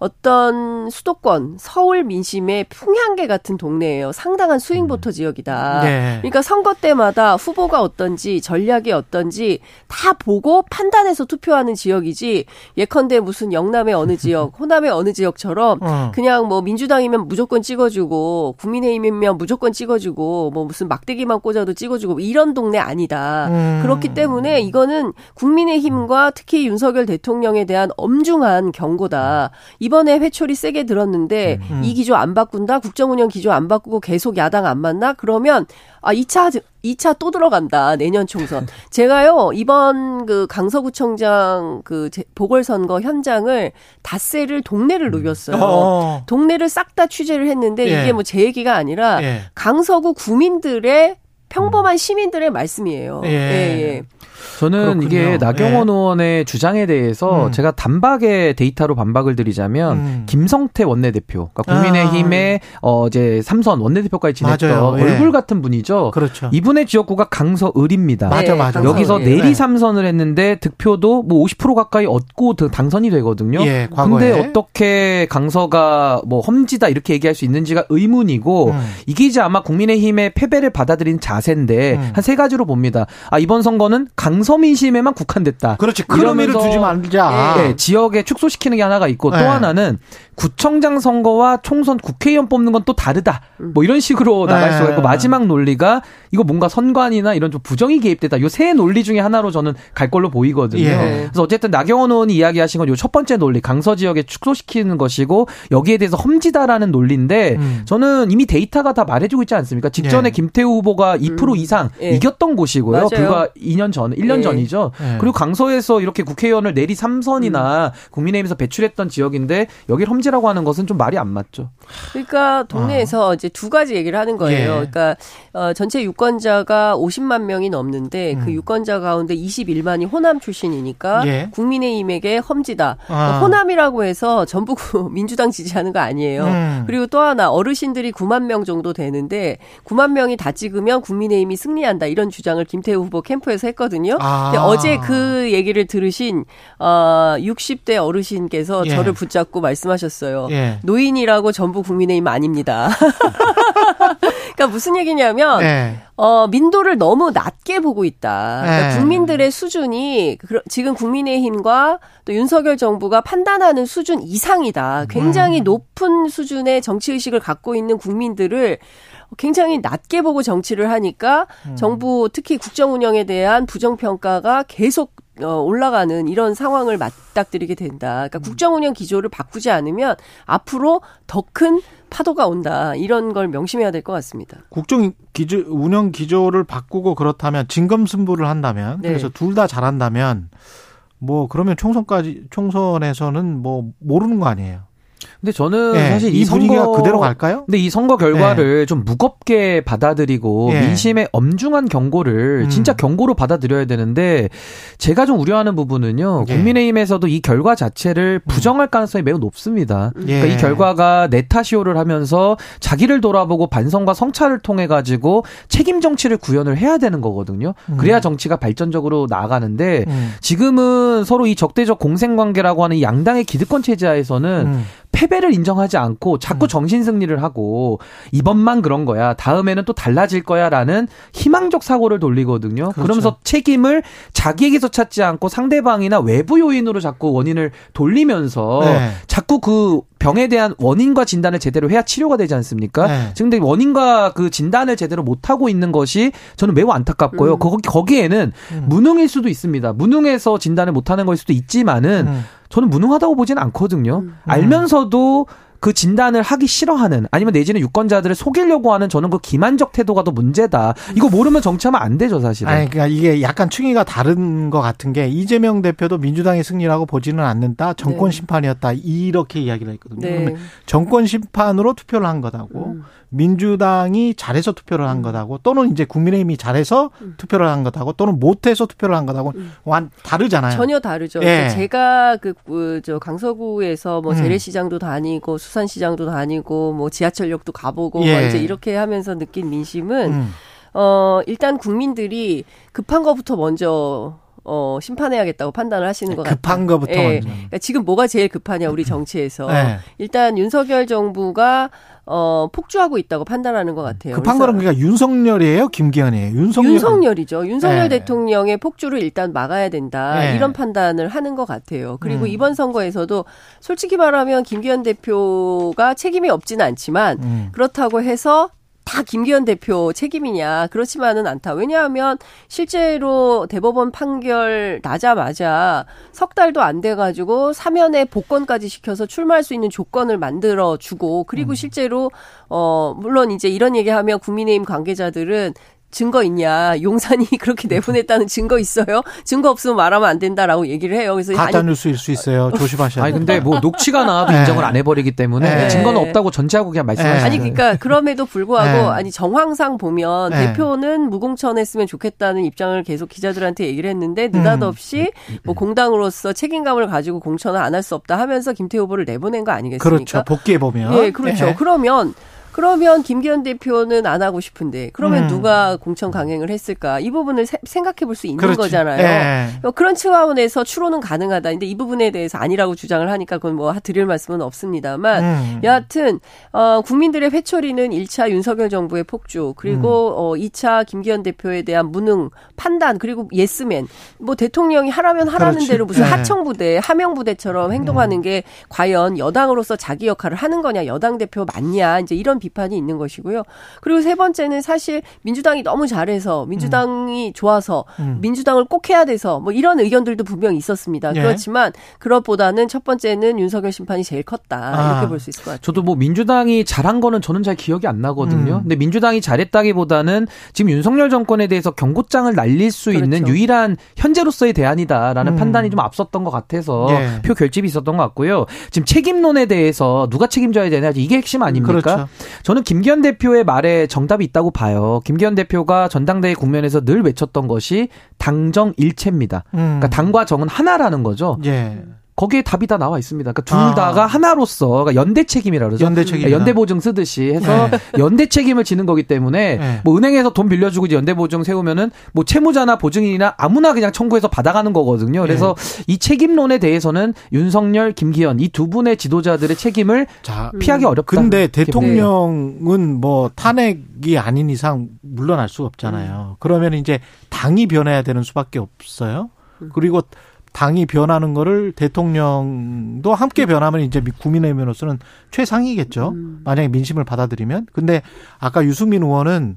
I: 어떤 수도권, 서울 민심의 풍향계 같은 동네예요. 상당한 스윙 보터 지역이다.
B: 음. 네.
I: 그러니까 선거 때마다 후보가 어떤지 전략이 어떤지 다 보고 판단해서 투표하는 지역이지 예컨대 무슨 영남의 어느 지역, *laughs* 호남의 어느 지역처럼
B: 어.
I: 그냥 뭐 민주당이면 무조건 찍어주고 국민의힘이면 무조건 찍어주고 뭐 무슨 막대기만 꽂아도 찍어주고 이런 동네 아니다.
B: 음.
I: 그렇기 때문에 이거는 국민의힘과 특히 윤석열 대통령에 대한 엄중한 경고다. 이번에 회초리 세게 들었는데
B: 음.
I: 이 기조 안 바꾼다. 국정운영 기조 안 바꾸고 계속 야당 안 만나? 그러면 아 2차 2차 또 들어간다. 내년 총선. 제가요. 이번 그 강서구청장 그 제- 보궐선거 현장을 닷새를 동네를 누볐어요.
B: 어.
I: 동네를 싹 다 취재를 했는데
B: 예.
I: 이게 뭐 제 얘기가 아니라
B: 예.
I: 강서구 구민들의 평범한 시민들의 말씀이에요.
B: 예.
I: 예.
J: 저는
B: 그렇군요.
J: 이게 나경원
B: 예.
J: 의원의 주장에 대해서
B: 음.
J: 제가 단박의 데이터로 반박을 드리자면
B: 음.
J: 김성태 원내대표, 그러니까 국민의힘의 어 이제 삼선 원내대표까지 지냈던
B: 맞아요. 예.
J: 얼굴 같은 분이죠.
B: 그렇죠.
J: 이분의 지역구가 강서을입니다.
B: 맞아,
I: 네,
B: 맞아.
J: 여기서
I: 을.
J: 내리
B: 네.
J: 삼선을 했는데 득표도 뭐 50% 가까이 얻고 드- 당선이 되거든요.
B: 예, 과거에.
J: 근데 어떻게 강서가 뭐 험지다 이렇게 얘기할 수 있는지가 의문이고
B: 음.
J: 이게 이제 아마 국민의힘의 패배를 받아들인 자세인데
B: 음.
J: 한세 가지로 봅니다. 아 이번 선거는 강서 민심에만 국한됐다.
B: 그렇지. 큰 의미를 두지 말자.
J: 네, 지역에 축소시키는 게 하나가 있고 또
B: 네.
J: 하나는 구청장 선거와 총선 국회의원 뽑는 건 또 다르다. 뭐 이런 식으로 나갈
B: 네.
J: 수가 있고 마지막 논리가 이거 뭔가 선관이나 이런 좀 부정이 개입됐다. 요 세 논리 중에 하나로 저는 갈 걸로 보이거든요.
B: 예.
J: 그래서 어쨌든 나경원 의원이 이야기하신 건 요 첫 번째 논리 강서 지역에 축소시키는 것이고 여기에 대해서 험지다라는 논리인데
B: 음.
J: 저는 이미 데이터가 다 말해주고 있지 않습니까? 직전에
B: 예.
J: 김태우 후보가 2% 이상
I: 예.
J: 이겼던 곳이고요.
I: 맞아요.
J: 불과 2년 전, 1년
I: 예.
J: 전이죠.
B: 예.
J: 그리고 강서에서 이렇게 국회의원을 내리 3선이나 국민의힘에서 배출했던 지역인데 여길 험지라고 하는 것은 좀 말이 안 맞죠.
I: 그러니까 동네에서 이제 두 가지 얘기를 하는 거예요.
B: 예.
I: 그러니까 어, 전체 유권자가 50만 명이 넘는데 그
B: 음.
I: 유권자 가운데 21만이 호남 출신이니까
B: 예.
I: 국민의힘에게 험지다.
B: 아.
I: 그러니까 호남이라고 해서 전부 *laughs* 민주당 지지하는 거 아니에요.
B: 음.
I: 그리고 또 하나 어르신들이 9만 명 정도 되는데 9만 명이 다 찍으면 국민의힘이 승리한다 이런 주장을 김태우 후보 캠프에서 했거든요.
B: 아.
I: 근데 어제 그 얘기를 들으신 어 60대 어르신께서
B: 예.
I: 저를 붙잡고 말씀하셨어요.
B: 예.
I: 노인이라고 전부 국민의힘 아닙니다. *laughs* 그러니까 무슨 얘기냐면
B: 네.
I: 어, 민도를 너무 낮게 보고 있다. 그러니까
B: 네.
I: 국민들의 수준이 지금 국민의힘과 또 윤석열 정부가 판단하는 수준 이상이다. 굉장히
B: 음.
I: 높은 수준의 정치 의식을 갖고 있는 국민들을 굉장히 낮게 보고 정치를 하니까
B: 음.
I: 정부 특히 국정 운영에 대한 부정 평가가 계속 어, 올라가는 이런 상황을 맞닥뜨리게 된다. 그러니까
B: 음.
I: 국정 운영 기조를 바꾸지 않으면 앞으로 더 큰 파도가 온다. 이런 걸 명심해야 될 것 같습니다.
B: 국정 기조 운영 기조를 바꾸고 그렇다면 진검승부를 한다면
I: 네.
B: 그래서 둘 다 잘한다면 뭐 그러면 총선까지 총선에서는 뭐 모르는 거 아니에요.
J: 근데 저는
B: 예,
J: 사실 이이
B: 분위기가
J: 선거
B: 그대로 갈까요?
J: 근데 이 선거 결과를 좀 무겁게 받아들이고
B: 예.
J: 민심의 엄중한 경고를
B: 음.
J: 진짜 경고로 받아들여야 되는데 제가 좀 우려하는 부분은요.
B: 예.
J: 국민의힘에서도 이 결과 자체를 부정할 가능성이 매우 높습니다.
B: 예.
J: 그러니까 이 결과가 네타시오를 하면서 자기를 돌아보고 반성과 성찰을 통해 가지고 책임 정치를 구현을 해야 되는 거거든요. 그래야 정치가 발전적으로 나아가는데
B: 음.
J: 지금은 서로 이 적대적 공생 관계라고 하는 이 양당의 기득권 체제하에서는
B: 음.
J: 패배를 인정하지 않고 자꾸 정신 승리를 하고 이번만 그런 거야. 다음에는 또 달라질 거야라는 희망적 사고를 돌리거든요.
B: 그렇죠.
J: 그러면서 책임을 자기에게서 찾지 않고 상대방이나 외부 요인으로 자꾸 원인을 돌리면서
B: 네.
J: 자꾸 그 병에 대한 원인과 진단을 제대로 해야 치료가 되지 않습니까?
B: 네.
J: 지금 근데 원인과 그 진단을 제대로 못 하고 있는 것이 저는 매우 안타깝고요.
I: 음.
J: 거기 거기에는
B: 음.
J: 무능일 수도 있습니다. 무능해서 진단을 못 하는 걸 수도 있지만은
B: 음.
J: 저는 무능하다고 보지는 않거든요.
I: 음.
J: 알면서도 그 진단을 하기 싫어하는 아니면 내지는 유권자들을 속이려고 하는 저는 그 기만적 태도가 더 문제다. 이거 모르면 정치하면 안 되죠, 사실은.
B: 아니 그러니까 이게 약간 층위가 다른 것 같은 게 이재명 대표도 민주당의 승리라고 보지는 않는다. 정권
I: 네.
B: 심판이었다. 이렇게 이야기를 했거든요.
I: 네.
B: 그러면 정권 심판으로 투표를 한 거다고
I: 음.
B: 민주당이 잘해서 투표를 한 거다고 또는 이제 국민의힘이 잘해서 투표를 한 거다고 또는 못해서 투표를 한 거다고 완 다르잖아요.
I: 전혀 다르죠.
B: 예.
I: 그러니까 제가 그저 강서구에서 뭐
B: 음.
I: 재래시장도 다니고 수산시장도 다니고 뭐 지하철역도 가보고
B: 예.
I: 막 이제 이렇게 하면서 느낀 민심은
B: 음.
I: 어 일단 국민들이 급한 거부터 먼저 어 심판해야겠다고 판단을 하시는 것 같아요.
B: 급한 거부터
I: 예. 그러니까 지금 뭐가 제일 급하냐 우리 정치에서
B: 네.
I: 일단 윤석열 정부가 어 폭주하고 있다고 판단하는 것 같아요.
B: 급한 거는 그러니까 윤석열이에요, 김기현이에요. 윤석열.
I: 윤석열이죠. 윤석열
B: 네.
I: 대통령의 폭주를 일단 막아야 된다.
B: 네.
I: 이런 판단을 하는 것 같아요. 그리고
B: 음.
I: 이번 선거에서도 솔직히 말하면 김기현 대표가 책임이 없지는 않지만
B: 음.
I: 그렇다고 해서 다 김기현 대표 책임이냐 그렇지만은 않다. 왜냐하면 실제로 대법원 판결 나자마자 석 달도 안 돼 가지고 사면에 복권까지 시켜서 출마할 수 있는 조건을 만들어 주고 그리고 실제로 어 물론 이제 이런 얘기하면 국민의힘 관계자들은 증거 있냐? 용산이 *laughs* 그렇게 내보냈다는 증거 있어요? 증거 없으면 말하면 안 된다라고 얘기를 해요. 그래서
B: 가짜
I: 아니,
B: 뉴스일 수 있어요. 조심하셔야
J: 아니
B: 돼요.
J: 근데 뭐 녹취가 나와도
B: 네.
J: 인정을 안 해버리기 때문에
B: 네.
J: 증거는 없다고 전제하고 그냥 말씀하시는
I: 아니
J: 거예요.
I: 그러니까 그럼에도 불구하고
B: 네.
I: 아니 정황상 보면
B: 네.
I: 대표는 무공천했으면 좋겠다는 입장을 계속 기자들한테 얘기를 했는데 느닷없이
B: 음.
I: 뭐 공당으로서 책임감을 가지고 공천을 안 할 수 없다 하면서 김태호 후보를 내보낸 거 아니겠습니까?
B: 그렇죠. 복귀해 보면.
I: 예, 그렇죠.
B: 예.
I: 그러면 그러면 김기현 대표는 안 하고 싶은데 그러면
B: 음.
I: 누가 공천 강행을 했을까? 이 부분을 세- 생각해 볼 수 있는
B: 그렇지.
I: 거잖아요.
B: 예.
I: 어, 그런 차원에서 추론은 가능하다. 근데 이 부분에 대해서 아니라고 주장을 하니까 그건 뭐 드릴 말씀은 없습니다만
B: 음.
I: 여하튼 어 국민들의 회초리는 1차 윤석열 정부의 폭주 그리고
B: 음.
I: 어 2차 김기현 대표에 대한 무능 판단 그리고 예스맨 뭐 대통령이 하라면 하라는
B: 그렇지.
I: 대로 무슨
B: 네.
I: 하청부대 하명부대처럼 행동하는 게 과연 여당으로서 자기 역할을 하는 거냐 여당 대표 맞냐 이제 이런 비판이 있는 것이고요. 그리고 세 번째는 사실 민주당이 너무 잘해서 민주당이 좋아서
B: 음.
I: 민주당을 꼭 해야 돼서 뭐 이런 의견들도 분명히 있었습니다.
B: 예.
I: 그렇지만 그것보다는 첫 번째는 윤석열 심판이 제일 컸다
B: 아.
I: 이렇게 볼 수 있을 것 같아요.
J: 저도 뭐 민주당이 잘한 거는 저는 잘 기억이 안 나거든요.
B: 음.
J: 근데 민주당이 잘했다기보다는 지금 윤석열 정권에 대해서 경고장을 날릴 수
I: 그렇죠.
J: 있는 유일한 현재로서의 대안이다라는
B: 음.
J: 판단이 좀 앞섰던 것 같아서
B: 예.
J: 표 결집이 있었던 것 같고요. 지금 책임론에 대해서 누가 책임져야 되냐 이게 핵심 아닙니까?
B: 그렇죠.
J: 저는 김기현 대표의 말에 정답이 있다고 봐요. 김기현 대표가 전당대회 국면에서 늘 외쳤던 것이 당정 일체입니다.
B: 음.
J: 그러니까 당과 정은 하나라는 거죠.
B: 예.
J: 거기에 답이 다 나와 있습니다. 그러니까 둘
B: 아.
J: 다가 하나로서 그러니까 연대 책임이라 그러죠.
B: 연대 책임이다.
J: 연대 보증 쓰듯이 해서 *laughs* 연대 책임을 지는 거기 때문에
B: 네.
J: 뭐 은행에서 돈 빌려주고 이제 연대 보증 세우면은 뭐 채무자나 보증인이나 아무나 그냥 청구해서 받아가는 거거든요. 그래서
B: 네.
J: 이 책임론에 대해서는 윤석열, 김기현 이 두 분의 지도자들의 책임을
B: 자,
J: 피하기 어렵다.
B: 근데 대통령은 뭐 탄핵이 아닌 이상 물러날 수가 없잖아요. 그러면 이제 당이 변해야 되는 수밖에 없어요. 그리고 당이 변하는 거를 대통령도 함께 변하면 이제 미- 국민의힘으로서는 최상이겠죠.
I: 음.
B: 만약에 민심을 받아들이면. 근데 아까 유승민 의원은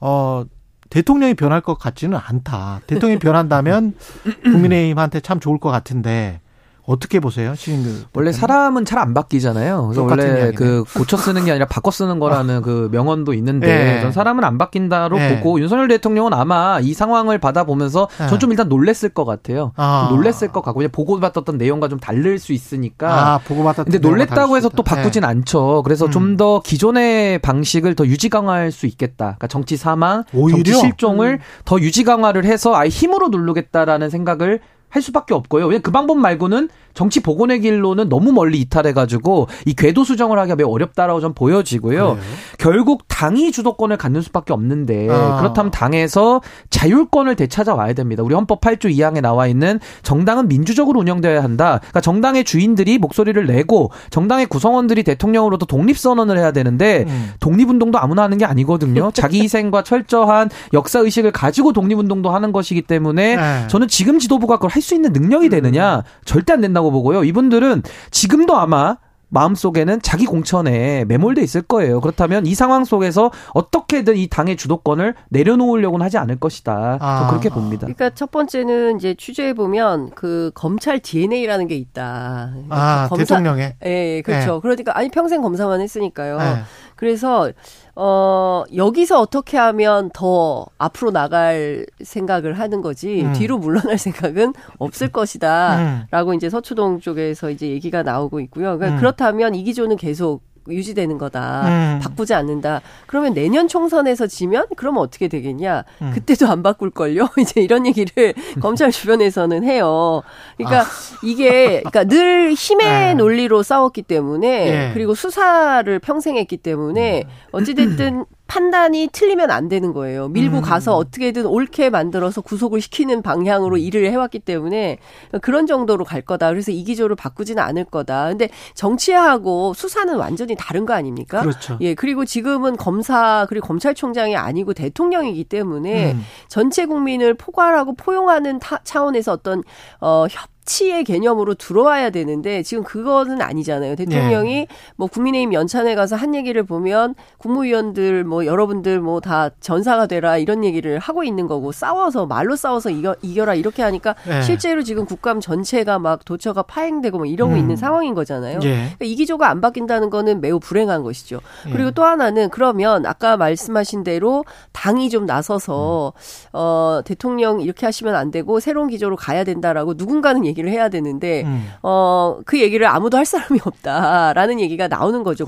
B: 어 대통령이 변할 것 같지는 않다. 대통령이 변한다면 *laughs* 국민의힘한테 참 좋을 것 같은데 어떻게 보세요, 시인들?
J: 원래 사람은 잘 안 바뀌잖아요. 그래서 원래
B: 이야기네.
J: 그 고쳐 쓰는 게 아니라 바꿔 쓰는 거라는 그 명언도 있는데
B: 예.
J: 전 사람은 안 바뀐다로
B: 예.
J: 보고 윤석열 대통령은 아마 이 상황을 받아보면서
B: 예.
J: 전좀 일단 놀랬을 것 같아요.
B: 아.
J: 좀 놀랬을 것 같고 보고받았던 내용과 좀 다를 수 있으니까.
B: 아, 보고받았던
J: 근데 놀랬다고 해서
B: 수
J: 또. 바꾸진
B: 예.
J: 않죠. 그래서
B: 음.
J: 좀더 기존의 방식을 더 유지 강화할 수 있겠다. 그러니까 정치 사망,
B: 오히려?
J: 정치 실종을 더 유지 강화를 해서 아예 힘으로 누르겠다라는 생각을 할 수밖에 없고요. 왜냐 그 방법 말고는 정치 복원의 길로는 너무 멀리 이탈해가지고 이 궤도 수정을 하기가 매우 어렵다라고 좀 보여지고요.
B: 그래요?
J: 결국 당이 주도권을 갖는 수밖에 없는데
B: 아.
J: 그렇다면 당에서 자율권을 되찾아와야 됩니다. 우리 헌법 8조 2항에 나와 있는 정당은 민주적으로 운영되어야 한다. 그러니까 정당의 주인들이 목소리를 내고 정당의 구성원들이 대통령으로도 독립 선언을 해야 되는데
B: 음.
J: 독립운동도 아무나 하는 게 아니거든요. *laughs* 자기 희생과 철저한 역사 의식을 가지고 독립운동도 하는 것이기 때문에
B: 네.
J: 저는 지금 지도부가 그걸 할수 있는 능력이 되느냐 절대 안 된다고 보고요. 이분들은 지금도 아마 마음속에는 자기 공천에 매몰돼 있을 거예요. 그렇다면 이 상황 속에서 어떻게든 이 당의 주도권을 내려놓으려고는 하지 않을 것이다.
B: 아.
J: 저 그렇게 봅니다.
I: 그러니까 첫 번째는 이제 취재해 보면 그 검찰 DNA라는 게 있다.
B: 아,
I: 검사-
B: 대통령의.
I: 예, 그렇죠. 그러니까 아니 평생 검사만 했으니까요.
B: 네.
I: 그래서 어 여기서 어떻게 하면 더 앞으로 나갈 생각을 하는 거지
B: 음.
I: 뒤로 물러날 *laughs* 생각은 없을
B: 음.
I: 것이다라고 이제 서초동 쪽에서 이제 얘기가 나오고 있고요. 그러니까
B: 음.
I: 그렇다면 이 기조는 계속 유지되는 거다.
B: 음.
I: 바꾸지 않는다. 그러면 내년 총선에서 지면 그러면 어떻게 되겠냐?
B: 음.
I: 그때도 안 바꿀 걸요. *laughs* 이제 이런 얘기를 *laughs* 검찰 주변에서는 해요. 그러니까 이게 그러니까 늘 힘의
B: 아. 네.
I: 논리로 싸웠기 때문에
B: 예.
I: 그리고 수사를 평생 했기 때문에 어찌 됐든 판단이 틀리면 안 되는 거예요. 밀고
B: 음.
I: 가서 어떻게든 옳게 만들어서 구속을 시키는 방향으로 일을 해왔기 때문에 그런 정도로 갈 거다. 그래서 이 기조를 바꾸지는 않을 거다. 근데 정치하고 수사는 완전히 다른 거 아닙니까?
B: 그렇죠.
I: 예, 그리고 지금은 검사 그리고 검찰총장이 아니고 대통령이기 때문에
B: 음.
I: 전체 국민을 포괄하고 포용하는 타- 차원에서 어떤 어 협 치의 개념으로 들어와야 되는데 지금 그거는 아니잖아요. 대통령이
B: 네.
I: 뭐 국민의힘 연찬회 가서 한 얘기를 보면 국무위원들 뭐 여러분들 뭐 다 전사가 되라 이런 얘기를 하고 있는 거고 싸워서 말로 싸워서 이겨 이겨라 이렇게 하니까
B: 네.
I: 실제로 지금 국감 전체가 막 도처가 파행되고 뭐 이러고
B: 음.
I: 있는 상황인 거잖아요.
B: 예.
I: 그러니까 이 기조가 안 바뀐다는 거는 매우 불행한 것이죠.
B: 예.
I: 그리고 또 하나는 그러면 아까 말씀하신 대로 당이 좀 나서서 어 대통령 이렇게 하시면 안 되고 새로운 기조로 가야 된다라고 누군가는 얘기 를 해야 되는데
B: 음.
I: 어그 얘기를 아무도 할 사람이 없다라는 얘기가 나오는 거죠.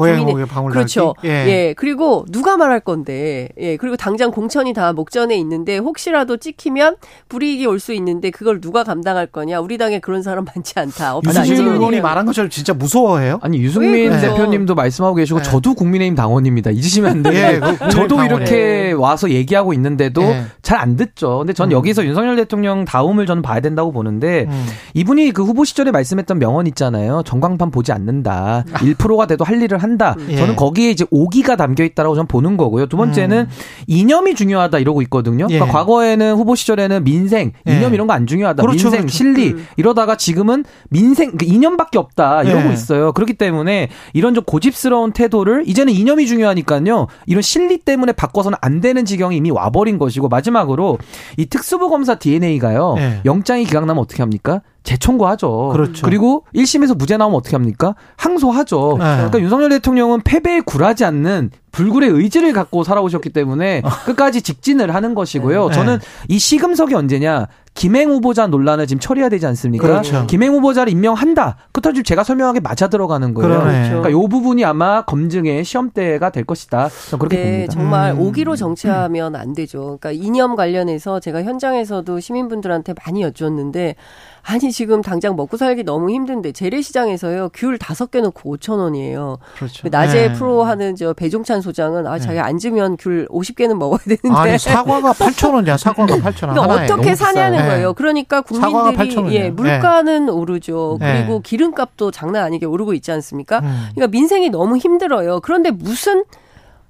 B: 방울
I: 그렇죠. 예.
B: 예.
I: 그리고 누가 말할 건데. 예. 그리고 당장 공천이 다 목전에 있는데 혹시라도 찍히면 불이익이 올 수 있는데 그걸 누가 감당할 거냐? 우리 당에 그런 사람 *laughs* 많지 않다. 없다.
B: 유승민 의원이
I: 얘기를
B: 말한 것처럼 진짜 무서워해요?
J: 아니 유승민
I: 왜 그래요?
J: 대표님도 말씀하고 계시고
B: 네.
J: 저도 국민의힘 당원입니다. 잊으시면 안 돼요.
B: 예, 그
J: 저도. 이렇게 와서 얘기하고 있는데도
B: 예.
J: 잘안 듣죠. 근데 전
B: 음.
J: 여기서 윤석열 대통령 다음을 저는 봐야 된다고 보는데
B: 음.
J: 이분이 그 후보 시절에 말씀했던 명언 있잖아요. 전광판 보지 않는다. 1%가 돼도 할 일을 한다.
B: 예.
J: 저는 거기에 이제 오기가 담겨 있다라고 저는 보는 거고요. 두 번째는 이념이 중요하다 이러고 있거든요.
B: 음. 예.
J: 그러니까 과거에는 후보 시절에는 민생, 이념
B: 예.
J: 이런 거 안 중요하다.
B: 그렇죠,
J: 민생,
B: 그렇죠.
J: 실리
I: 음.
J: 이러다가 지금은 민생 그 이념밖에 없다 이러고
B: 예.
J: 있어요. 그렇기 때문에 이런 좀 고집스러운 태도를 이제는 이념이 중요하니까요. 이런 실리 때문에 바꿔서는 안 되는 지경이 이미 와버린 것이고 마지막으로 이 특수부 검사 DNA가요.
B: 예.
J: 영장이 기각나면 어떻게 합니까? 재청구하죠.
B: 그렇죠.
J: 리고 1심에서 무죄 나오면 어떻게 합니까? 항소하죠.
B: 네.
J: 그러니까 윤석열 대통령은 패배에 굴하지 않는 불굴의 의지를 갖고 살아오셨기 때문에 끝까지 직진을 하는 것이고요.
B: 네.
J: 저는 이 시금석이 언제냐? 김행 후보자 논란을 지금 처리해야 되지 않습니까?
B: 그렇죠.
J: 김행 후보자를 임명한다. 그렇다면 지금 제가 설명하게 맞아 들어가는 거예요.
B: 그러네.
J: 그러니까 이 부분이 아마 검증의 시험대가 될 것이다. 저는 그렇게
I: 네,
J: 봅니다.
I: 정말
B: 음.
I: 오기로 정치하면 안 되죠. 그러니까 이념 관련해서 제가 현장에서도 시민분들한테 많이 여쭈었는데 아니 지금 당장 먹고 살기 너무 힘든데 재래시장에서요 귤 다섯 개 넣고 5천 원이에요.
B: 그렇죠.
I: 낮에
B: 네.
I: 프로 하는 저 배종찬 소장은 아 자기 앉으면 귤 50개는 먹어야 되는데
B: 아니 *laughs* 사과가 8천 원이야. 사과가 8천 원.
I: 그러니까. 어떻게 사냐는
B: 비싸요.
I: 거예요.
B: 네.
I: 그러니까 국민들이
B: 8,000 원이에요.
I: 예, 물가는 오르죠.
B: 네.
I: 그리고 기름값도 장난 아니게 오르고 있지 않습니까?
B: 음.
I: 그러니까 민생이 너무 힘들어요. 그런데 무슨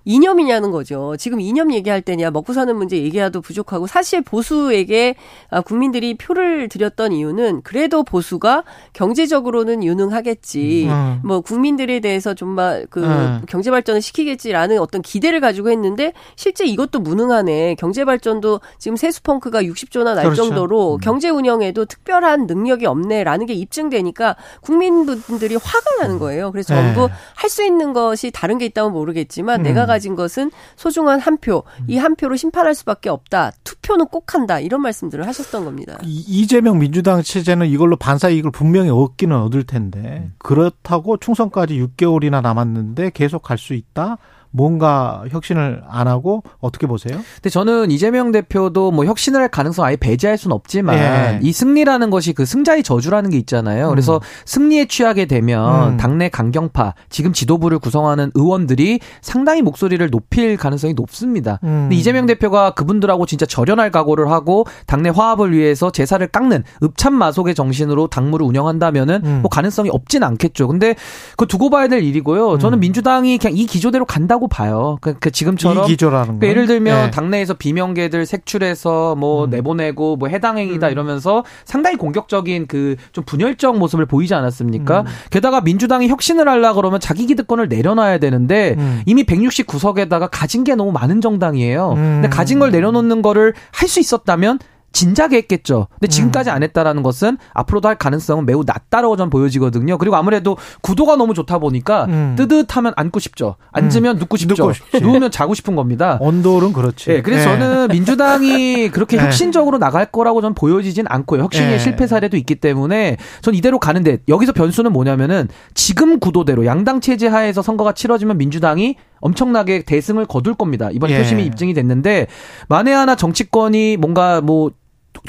I: 이념이냐는 거죠. 지금 이념 얘기할 때냐, 먹고 사는 문제 얘기해도 부족하고, 사실 보수에게 아, 국민들이 표를 드렸던 이유는 그래도 보수가 경제적으로는 유능하겠지.
B: 음.
I: 뭐 국민들에 대해서 좀만 그
B: 음.
I: 경제 발전을 시키겠지라는 어떤 기대를 가지고 했는데 실제 이것도 무능하네. 경제 발전도 지금 세수 펑크가 60조나 날
B: 그렇죠.
I: 정도로 경제 운영에도 특별한 능력이 없네라는 게 입증되니까 국민분들이 화가 나는 거예요. 그래서
B: 네.
I: 전부 할 수 있는 것이 다른 게 있다면 모르겠지만
B: 음.
I: 내가 가진 것은 소중한 한 표. 이 한 표로 심판할 수밖에 없다. 투표는 꼭 한다. 이런 말씀들을 하셨던 겁니다.
B: 이- 이재명 민주당 체제는 이걸로 반사 이익을 분명히 얻기는 얻을 텐데 그렇다고 충성까지 6개월이나 남았는데 계속 갈 수 있다? 뭔가 혁신을 안 하고 어떻게 보세요?
J: 근데 저는 이재명 대표도 뭐 혁신을 할 가능성 아예 배제할 수는 없지만
B: 예.
J: 이 승리라는 것이 그 승자의 저주라는 게 있잖아요. 그래서 승리에 취하게 되면
B: 음.
J: 당내 강경파 지금 지도부를 구성하는 의원들이 상당히 목소리를 높일 가능성이 높습니다.
B: 음.
J: 근데 이재명 대표가 그분들하고 진짜 절연할 각오를 하고 당내 화합을 위해서 제사를 깎는 읍참마속의 정신으로 당무를 운영한다면은
B: 음.
J: 뭐 가능성이 없진 않겠죠. 근데 그 두고 봐야 될 일이고요. 저는
B: 음.
J: 민주당이 그냥 이 기조대로 간다 고 봐요. 그, 그 지금처럼
B: 이 기조라는 거.
J: 그러니까 예를 들면
B: 예.
J: 당내에서 비명계들 색출해서 뭐
B: 음.
J: 내보내고 뭐 해당 행위다
I: 음.
J: 이러면서 상당히 공격적인 그 좀 분열적 모습을 보이지 않았습니까?
B: 음.
J: 게다가 민주당이 혁신을 하려 그러면 자기 기득권을 내려놔야 되는데
B: 음.
J: 이미 169석에다가 가진 게 너무 많은 정당이에요.
B: 음.
J: 근데 가진 걸 내려놓는 거를 할 수 있었다면 진작에 했겠죠. 근데 지금까지 안 했다라는 것은 앞으로도 할 가능성은 매우 낮다라고 전 보여지거든요. 그리고 아무래도 구도가 너무 좋다 보니까
B: 음.
J: 뜨뜻하면 앉고 싶죠. 앉으면 눕고 싶죠.
B: 눕고.
J: 누우면 자고 싶은 겁니다.
B: 언돌은 그렇지.
J: 예, 그래서
B: 예.
J: 저는 민주당이 그렇게
B: 네. *laughs*
J: 혁신적으로 나갈 거라고 전 보여지진 않고요. 혁신의
B: 예.
J: 실패 사례도 있기 때문에 전 이대로 가는데 여기서 변수는 뭐냐면은 지금 구도대로 양당 체제 하에서 선거가 치러지면 민주당이 엄청나게 대승을 거둘 겁니다. 이번
B: 예.
J: 표심이 입증이 됐는데 만에 하나 정치권이 뭔가 뭐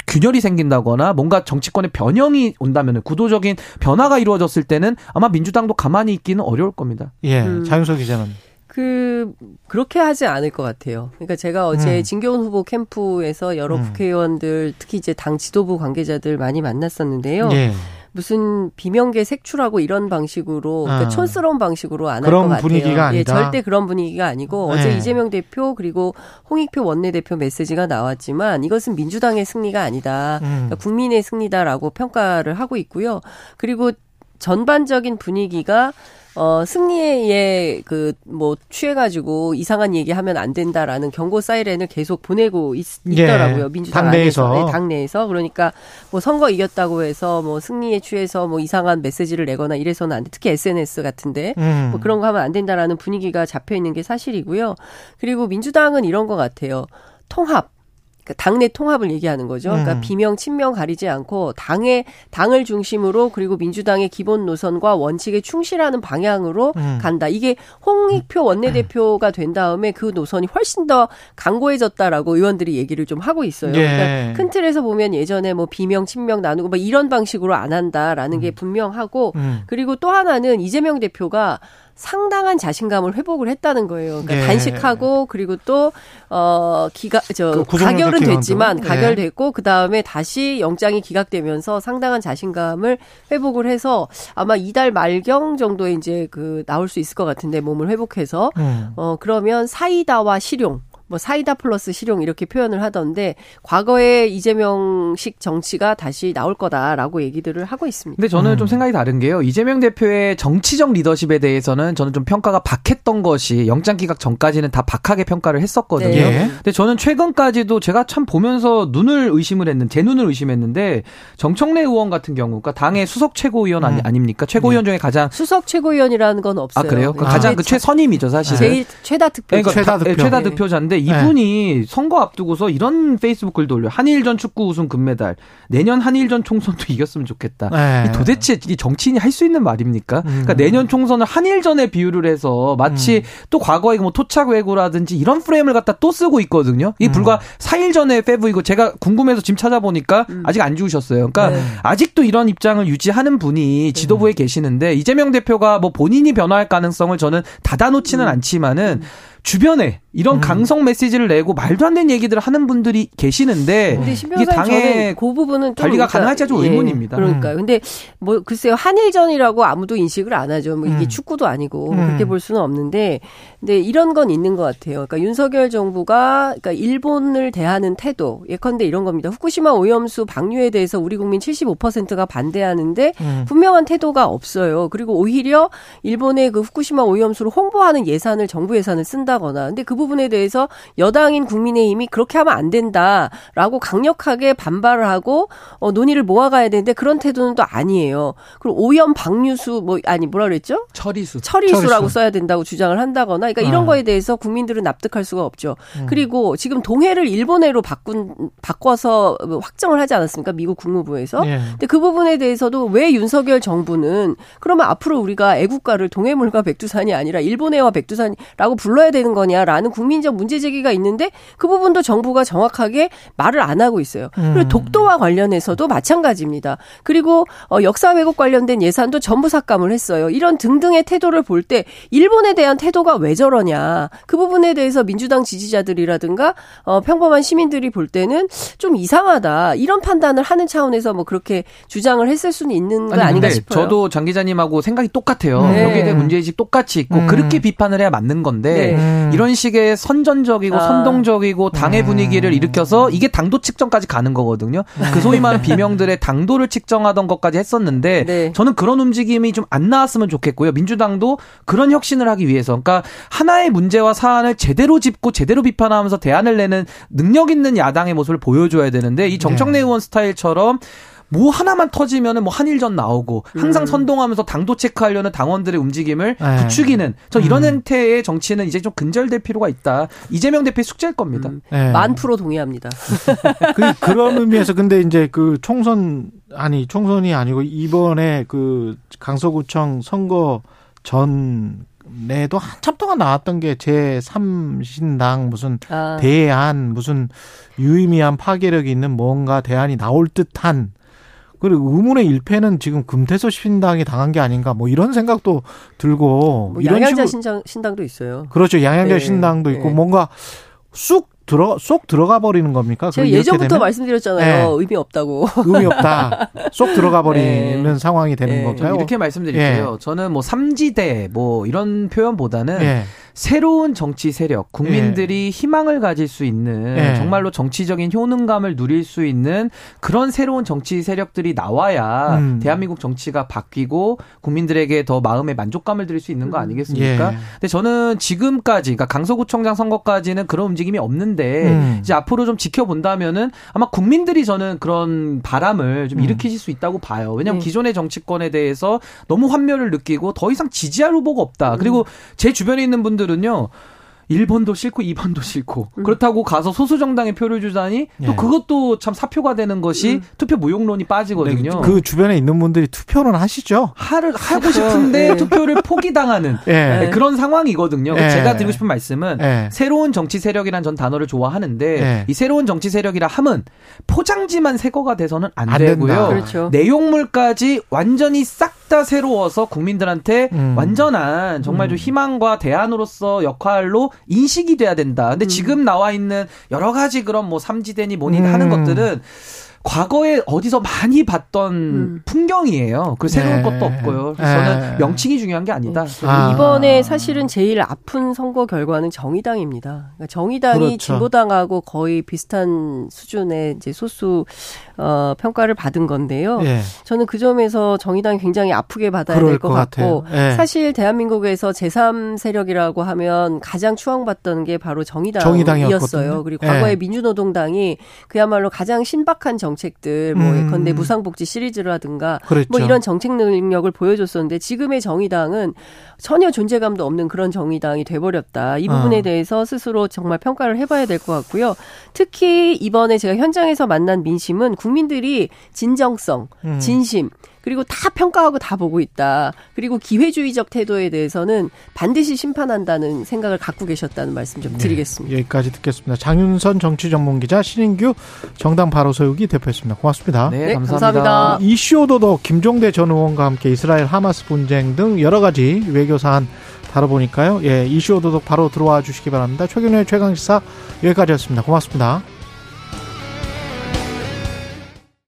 J: 균열이 생긴다거나 뭔가 정치권의 변형이 온다면 구도적인 변화가 이루어졌을 때는 아마 민주당도 가만히 있기는 어려울 겁니다.
B: 예,
I: 음.
B: 장윤석 기자는
I: 그 그렇게 하지 않을 것 같아요. 그러니까 제가 어제
B: 음.
I: 진교훈 후보 캠프에서 여러
B: 음.
I: 국회의원들 특히 이제 당 지도부 관계자들 많이 만났었는데요.
B: 예.
I: 무슨 비명계 색출하고 이런 방식으로 그러니까
B: 아.
I: 촌스러운 방식으로 안 할 것 같아요.
B: 분위기가
I: 예,
B: 아니다.
I: 절대 그런 분위기가 아니고
B: 네.
I: 어제 이재명 대표 그리고 홍익표 원내대표 메시지가 나왔지만 이것은 민주당의 승리가 아니다.
B: 음.
I: 그러니까 국민의 승리다라고 평가를 하고 있고요. 그리고 전반적인 분위기가 어 승리에 그뭐 취해가지고 이상한 얘기하면 안 된다라는 경고 사이렌을 계속 보내고 있,
B: 예,
I: 더라고요 민주당
B: 당내에서.
I: 안에서. 네, 당내에서 그러니까 뭐 선거 이겼다고 해서 뭐 승리에 취해서 뭐 이상한 메시지를 내거나 이래서는 안 돼. 특히 SNS 같은데
B: 음.
I: 뭐 그런 거 하면 안 된다라는 분위기가 잡혀 있는 게 사실이고요. 그리고 민주당은 이런 것 같아요. 통합. 그 당내 통합을 얘기하는 거죠. 그러니까
B: 음.
I: 비명 친명 가리지 않고 당의 당을 중심으로 그리고 민주당의 기본 노선과 원칙에 충실하는 방향으로
B: 음.
I: 간다. 이게 홍익표 원내대표가 된 다음에 그 노선이 훨씬 더 강고해졌다라고 의원들이 얘기를 좀 하고 있어요.
B: 예.
I: 그러니까 큰 틀에서 보면 예전에 뭐 비명 친명 나누고 뭐 이런 방식으로 안 한다라는 게 분명하고
B: 음.
I: 그리고 또 하나는 이재명 대표가 상당한 자신감을 회복을 했다는 거예요. 그러니까
B: 예.
I: 단식하고 그리고 또 어 기각 그저
B: 구속영장
I: 가결은. 됐지만
B: 예.
I: 가결됐고 그 다음에 다시 영장이 기각되면서 상당한 자신감을 회복을 해서 아마 이달 말경 정도에 이제 그 나올 수 있을 것 같은데 몸을 회복해서
B: 음.
I: 어 그러면 사이다와 실용 뭐 사이다 플러스 실용 이렇게 표현을 하던데 과거에 이재명식 정치가 다시 나올 거다라고 얘기들을 하고 있습니다.
J: 근데 저는
B: 음.
J: 좀 생각이 다른 게요. 이재명 대표의 정치적 리더십에 대해서는 저는 좀 평가가 박했던 것이 영장 기각 전까지는 다 박하게 평가를 했었거든요.
I: 네.
B: 예.
J: 근데 저는 최근까지도 제가 참 보면서 눈을 의심을 했는 제 눈을 의심했는데 정청래 의원 같은 경우, 그러니까 당의 수석 최고위원 아니,
B: 음.
J: 아닙니까? 최고위원 중에 가장
I: 수석 최고위원이라는 건 없어요.
J: 아 그래요? 그
I: 네.
J: 가장 그
I: 자-
J: 최선임이죠 사실은.
I: 제일 최다 득표.
J: 그러니까
B: 최다
J: 다-
B: 득표.
J: 예, 최다
I: 네.
J: 득표자인데 이분이 선거 앞두고서 이런 페이스북 글도 올려. 한일전 축구 우승 금메달. 내년 한일전 총선도 *laughs* 이겼으면 좋겠다.
B: 네.
J: 이 도대체 이 정치인이 할 수 있는 말입니까?
B: 음.
J: 그러니까 내년 총선을 한일전에 비유를 해서 마치 또 과거에 뭐 토착 왜구라든지 이런 프레임을 갖다 또 쓰고 있거든요. 이
B: 음.
J: 불과 4일 전에 페브이고 제가 궁금해서 지금 찾아보니까 아직 안 죽으셨어요. 그러니까
I: 네.
J: 아직도 이런 입장을 유지하는 분이 지도부에 계시는데 이재명 대표가 뭐 본인이 변화할 가능성을 저는 닫아놓지는 않지만은 주변에 이런 강성 메시지를 내고 말도 안 되는 얘기들을 하는 분들이 계시는데
I: 근데 신
J: 이게 당의
I: 그 부분은 좀
J: 관리가 가능할지 좀 의문입니다.
I: 그러니까요. 근데 뭐 글쎄요 한일전이라고 아무도 인식을 안 하죠. 뭐 이게
B: 음.
I: 축구도 아니고
B: 음.
I: 그렇게 볼 수는 없는데, 근데 이런 건 있는 것 같아요. 그러니까 윤석열 정부가 그러니까 일본을 대하는 태도 예컨대 이런 겁니다. 후쿠시마 오염수 방류에 대해서 우리 국민 75%가 반대하는데
B: 음.
I: 분명한 태도가 없어요. 그리고 오히려 일본의 그 후쿠시마 오염수를 홍보하는 예산을 정부 예산을 쓴다 거나. 근데 그 부분에 대해서 여당인 국민의힘이 그렇게 하면 안 된다라고 강력하게 반발을 하고 어, 논의를 모아가야 되는데 그런 태도는 또 아니에요. 그리고 오염 방류수 뭐 아니 뭐라 그랬죠?
J: 처리수.
I: 처리수라고
B: 처리수.
I: 써야 된다고 주장을 한다거나 그러니까 이런
B: 아.
I: 거에 대해서 국민들은 납득할 수가 없죠.
B: 음.
I: 그리고 지금 동해를 일본해로 바꾼 바꿔서 뭐 확정을 하지 않았습니까? 미국 국무부에서.
B: 예.
I: 근데 그 부분에 대해서도 왜 윤석열 정부는 그러면 앞으로 우리가 애국가를 동해물과 백두산이 아니라 일본해와 백두산이라고 불러야 되는 거냐라는 국민적 문제 제기가 있는데 그 부분도 정부가 정확하게 말을 안 하고 있어요. 그리고
B: 음.
I: 독도와 관련해서도 마찬가지입니다. 그리고 어, 역사 왜곡 관련된 예산도 전부 삭감을 했어요. 이런 등등의 태도를 볼 때 일본에 대한 태도가 왜 저러냐 그 부분에 대해서 민주당 지지자들이라든가 어, 평범한 시민들이 볼 때는 좀 이상하다 이런 판단을 하는 차원에서 뭐 그렇게 주장을 했을 수는 있는 거
J: 아니, 근데
I: 싶어요.
J: 저도 장 기자님하고 생각이 똑같아요.
I: 네.
J: 여기에 대한 문제의식 똑같이 있고
B: 음.
J: 그렇게 비판을 해야 맞는 건데
I: 네.
B: 음.
J: 이런 식의 선전적이고
I: 아.
J: 선동적이고 당의
B: 음.
J: 분위기를 일으켜서 이게 당도 측정까지 가는 거거든요. 그 소위 말하는 비명들의 당도를 측정하던 것까지 했었는데
I: 네.
J: 저는 그런 움직임이 좀 안 나왔으면 좋겠고요. 민주당도 그런 혁신을 하기 위해서 그러니까 하나의 문제와 사안을 제대로 짚고 제대로 비판하면서 대안을 내는 능력 있는 야당의 모습을 보여줘야 되는데 이 정청래
B: 네.
J: 의원 스타일처럼 뭐 하나만 터지면은 뭐 한일전 나오고 항상
I: 음.
J: 선동하면서 당도 체크하려는 당원들의 움직임을
B: 네.
J: 부추기는 저 이런
B: 음.
J: 형태의 정치는 이제 좀 근절될 필요가 있다. 이재명 대표의 숙제일 겁니다.
I: 음,
B: 예.
I: 만 프로 동의합니다. *laughs*
B: 그, 그런 의미에서 근데 이제 그 총선 아니 총선이 아니고 이번에 그 강서구청 선거 전에도 한참 동안 나왔던 게 제3신당 무슨
I: 아,
B: 대안 무슨 유의미한 파괴력이 있는 뭔가 대안이 나올 듯한 그리고 의문의 일패는 지금 금태섭 신당이 당한 게 아닌가 뭐 이런 생각도 들고
I: 뭐
B: 이런
I: 양양자
B: 식으로
I: 신당, 신당도 있어요.
B: 그렇죠 양양자
I: 네,
B: 신당도 있고
I: 네.
B: 뭔가 쑥 들어 쏙 들어가 버리는 겁니까?
I: 제가 예전부터
B: 되면?
I: 말씀드렸잖아요.
B: 네.
I: 의미 없다고.
B: 의미 없다. *laughs* 쏙 들어가 버리는
I: 네.
B: 상황이 되는
I: 네.
B: 건가요?
J: 이렇게 말씀드릴게요. 저는 뭐 삼지대 뭐 이런 표현보다는
B: 예.
J: 새로운 정치 세력, 국민들이 희망을 가질 수 있는
B: 예.
J: 정말로 정치적인 효능감을 누릴 수 있는 그런 새로운 정치 세력들이 나와야
B: 음.
J: 대한민국 정치가 바뀌고 국민들에게 더 마음의 만족감을 드릴 수 있는 거 아니겠습니까?
B: 예.
J: 근데 저는 지금까지, 그러니까 강서구청장 선거까지는 그런 움직임이 없는데
B: 음.
J: 이제 앞으로 좀 지켜본다면은 아마 국민들이 저는 그런 바람을 좀
B: 음.
J: 일으키실 수 있다고 봐요. 왜냐하면
I: 네.
J: 기존의 정치권에 대해서 너무 환멸을 느끼고 더 이상 지지할 후보가 없다. 그리고 제 주변에 있는 분들 은요. 1번도 싫고 2번도 싫고
I: 음.
J: 그렇다고 가서 소수 정당의 표를 주자니 또
B: 예.
J: 그것도 참 사표가 되는 것이
I: 음.
J: 투표 무용론이 빠지거든요.
B: 그 주변에 있는 분들이 투표는 하시죠.
J: 하를 하고
I: 그렇죠.
J: 싶은데
I: 네.
J: 투표를 포기당하는
B: 예.
J: 네, 그런 상황이거든요.
B: 예.
J: 제가 드리고 싶은 말씀은
B: 예.
J: 새로운 정치 세력이란 전 단어를 좋아하는데
B: 예.
J: 이 새로운 정치 세력이라 함은 포장지만 새거가 돼서는 안,
B: 안
J: 되고요.
I: 그렇죠.
J: 내용물까지 완전히 싹 다 새로워서 국민들한테
B: 음.
J: 완전한 정말 좀 희망과 대안으로서 역할로 인식이 돼야 된다. 근데
I: 음.
J: 지금 나와 있는 여러 가지 그런 뭐 삼지대니 뭐니
B: 음.
J: 하는 것들은 과거에 어디서 많이 봤던
I: 음.
J: 풍경이에요. 그 새로운
B: 네.
J: 것도 없고요. 그래서 저는
B: 네.
J: 명칭이 중요한 게 아니다.
B: 아.
I: 이번에 사실은 제일 아픈 선거 결과는 정의당입니다. 그러니까 정의당이
B: 그렇죠.
I: 진보당하고 거의 비슷한 수준의 이제 소수 어, 평가를 받은 건데요.
B: 예.
I: 저는 그 점에서 정의당이 굉장히 아프게 받아야
B: 될것것
I: 같고.
B: 예.
I: 사실 대한민국에서 제3 세력이라고 하면 가장 추앙받던 게 바로 정의당이었어요.
B: 정의당이었거든요.
I: 그리고
B: 예.
I: 과거에 민주노동당이 그야말로 가장 신박한 정 책들 뭐
B: 음.
I: 예컨대 무상복지 시리즈라든가
B: 그랬죠.
I: 뭐 이런 정책 능력을 보여줬었는데 지금의 정의당은 전혀 존재감도 없는 그런 정의당이 돼버렸다. 이 부분에
B: 어.
I: 대해서 스스로 정말 평가를 해봐야 될 것 같고요. 특히 이번에 제가 현장에서 만난 민심은 국민들이 진정성,
B: 음.
I: 진심, 그리고 다 평가하고 다 보고 있다. 그리고 기회주의적 태도에 대해서는 반드시 심판한다는 생각을 갖고 계셨다는 말씀 좀 드리겠습니다.
B: 여기까지 듣겠습니다. 장윤선 정치전문기자 신인규 정당 바로 세우기 대표였습니다. 고맙습니다.
J: 네,
I: 네,
J: 감사합니다.
I: 감사합니다.
B: 이슈 오도독 김종대 전 의원과 함께 이스라엘 하마스 분쟁 등 여러 가지 외교 사안 다뤄보니까요. 예, 이슈 오도독 바로 들어와 주시기 바랍니다. 최근의 최강시사 여기까지였습니다. 고맙습니다.